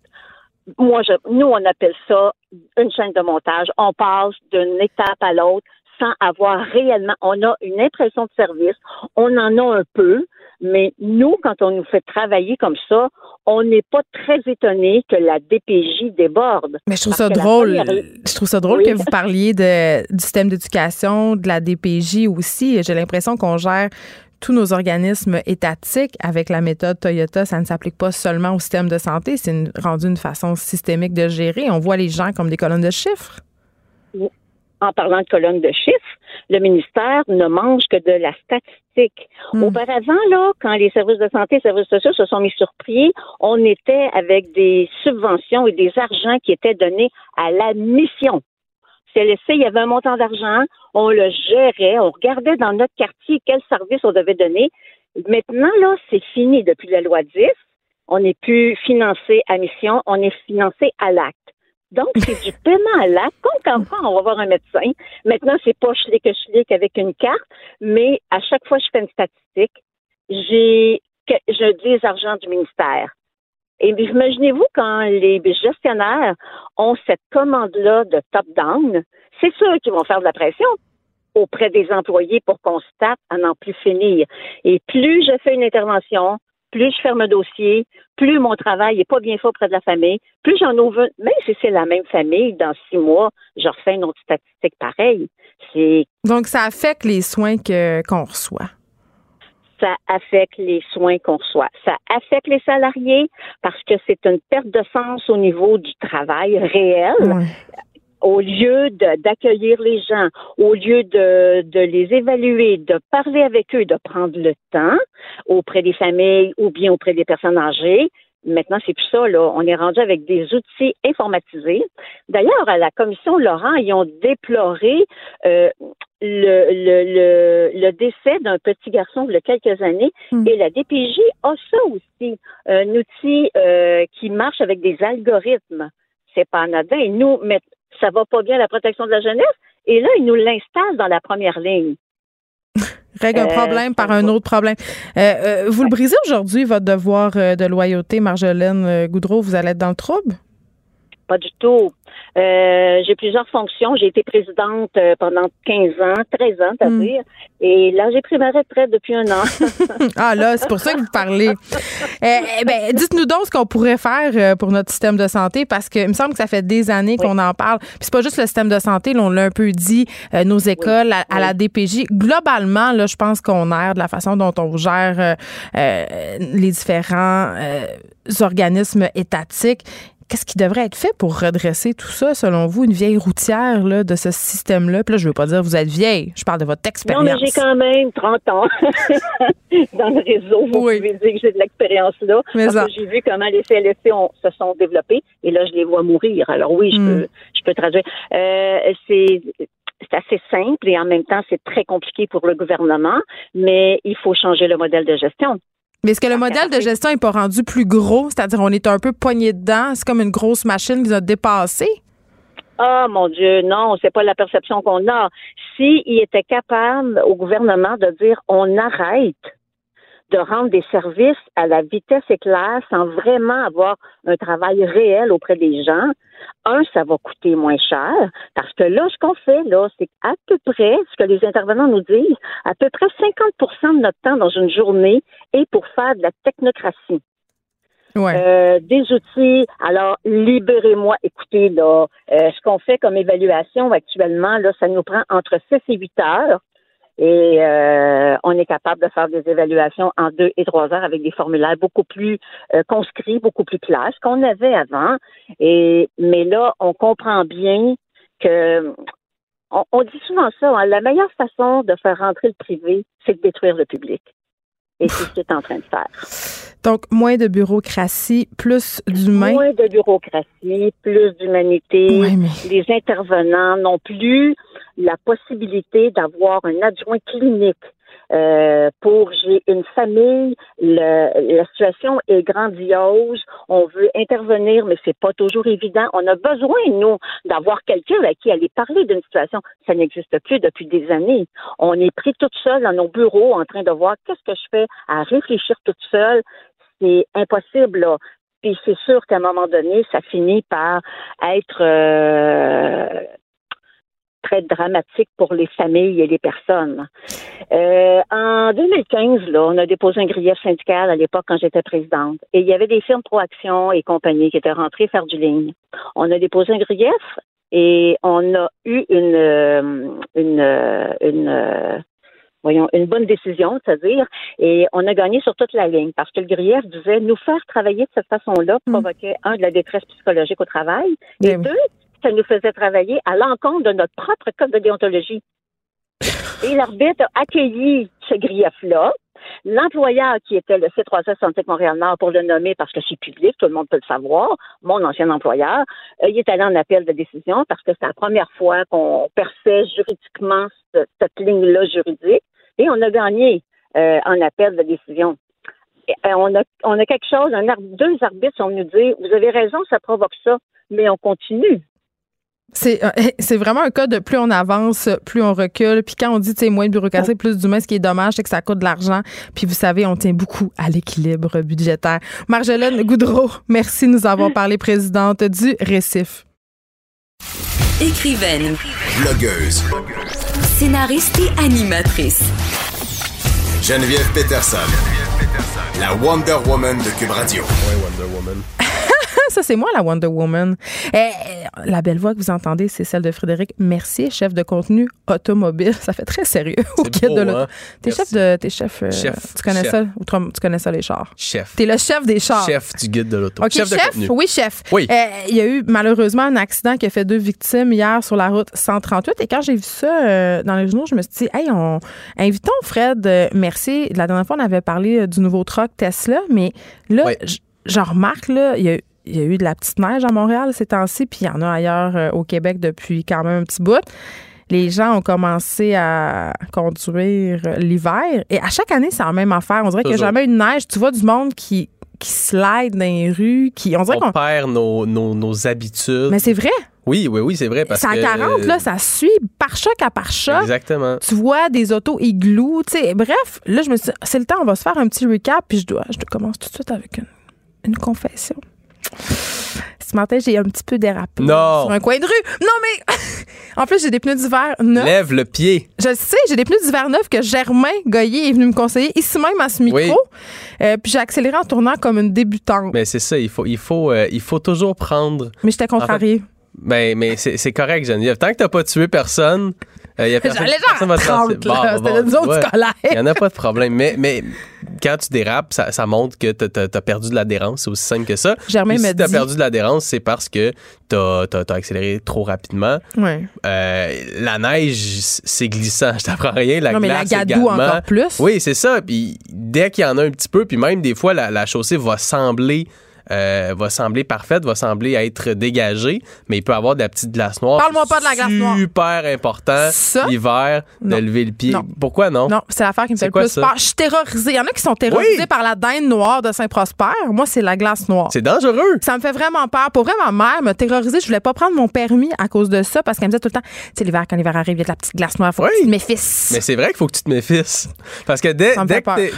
Moi, je, nous, on appelle ça une chaîne de montage. On passe d'une étape à l'autre sans avoir réellement, on a une impression de service, on en a un peu, mais nous, quand on nous fait travailler comme ça, on n'est pas très étonné que la DPJ déborde. Mais je trouve ça drôle. Je trouve ça drôle que vous parliez de, du système d'éducation, de la DPJ aussi. J'ai l'impression qu'on gère tous nos organismes étatiques avec la méthode Toyota, ça ne s'applique pas seulement au système de santé, c'est rendu une façon systémique de gérer. On voit les gens comme des colonnes de chiffres. En parlant de colonne de chiffres, le ministère ne mange que de la statistique. Hmm. Auparavant, là, quand les services de santé et les services sociaux se sont mis sur pied, on était avec des subventions et des argents qui étaient donnés à la mission. C'est laissé, il y avait un montant d'argent, on le gérait, on regardait dans notre quartier quel service on devait donner. Maintenant, là, c'est fini depuis la loi 10. On n'est plus financé à mission, on est financé à l'acte. Donc, c'est du paiement à l'acte. Comme quand on va voir un médecin. Maintenant, c'est pas je schlick avec une carte, mais à chaque fois que je fais une statistique, j'ai, je dis les argents du ministère. Et imaginez-vous quand les gestionnaires ont cette commande-là de top-down, c'est sûr qu'ils vont faire de la pression auprès des employés pour qu'on se tape à n'en plus finir. Et plus je fais une intervention, plus je ferme un dossier, plus mon travail n'est pas bien fait auprès de la famille, plus j'en ouvre, même si c'est la même famille, dans six mois, je refais une autre statistique pareille. Donc, ça affecte les soins qu'on reçoit ça affecte les soins qu'on reçoit. Ça affecte les salariés parce que c'est une perte de sens au niveau du travail réel au lieu d'accueillir les gens, au lieu de, de, les évaluer, de parler avec eux, de prendre le temps auprès des familles ou bien auprès des personnes âgées, Maintenant, c'est plus ça, là. On est rendu avec des outils informatisés. D'ailleurs, à la commission Laurent, ils ont déploré euh, le, le, le, décès d'un petit garçon il y a quelques années. Hmm. Et la DPJ a ça aussi, un outil euh, qui marche avec des algorithmes. C'est pas anodin. Et nous, ça va pas bien la protection de la jeunesse. Et là, il nous l'installe dans la première ligne. [LAUGHS] Règle un euh, problème par un autre problème. Euh, euh, vous le brisez aujourd'hui, votre devoir de loyauté, Marjolaine Goudreau? Vous allez être dans le trouble? Pas du tout. Euh, j'ai plusieurs fonctions. J'ai été présidente euh, pendant 15 ans, 13 ans, à hmm. dire. Et là, j'ai pris ma retraite depuis un an. [LAUGHS] ah là, c'est pour ça que vous parlez. Eh, eh ben, dites-nous donc ce qu'on pourrait faire euh, pour notre système de santé, parce qu'il me semble que ça fait des années qu'on en parle. Puis c'est pas juste le système de santé, là, on l'a un peu dit, nos écoles, à, la DPJ. Globalement, là, je pense qu'on erre de la façon dont on gère les différents organismes étatiques. Qu'est-ce qui devrait être fait pour redresser tout ça, selon vous, une vieille routière là, de ce système-là? Puis là, je veux pas dire que vous êtes vieille, je parle de votre expérience. Non, mais j'ai quand même 30 ans [LAUGHS] dans le réseau. Vous pouvez dire que j'ai de l'expérience là. parce que j'ai vu comment les CLSC se sont développés et là, je les vois mourir. Alors oui, je, hmm. peux, je peux traduire. Euh, c'est c'est assez simple et en même temps, c'est très compliqué pour le gouvernement, mais il faut changer le modèle de gestion. Mais est-ce que le modèle de gestion n'est pas rendu plus gros? C'est-à-dire, on est un peu poigné dedans? C'est comme une grosse machine qui nous a dépassé? Ah, mon Dieu, non, c'est pas la perception qu'on a. S'il était capable au gouvernement de dire on arrête de rendre des services à la vitesse éclair sans vraiment avoir un travail réel auprès des gens, un, ça va coûter moins cher, parce que là, ce qu'on fait, là, c'est à peu près, ce que les intervenants nous disent, à peu près 50% de notre temps dans une journée est pour faire de la technocratie. Euh, des outils. Alors, libérez-moi. Écoutez, là, euh, ce qu'on fait comme évaluation actuellement, là, ça nous prend entre 6 et 8 heures. Et euh, on est capable de faire des évaluations en deux et trois heures avec des formulaires beaucoup plus euh, conscrits, beaucoup plus clairs, qu'on avait avant. Et mais là, on comprend bien que on, dit souvent ça. Hein, la meilleure façon de faire rentrer le privé, c'est de détruire le public. Et c'est ce est en train de faire. Donc, moins de bureaucratie, plus d'humain. Moins de bureaucratie, plus d'humanité. Les intervenants n'ont plus la possibilité d'avoir un adjoint clinique. Euh, pour j'ai une famille, la situation est grandiose, on veut intervenir, mais c'est pas toujours évident. On a besoin, nous, d'avoir quelqu'un à qui aller parler d'une situation. Ça n'existe plus depuis des années. On est pris toute seule dans nos bureaux en train de voir qu'est-ce que je fais à réfléchir toute seule. C'est impossible, là. Puis c'est sûr qu'à un moment donné, ça finit par être euh, très dramatique pour les familles et les personnes. Euh, en 2015, là, on a déposé un grief syndical à l'époque quand j'étais présidente. Et il y avait des firmes Proaction et compagnie qui étaient rentrées faire du ligne. On a déposé un grief et on a eu une, euh, une, euh, une, voyons, une bonne décision, c'est-à-dire, et on a gagné sur toute la ligne parce que le grief disait nous faire travailler de cette façon-là mm. provoquait, un, de la détresse psychologique au travail, et deux, nous faisait travailler à l'encontre de notre propre code de déontologie. Et l'arbitre a accueilli ce grief-là. L'employeur qui était le C3S Santé Montréal-Nord, pour le nommer parce que c'est public, tout le monde peut le savoir, mon ancien employeur, euh, il est allé en appel de décision parce que c'est la première fois qu'on perçait juridiquement cette, ligne-là juridique et on a gagné euh, en appel de décision. Euh, on, a, quelque chose, deux arbitres sont venus dire, vous avez raison, ça provoque ça, mais on continue. C'est, euh, c'est vraiment un cas de plus on avance, plus on recule. Puis quand on dit moins de bureaucratie, plus d'humain, ce qui est dommage, c'est que ça coûte de l'argent. Puis vous savez, on tient beaucoup à l'équilibre budgétaire. Marjolaine Goudreau, merci de nous avoir parlé, présidente du Récif. Écrivaine. Blogueuse. Scénariste et animatrice. Geneviève Peterson. La Wonder Woman de Cube Radio. Wonder Woman. [LAUGHS] ça, c'est moi, la Wonder Woman. Eh, eh, la belle voix que vous entendez, c'est celle de Frédéric Mercier, chef de contenu automobile. [LAUGHS] Ça fait très sérieux au guide de l'auto. Hein? T'es chef de. T'es chef, euh, chef. Tu connais ça? Ou tu connais ça, les chars? Chef. T'es le chef des chars. Chef du guide de l'auto. chef, de contenu. Oui, chef. Oui. Eh, il y a eu malheureusement un accident qui a fait deux victimes hier sur la route 138. Et quand j'ai vu ça euh, dans les journaux, je me suis dit, hey, on, invitons Fred euh, Mercier. La dernière fois, on avait parlé du nouveau truck Tesla, mais là, je remarque, là, il y a il y a eu de la petite neige à Montréal ces temps-ci, puis il y en a ailleurs euh, au Québec depuis quand même un petit bout. Les gens ont commencé à conduire l'hiver. Et à chaque année, c'est la même affaire. On dirait qu'il n'y a jamais eu de neige. Tu vois du monde qui, qui slide dans les rues. Qui, on dirait qu'on perd nos, nos, habitudes. Mais c'est vrai. Oui, oui, oui, c'est vrai. Parce c'est à 40, là, ça suit par choc à par choc. Exactement. Tu vois des autos igloo, tu sais. Bref, là, je me suis c'est le temps, on va se faire un petit recap, puis je dois, je commence tout de suite avec une, une confession. Ce matin, j'ai un petit peu dérapé non. sur un coin de rue. Non, mais [LAUGHS] en plus, j'ai des pneus d'hiver neufs. Lève le pied. Je sais, j'ai des pneus d'hiver neufs que Germain Goyer est venu me conseiller ici même à ce micro. Euh, puis j'ai accéléré en tournant comme une débutante. Mais c'est ça, il faut, il faut, euh, il faut toujours prendre. Mais j'étais contrariée. ben, mais c'est correct, Geneviève. Tant que t'as pas tué personne, il y a personne, personne va C'était bon, zone scolaire. Il n'y en a pas de problème. Mais, mais quand tu dérapes, ça, ça montre que tu as, perdu de l'adhérence. C'est aussi simple que ça. Germain si tu as perdu de l'adhérence, c'est parce que tu as, accéléré trop rapidement. Ouais. Euh, la neige, c'est glissant. Je t'apprends rien. La non, mais la gadoue encore plus. Oui, c'est ça. Puis dès qu'il y en a un petit peu, puis même des fois, la, la chaussée va sembler euh, va sembler parfaite, va sembler être dégagée, mais il peut avoir de la petite glace noire. Parle-moi pas de la glace noire. Super important l'hiver de lever le pied. Pourquoi non? Non, c'est l'affaire qui me fait le plus peur. Je suis terrorisée. Il y en a qui sont terrorisés par la dinde noire de Saint-Prosper. Moi, c'est la glace noire. C'est dangereux. Ça me fait vraiment peur. Pour vrai, ma mère me terrorisait. Je voulais pas prendre mon permis à cause de ça parce qu'elle me disait tout le temps, tu sais, l'hiver, quand l'hiver arrive, il y a de la petite glace noire. Faut que tu te méfies. Mais c'est vrai qu'il faut que tu te méfies. Parce que dès,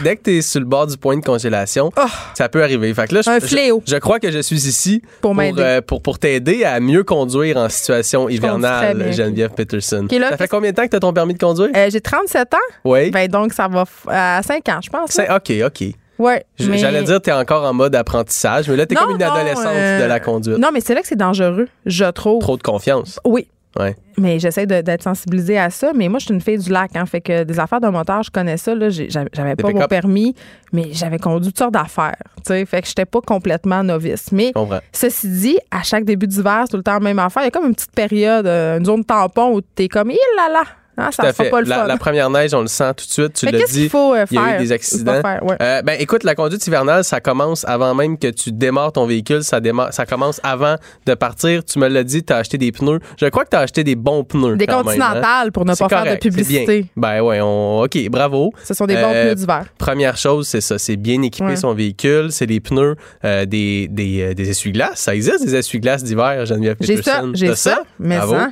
dès que tu es sur le bord du point de congélation, oh. ça peut arriver. Fait que là, Un fléau. Je crois que je suis ici pour, euh, pour, pour, t'aider à mieux conduire en situation hivernale, Geneviève Peterson. ça fait combien de temps que tu as ton permis de conduire? Euh, j'ai 37 ans. Oui. Ben, donc, ça va à 5 ans, je pense. OK, OK. Ouais, J'allais dire, tu es encore en mode apprentissage, mais là, tu es comme une adolescente de la euh, conduite. Non, mais c'est là que c'est dangereux, je trouve. Trop de confiance. Oui. Ouais. Mais j'essaie d'être sensibilisée à ça. Mais moi, je suis une fille du lac. Hein, fait que des affaires de moteur, je connais ça. J'avais pas mon permis, mais j'avais conduit toutes sortes d'affaires. Fait que j'étais pas complètement novice. Mais ceci dit, à chaque début d'hiver, c'est tout le temps la même affaire. Il y a comme une petite période, euh, une zone tampon où tu es comme, il là là, Hein, ça Pas le la, la, première neige, on le sent tout de suite. Tu l'as dit. Faut, euh, il y a eu des accidents. Euh, ben, écoute, la conduite hivernale, ça commence avant même que tu démarres ton véhicule. Ça, démarre, ça commence avant de partir. Tu me l'as dit, tu as acheté des pneus. Je crois que tu as acheté des bons pneus. Des hein. continentales pour ne pas faire de publicité. Ben ouais, on... OK, bravo. Ce sont des bons euh, pneus d'hiver. Première chose, c'est ça. C'est bien équiper son véhicule. C'est les pneus des, des, des essuie-glaces. Ça existe, des essuie-glaces d'hiver, Geneviève J'ai ça, j'ai ça, mais ça.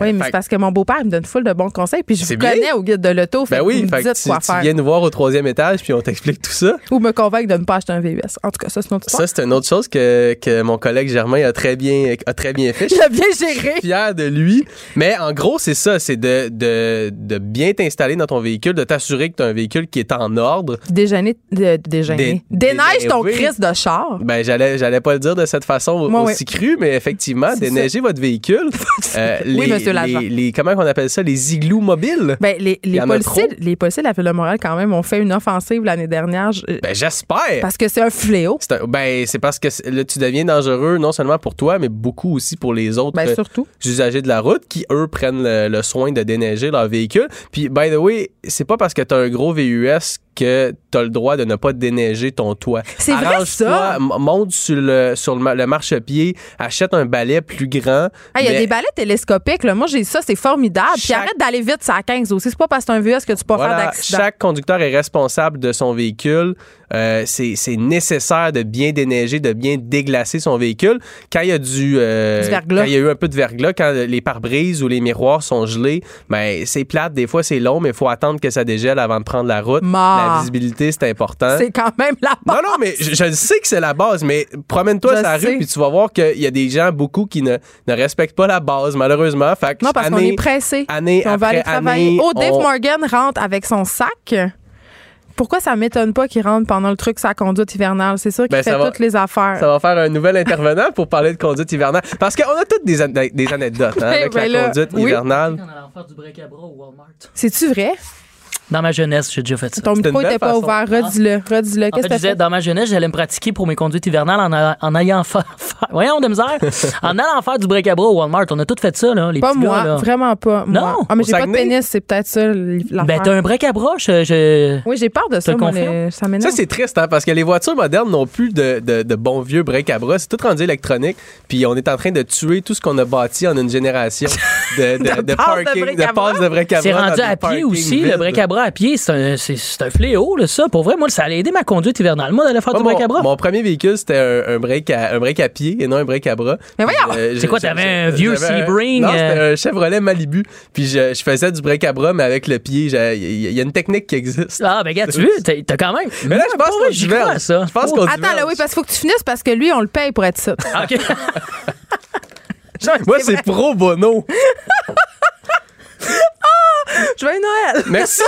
Oui, mais c'est parce que mon beau-père me donne full de bons conseils, puis je vous connais au guide de l'auto. Ben oui, fait que tu, quoi tu viens nous voir au troisième étage, puis on t'explique tout ça. Ou me convaincre de ne pas acheter un VUS. En tout cas, ça, c'est une autre Ça, c'est une autre chose que, que mon collègue Germain a très bien, a très bien fait. [LAUGHS] Il a bien géré. fier de lui. Mais en gros, c'est ça, c'est de, de, de bien t'installer dans ton véhicule, de t'assurer que tu as un véhicule qui est en ordre. Déjeuner, de, déjeuner. Déneige ton crise de char. Ben, j'allais, j'allais pas le dire de cette façon aussi crue, mais effectivement, déneiger votre véhicule. [LAUGHS] euh, les, les, comment on appelle ça, les igloos mobiles? Ben, les, les policiers, les policiers de la ville de Montréal, quand même, ont fait une offensive l'année dernière. Ben, j'espère. Parce que c'est un fléau. ben, c'est parce que là, tu deviens dangereux non seulement pour toi, mais beaucoup aussi pour les autres ben, surtout. usagers de la route qui, eux, prennent le, soin de déneiger leur véhicule. Puis, by the way, c'est pas parce que tu as un gros VUS que tu as le droit de ne pas déneiger ton toit. C'est vrai ça? Monte sur le sur le, marchepied, achète un balai plus grand. Il y a des balais télescopiques là. Moi j'ai ça, c'est formidable. Puis arrête d'aller vite ça à 15 aussi. C'est pas parce que c'est un VUS que tu peux faire d'accident. Chaque conducteur est responsable de son véhicule. Euh, c'est nécessaire de bien déneiger, de bien déglacer son véhicule. Quand il y a du, euh, quand il y a eu un peu de verglas, quand les pare-brises ou les miroirs sont gelés, ben c'est plate. Des fois c'est long, mais il faut attendre que ça dégèle avant de prendre la route. La visibilité c'est important. C'est quand même la base. Non non, mais je, sais que c'est la base, mais promène-toi sur la rue puis tu vas voir qu'il y a des gens beaucoup qui ne, ne respectent pas la base malheureusement. Fait non parce qu'on est pressé. Année on va aller travailler. oh Dave Morgan rentre avec son sac pourquoi ça m'étonne pas qu'il rentre pendant le truc sa conduite hivernale? C'est ça qui ben, fait toutes les affaires. Ça va faire un nouvel intervenant pour parler de conduite hivernale. Parce qu'on a toutes des, anecdotes hein, [LAUGHS] avec la ben conduite hivernale. C'est-tu vrai? Dans ma jeunesse, j'ai déjà fait ça. Ton micro n'était pas ouvert. Redis-le. Redis-le. Qu'est-ce que tu disais, dans ma jeunesse, j'allais me pratiquer pour mes conduites hivernales en, en ayant faire. [LAUGHS] Voyons, de misère. [LAUGHS] en allant faire du break-à-bras au Walmart. On a tout fait ça, là, les Pas petits moi. Gars, là. Vraiment pas. Moi. Non. Ah, mais j'ai pas de pénis, c'est peut-être ça. Ben, t'as un break-à-bras. Je, Oui, j'ai peur de ça. Moi, ça m'énerve. Ça, c'est triste, hein, parce que les voitures modernes n'ont plus de, de, de bons vieux break-à-bras. C'est tout rendu électronique. Puis on est en train de tuer tout ce qu'on a bâti en une génération de, de, [LAUGHS] de, parking, de passes de break-à-bras. C'est rendu à pied aussi. Le break-à-bras à pied, c'est un c'est un fléau, là, ça. Pour vrai, moi, ça allait aider ma conduite hivernale. Moi, d'aller faire du break à bras. Mon premier véhicule, c'était un, break à, un break à pied et non un break à bras. Mais voyons! Euh, c'est quoi, t'avais un vieux Sebring? Non, c'était euh? un Chevrolet Malibu. Puis je, je, faisais du break à bras, mais avec le pied. Il y, a une technique qui existe. Ah, ben, regarde, tu veux, t'as quand même. Mais là, je pense qu'on diverge. ça. Je pense qu'on Attends, là, oui, parce qu'il faut que tu finisses parce que lui, on le paye pour être ça. Ah, [LAUGHS] OK. [LAUGHS] Moi, c'est pro bono. [LAUGHS] [LAUGHS] Joyeux Noël! [LAUGHS] Merci!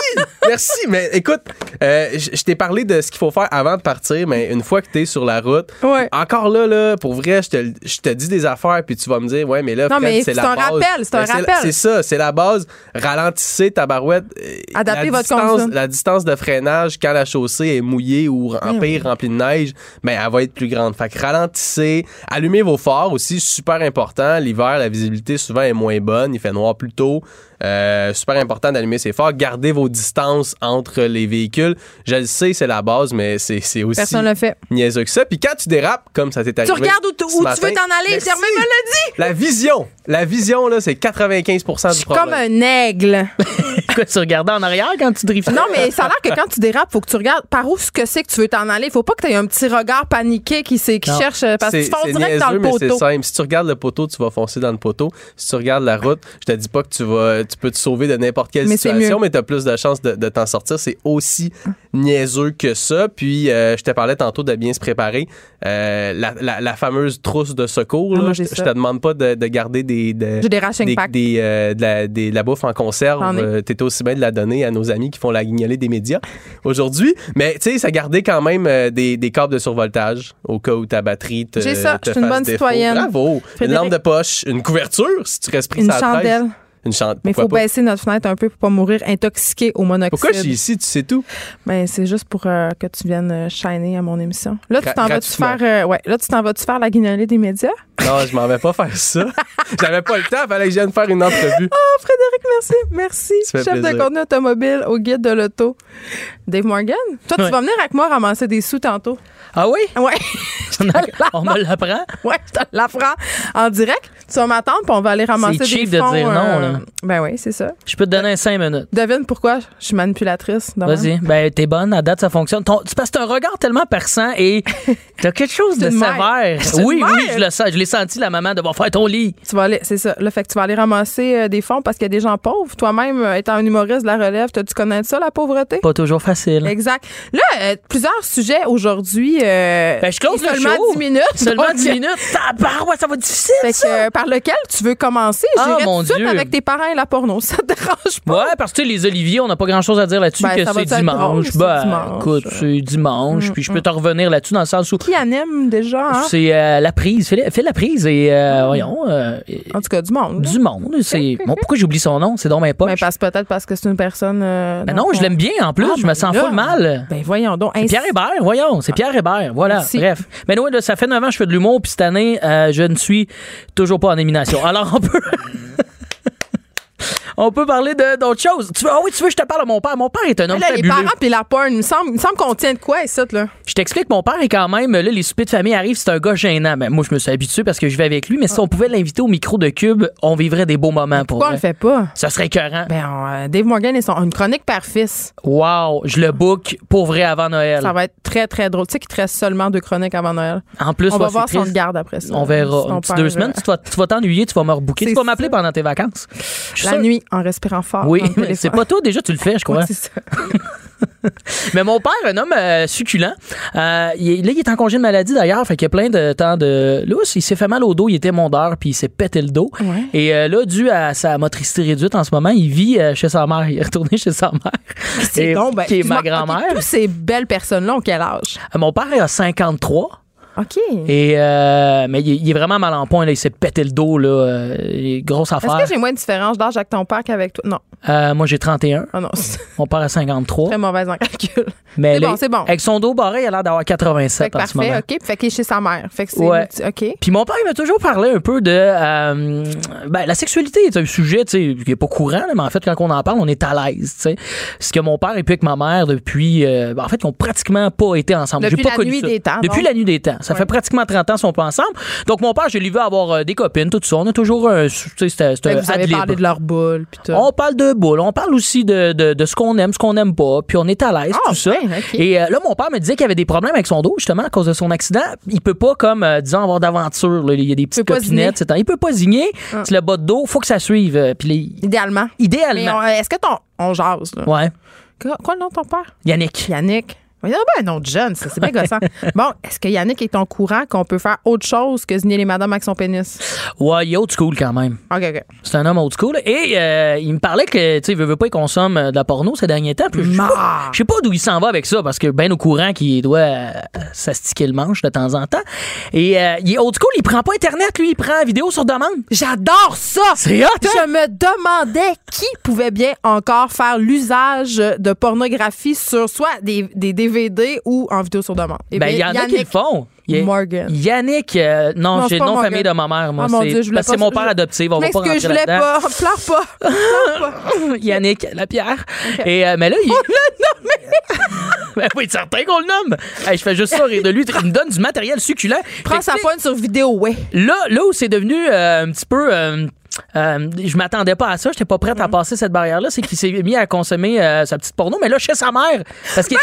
Merci! Mais écoute, euh, je t'ai parlé de ce qu'il faut faire avant de partir, mais une fois que tu es sur la route, encore là, là, pour vrai, je te, je te dis des affaires, puis tu vas me dire, ouais, mais là, c'est la base. Un rappel, c'est un ben, rappel. C'est ça, c'est la base. Ralentissez ta barouette. Euh, Adaptez la votre distance, La distance de freinage quand la chaussée est mouillée ou en pire remplie de neige, ben, elle va être plus grande. Fait que ralentissez. Allumez vos phares aussi, super important. L'hiver, la visibilité souvent est moins bonne. Il fait noir plus tôt. Euh, super important d'allumer ses phares. Gardez vos distances entre les véhicules. Je le sais, c'est la base, mais c'est aussi Personne le fait. niaiseux que ça. Puis quand tu dérapes, comme ça t'est arrivé. Tu regardes où, tu veux t'en aller. Germain me l'a dit. La vision. La vision, là, c'est 95% du problème. Je suis comme un aigle. [LAUGHS] [LAUGHS] Quoi, tu regardais en arrière quand tu driftes? Non, mais ça a l'air que quand tu dérapes, faut que tu regardes par où ce que c'est que tu veux t'en aller. Faut pas que tu aies un petit regard paniqué qui, qui cherche. Parce que tu fonces direct dans le poteau. c'est simple. Si tu regardes le poteau, tu vas foncer dans le poteau. Si tu regardes la route, je te dis pas que tu vas, tu peux te sauver de n'importe quelle situation, mais tu as plus de chances de, t'en sortir. C'est aussi niaiseux que ça. Puis, euh, je te parlais tantôt de bien se préparer. Euh, la, fameuse trousse de secours, ah, je, te demande pas de, garder des, de, des, des, euh, de, la, bouffe en conserve. tu étais aussi bien de la donner à nos amis qui font la guignolée des médias aujourd'hui. Mais, tu sais, ça gardait quand même des, des câbles de survoltage au cas où ta batterie te. J'ai ça, je suis une bonne citoyenne. Bravo. Une lampe de poche, une couverture si tu restes pris Une chandelle. Mais il faut baisser notre fenêtre un peu pour pas mourir intoxiqué au monoxyde. Pourquoi je suis ici, tu sais tout? Ben, c'est juste pour euh, que tu viennes euh, shiner à mon émission. Là, tu t'en vas-tu faire euh, ouais, là tu t'en vas-tu faire la guignolée des médias? Non, je m'en vais pas faire ça. [LAUGHS] J'avais pas le temps, il fallait que je vienne faire une entrevue. Oh, Frédéric, merci. Merci. Chef de contenu automobile au guide de l'auto. Dave Morgan, toi, tu vas venir avec moi ramasser des sous tantôt. Ah oui? Ouais. [LAUGHS] on me l'apprend? Ouais, je te l'apprends en direct. Tu vas m'attendre, puis on va aller ramasser des fonds. C'est cheap de dire non, là. Ben oui, c'est ça. Je peux te donner 5 minutes. Devine pourquoi je suis manipulatrice. Vas-y. Ben, t'es bonne. À date, ça fonctionne. Que t'as un regard tellement perçant et [LAUGHS] t'as quelque chose de sévère. Oui, oui, je le sens. Je l'ai senti, la maman, de devoir faire ton lit. Tu vas aller, c'est ça. Là, fait que tu vas aller ramasser euh, des fonds parce qu'il y a des gens pauvres. Toi-même, euh, étant un humoriste de la relève, t'as-tu connais ça, la pauvreté? Pas toujours facile. Exact. Là, euh, plusieurs sujets aujourd'hui. ben, je close seulement 10 minutes. Seulement 10 minutes. Ça, ça va difficile. Fait que, par lequel tu veux commencer? Ah, mon Dieu. avec tes parents et la porno. [LAUGHS] Ça te dérange pas? Ouais, parce que tu sais, les oliviers, on n'a pas grand chose à dire là-dessus Ben, que c'est dimanche. drôle, Ben, dimanche. écoute, c'est dimanche, puis je peux te revenir là-dessus dans le sens où Qui anime déjà? Hein? c'est euh, la prise. Fais, fais la prise et, euh, voyons, euh, En tout cas, du monde. du monde. C'est bon, pourquoi j'oublie son nom? C'est dans mes poches. Ben, parce, peut-être parce que c'est une personne. euh, Ben non, je l'aime bien en plus. Ah, je me ben sens là. full mal. Ben voyons donc. C'est Pierre Hébert, voyons, c'est Pierre Hébert, voilà. Merci. Bref. Mais oui, là, ça fait 9 ans que je fais de l'humour, puis cette année, je ne suis toujours pas en élimination. Alors, on peut... on peut parler d'autres choses. Tu veux, ah oui, tu veux je te parle de mon père? Mon père est un homme Là, les parents puis la porn, il me semble, il me semble qu'on tient de quoi, ça, là? Je t'explique, mon père est quand même, là, les soupers de famille arrivent, c'est un gars gênant. Ben, moi, je me suis habitué parce que je vais avec lui, mais si on pouvait l'inviter au micro de Cube, on vivrait des beaux moments pour Pourquoi on le fait pas? Ça serait écœurant. Ben, on, euh, Dave Morgan et son une chronique père-fils. Wow, je le book pour vrai avant Noël. Ça va être très, très drôle. Tu sais qu'il te reste seulement deux chroniques avant Noël? En plus, on va voir si on le triste. garde après ça. On verra. Si deux semaines, tu vas t'ennuyer, tu vas me rebooker. Tu vas m'appeler pendant tes vacances. Je suis La sûr. nuit, en respirant fort. Oui, [LAUGHS] c'est pas toi déjà, tu le fais, je crois. Ça. [LAUGHS] Mais mon père, un homme euh, succulent, euh, il est- là, il est en congé de maladie d'ailleurs, fait qu'il y a plein de temps de lousse. Il s'est fait mal au dos, il était mondeur, puis il s'est pété le dos. Ouais. Et euh, là, dû à sa motricité réduite en ce moment, il vit chez sa mère. Il est retourné chez sa mère. C'est donc, ben, qui est ma grand-mère. Tous ces belles personnes-là ont quel âge? Mon père a 53. OK. Et euh, mais il, est- il est vraiment mal en point. Là. Il s'est pété le dos. Là. Euh, il est grosse Est-ce affaire. que j'ai moins de différence d'âge avec ton père qu'avec toi? Non. Euh, moi, j'ai 31. Ah non, Mon père a 53. très mauvaise en calcul. Mais C'est bon, c'est bon. Avec son dos barré, il a l'air d'avoir Fait 87 que en ce parfait, moment. OK. Fait qu'il est chez sa mère. Fait que c'est. Ouais. OK. Puis mon père, il m'a toujours parlé un peu de. euh, ben, la sexualité est un sujet, tu sais, qui est pas courant, mais en fait, quand on en parle, on est à l'aise, tu sais. Ce que mon père et puis avec ma mère, depuis. euh, ben, en fait, ils ont pratiquement pas été ensemble. Depuis pas la connu nuit ça. des temps, Depuis la nuit des temps. Ça Ouais. fait pratiquement 30 ans qu'ils sont pas ensemble. Donc, mon père, je l'ai vu avoir euh, des copines, tout ça. On a toujours un. Tu sais, vous avez parlé de leur boule. Puis tout. On parle de boule, on parle aussi de, de, de ce qu'on aime, ce qu'on n'aime pas, puis on est à l'aise, Ah, tout ça. Et euh, là, mon père me disait qu'il avait des problèmes avec son dos, justement, à cause de son accident. Il peut pas, comme, euh, disons, avoir d'aventure. là. Il y a des petites copinettes, etc. Il peut pas zigner. Ah. C'est le bas de dos, faut que ça suive. Puis les- Idéalement. Idéalement. on- est-ce que ton. On jase, là? Ouais. Quoi, quoi le nom de ton père? Yannick. Yannick. Il a ben un de jeune, ça, c'est bien gossant. [LAUGHS] bon, est-ce que Yannick est au courant qu'on peut faire autre chose que zigner les madames avec son pénis? Ouais, il est old school quand même. OK, OK. C'est un homme old school. Et euh, il me parlait que, tu sais, il veut, veut pas qu'il consomme euh, de la porno ces derniers temps. Puis je sais pas, d'où il s'en va avec ça, parce que ben au courant qu'il doit euh, s'astiquer le manche de temps en temps. Et euh, il est old school, il prend pas Internet, lui, il prend vidéo sur demande. J'adore ça! C'est hot, hein? Je me demandais qui pouvait bien encore faire l'usage de pornographie sur soit des, des DVD ou en vidéo sur demande. Eh Ben, il y en a qui le font. Morgan. Yannick, euh, non, Non, j'ai nom Morgan. famille de ma mère, moi. Ah, mon c'est Dieu, je voulais parce que c'est mon père je- adoptif, on va pas rentrer je voulais pas. [LAUGHS] Pleure pas. Pleure pas. [LAUGHS] Yannick Lapierre. Et, euh, mais là, il... [LAUGHS] ben oui, certain qu'on le nomme. Hey, je fais juste ça rire de lui. Il me donne du matériel succulent. Prends sa pointe sur vidéo, ouais. Là, là où c'est devenu euh, un petit peu. Euh, euh, je m'attendais pas à ça, j'étais pas prête à passer cette barrière-là. C'est qu'il s'est mis à consommer euh, sa petite porno, mais là, chez sa mère. Parce que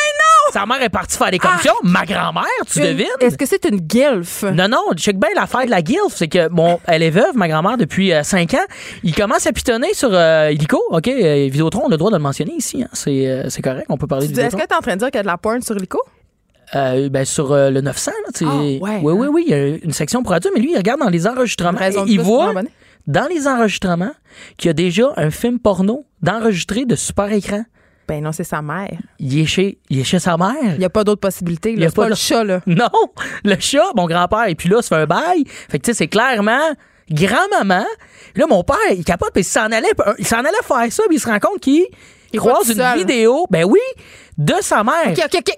sa mère est partie faire des commissions. Ma grand-mère, tu Une- devines? Est-ce que c'est une gilf? Non, non, check bien l'affaire de la guilf, c'est que bon, elle est veuve, ma grand-mère, depuis 5 ans. Il commence à pitonner sur euh, Illico, OK? euh, Vidéotron, on a le droit de le mentionner ici, hein, c'est, euh, correct, on peut parler de Est-ce que t'es en train de dire qu'il y a de la porn sur Lico? Euh, ben, sur euh, le 900, là. Ah, ouais, oui, hein? oui, oui, il y a une section pour adultes, mais lui, il regarde dans les enregistrements. Il voit. Dans les enregistrements qu'il y a déjà un film porno d'enregistré de super écran. Ben non, c'est sa mère. Il est chez, il est chez sa mère. Il n'y a pas d'autre possibilité. Il a pas, pas le de- chat, là. [LAUGHS] Non, le chat, mon grand-père, et puis là, ça fait un bail. Fait que, tu sais, c'est clairement grand-maman. Là, mon père, il capote, puis il s'en allait, il s'en allait faire ça, puis il se rend compte qu'il croise une vidéo, ben oui, de sa mère. OK, OK, OK.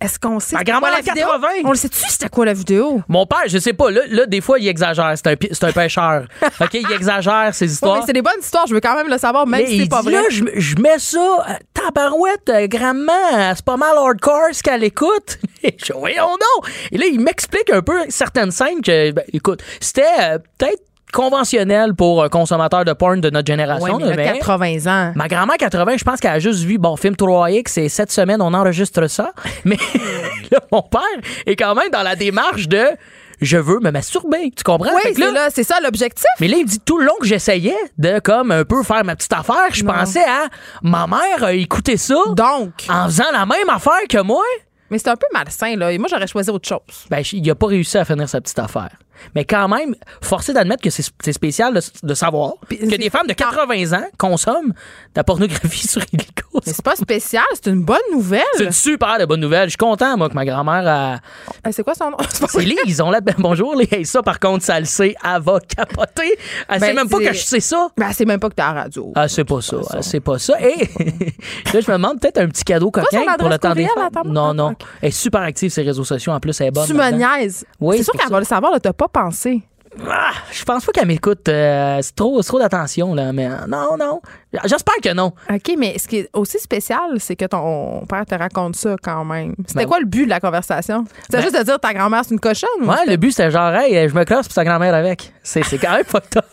Est-ce qu'on sait Ma grand-mère la a vidéo? 80. On le sait-tu, c'était quoi la vidéo? Mon père, je sais pas, là, là, des fois, il exagère. C'est un, pi- c'est un pêcheur. [LAUGHS] OK, il exagère ses Ouais, histoires. mais c'est des bonnes histoires, je veux quand même le savoir, même Mais si il c'est pas dit, vrai. là, je, je mets ça, euh, tabarouette, euh, grand-mère, euh, c'est pas mal hardcore ce qu'elle écoute. [LAUGHS] Et je voyons donc. Et là, il m'explique un peu certaines scènes que, ben, écoute, c'était euh, peut-être conventionnel pour un consommateur de porn de notre génération. Ouais, mais là, il a mais 80 ans. Ma grand-mère 80, je pense qu'elle a juste vu bon film 3X et cette semaine on enregistre ça. [LAUGHS] Mais [LAUGHS] là, mon père est quand même dans la démarche de je veux me masturber. Tu comprends? Oui, là- c'est là, c'est ça l'objectif. mais là, il me dit tout le long que j'essayais de comme un peu faire ma petite affaire, je pensais à ma mère a écouté ça Donc, en faisant la même affaire que moi. mais c'est un peu malsain, là. Et moi, j'aurais choisi autre chose. Ben, il a pas réussi à finir sa petite affaire. Mais quand même, forcé d'admettre que c'est spécial de, de savoir que des femmes de 80 ans consomment de la pornographie [LAUGHS] sur Illico. Mais c'est pas spécial, c'est une bonne nouvelle. C'est une super de bonne nouvelle. Je suis content, moi, que ma grand-mère a. Euh, c'est quoi son nom? [LAUGHS] C'est Lise, on l'a. Bonjour, Lise. Ça, par contre, ça le sait, elle va capoter. Elle sait Ben, même pas que je sais ça. Ben, c'est même pas que t'es à la radio. Ah, c'est pas ça. ah, C'est pas ça. Et [LAUGHS] là, je me demande peut-être un petit cadeau coquin pour le temps des attends, Non, non. Elle est super active sur les réseaux sociaux. En plus, elle est bonne. tu me niaises. Oui, c'est sûr qu'elle va le savoir, t'as pas pensé. Ah, je pense pas qu'elle m'écoute. euh, c'est trop, trop d'attention, là. Mais euh, non, non. J'espère que non. OK, mais ce qui est aussi spécial, c'est que ton père te raconte ça quand même. C'était Ben quoi le but de la conversation? C'était Ben- juste de dire ta grand-mère, c'est une cochonne? ou Ouais, le but, c'était genre, hey, je me classe pour sa grand-mère avec. C'est, quand même [LAUGHS] fucked up.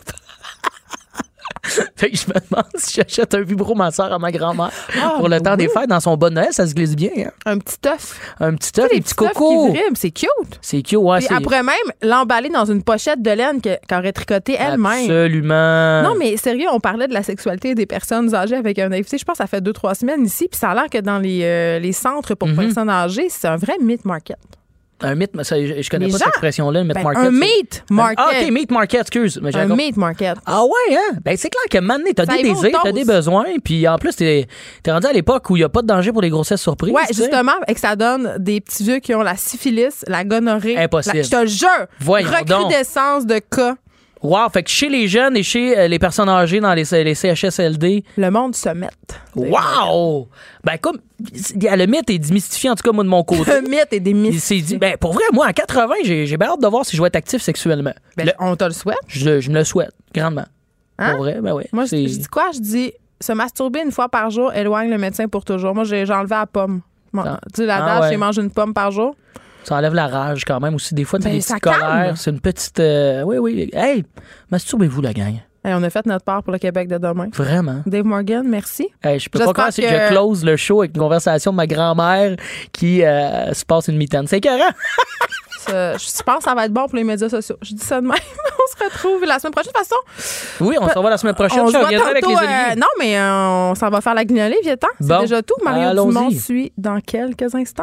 [LAUGHS] fait que je me demande si j'achète un vibromasseur à ma grand-mère Ah, pour le temps des fêtes dans son bon Noël, ça se glisse bien. hein. Un petit œuf. Un petit œuf, Des petits cocos. c'est cute. C'est cute, ouais. Puis après même, l'emballer dans une pochette de laine que- qu'elle aurait tricoté elle-même. Absolument. Non, mais sérieux, on parlait de la sexualité des personnes âgées avec un invité. Je pense que ça fait deux, trois semaines ici. Puis ça a l'air que dans les, euh, les centres pour Mhm. personnes âgées, c'est un vrai meat market. Un mythe, ça, je, je connais Les pas gens- cette expression-là, le meat Ben, market. un meat market. Ah, OK, meat market, excuse. Mais Un meat market. Ah ouais, hein? Ben c'est clair que maintenant, t'as des désirs, t'as des besoins, puis en plus, t'es es rendu à l'époque où il n'y a pas de danger pour les grossesses surprises. Ouais, justement, et que ça donne des petits vieux qui ont la syphilis, la gonorrhée. Impossible. La- je te jure. Voyons recrudescence de cas. Wow, fait que chez les jeunes et chez euh, les personnes âgées dans les, les CHSLD, Le monde se met. wow! Ben comme, le mythe est démystifié, en tout cas, moi, de mon côté. [LAUGHS] Le mythe est démystifié. dit, ben pour vrai, moi, en 80, j'ai j'ai bien hâte de voir si je vais être actif sexuellement. Ben, Le- on te le souhaite? je, je me le souhaite, grandement. Hein? Pour vrai, ben oui. Moi, je, je dis quoi? Je dis se masturber une fois par jour éloigne le médecin pour toujours. Moi, j'ai j'ai enlevé la pomme. Bon, Ah. tu sais, la Ah ouais. j'ai mangé une pomme par jour. Ça enlève la rage quand même aussi. Des fois, t'as Ben, des ça petites calme. colères. C'est une petite. euh, oui, oui. Hey, masturbez-vous, la gang. Hey, on a fait notre part pour le Québec de demain. Vraiment. Dave Morgan, merci. Hey, je peux pas J'espère croire que que- je close le show avec une conversation de ma grand-mère qui euh, se passe une mitaine. C'est écœurant. [LAUGHS] Je pense que ça va être bon pour les médias sociaux. Je dis ça de même. [LAUGHS] on se retrouve la semaine prochaine. De toute façon, Oui, on se revoit la semaine prochaine. on se voit avec les oliviers. euh, non, mais euh, on s'en va faire la guignolée, viens-t'en. C'est Bon. déjà tout. Mario Allons-y. Dumont suit dans quelques instants.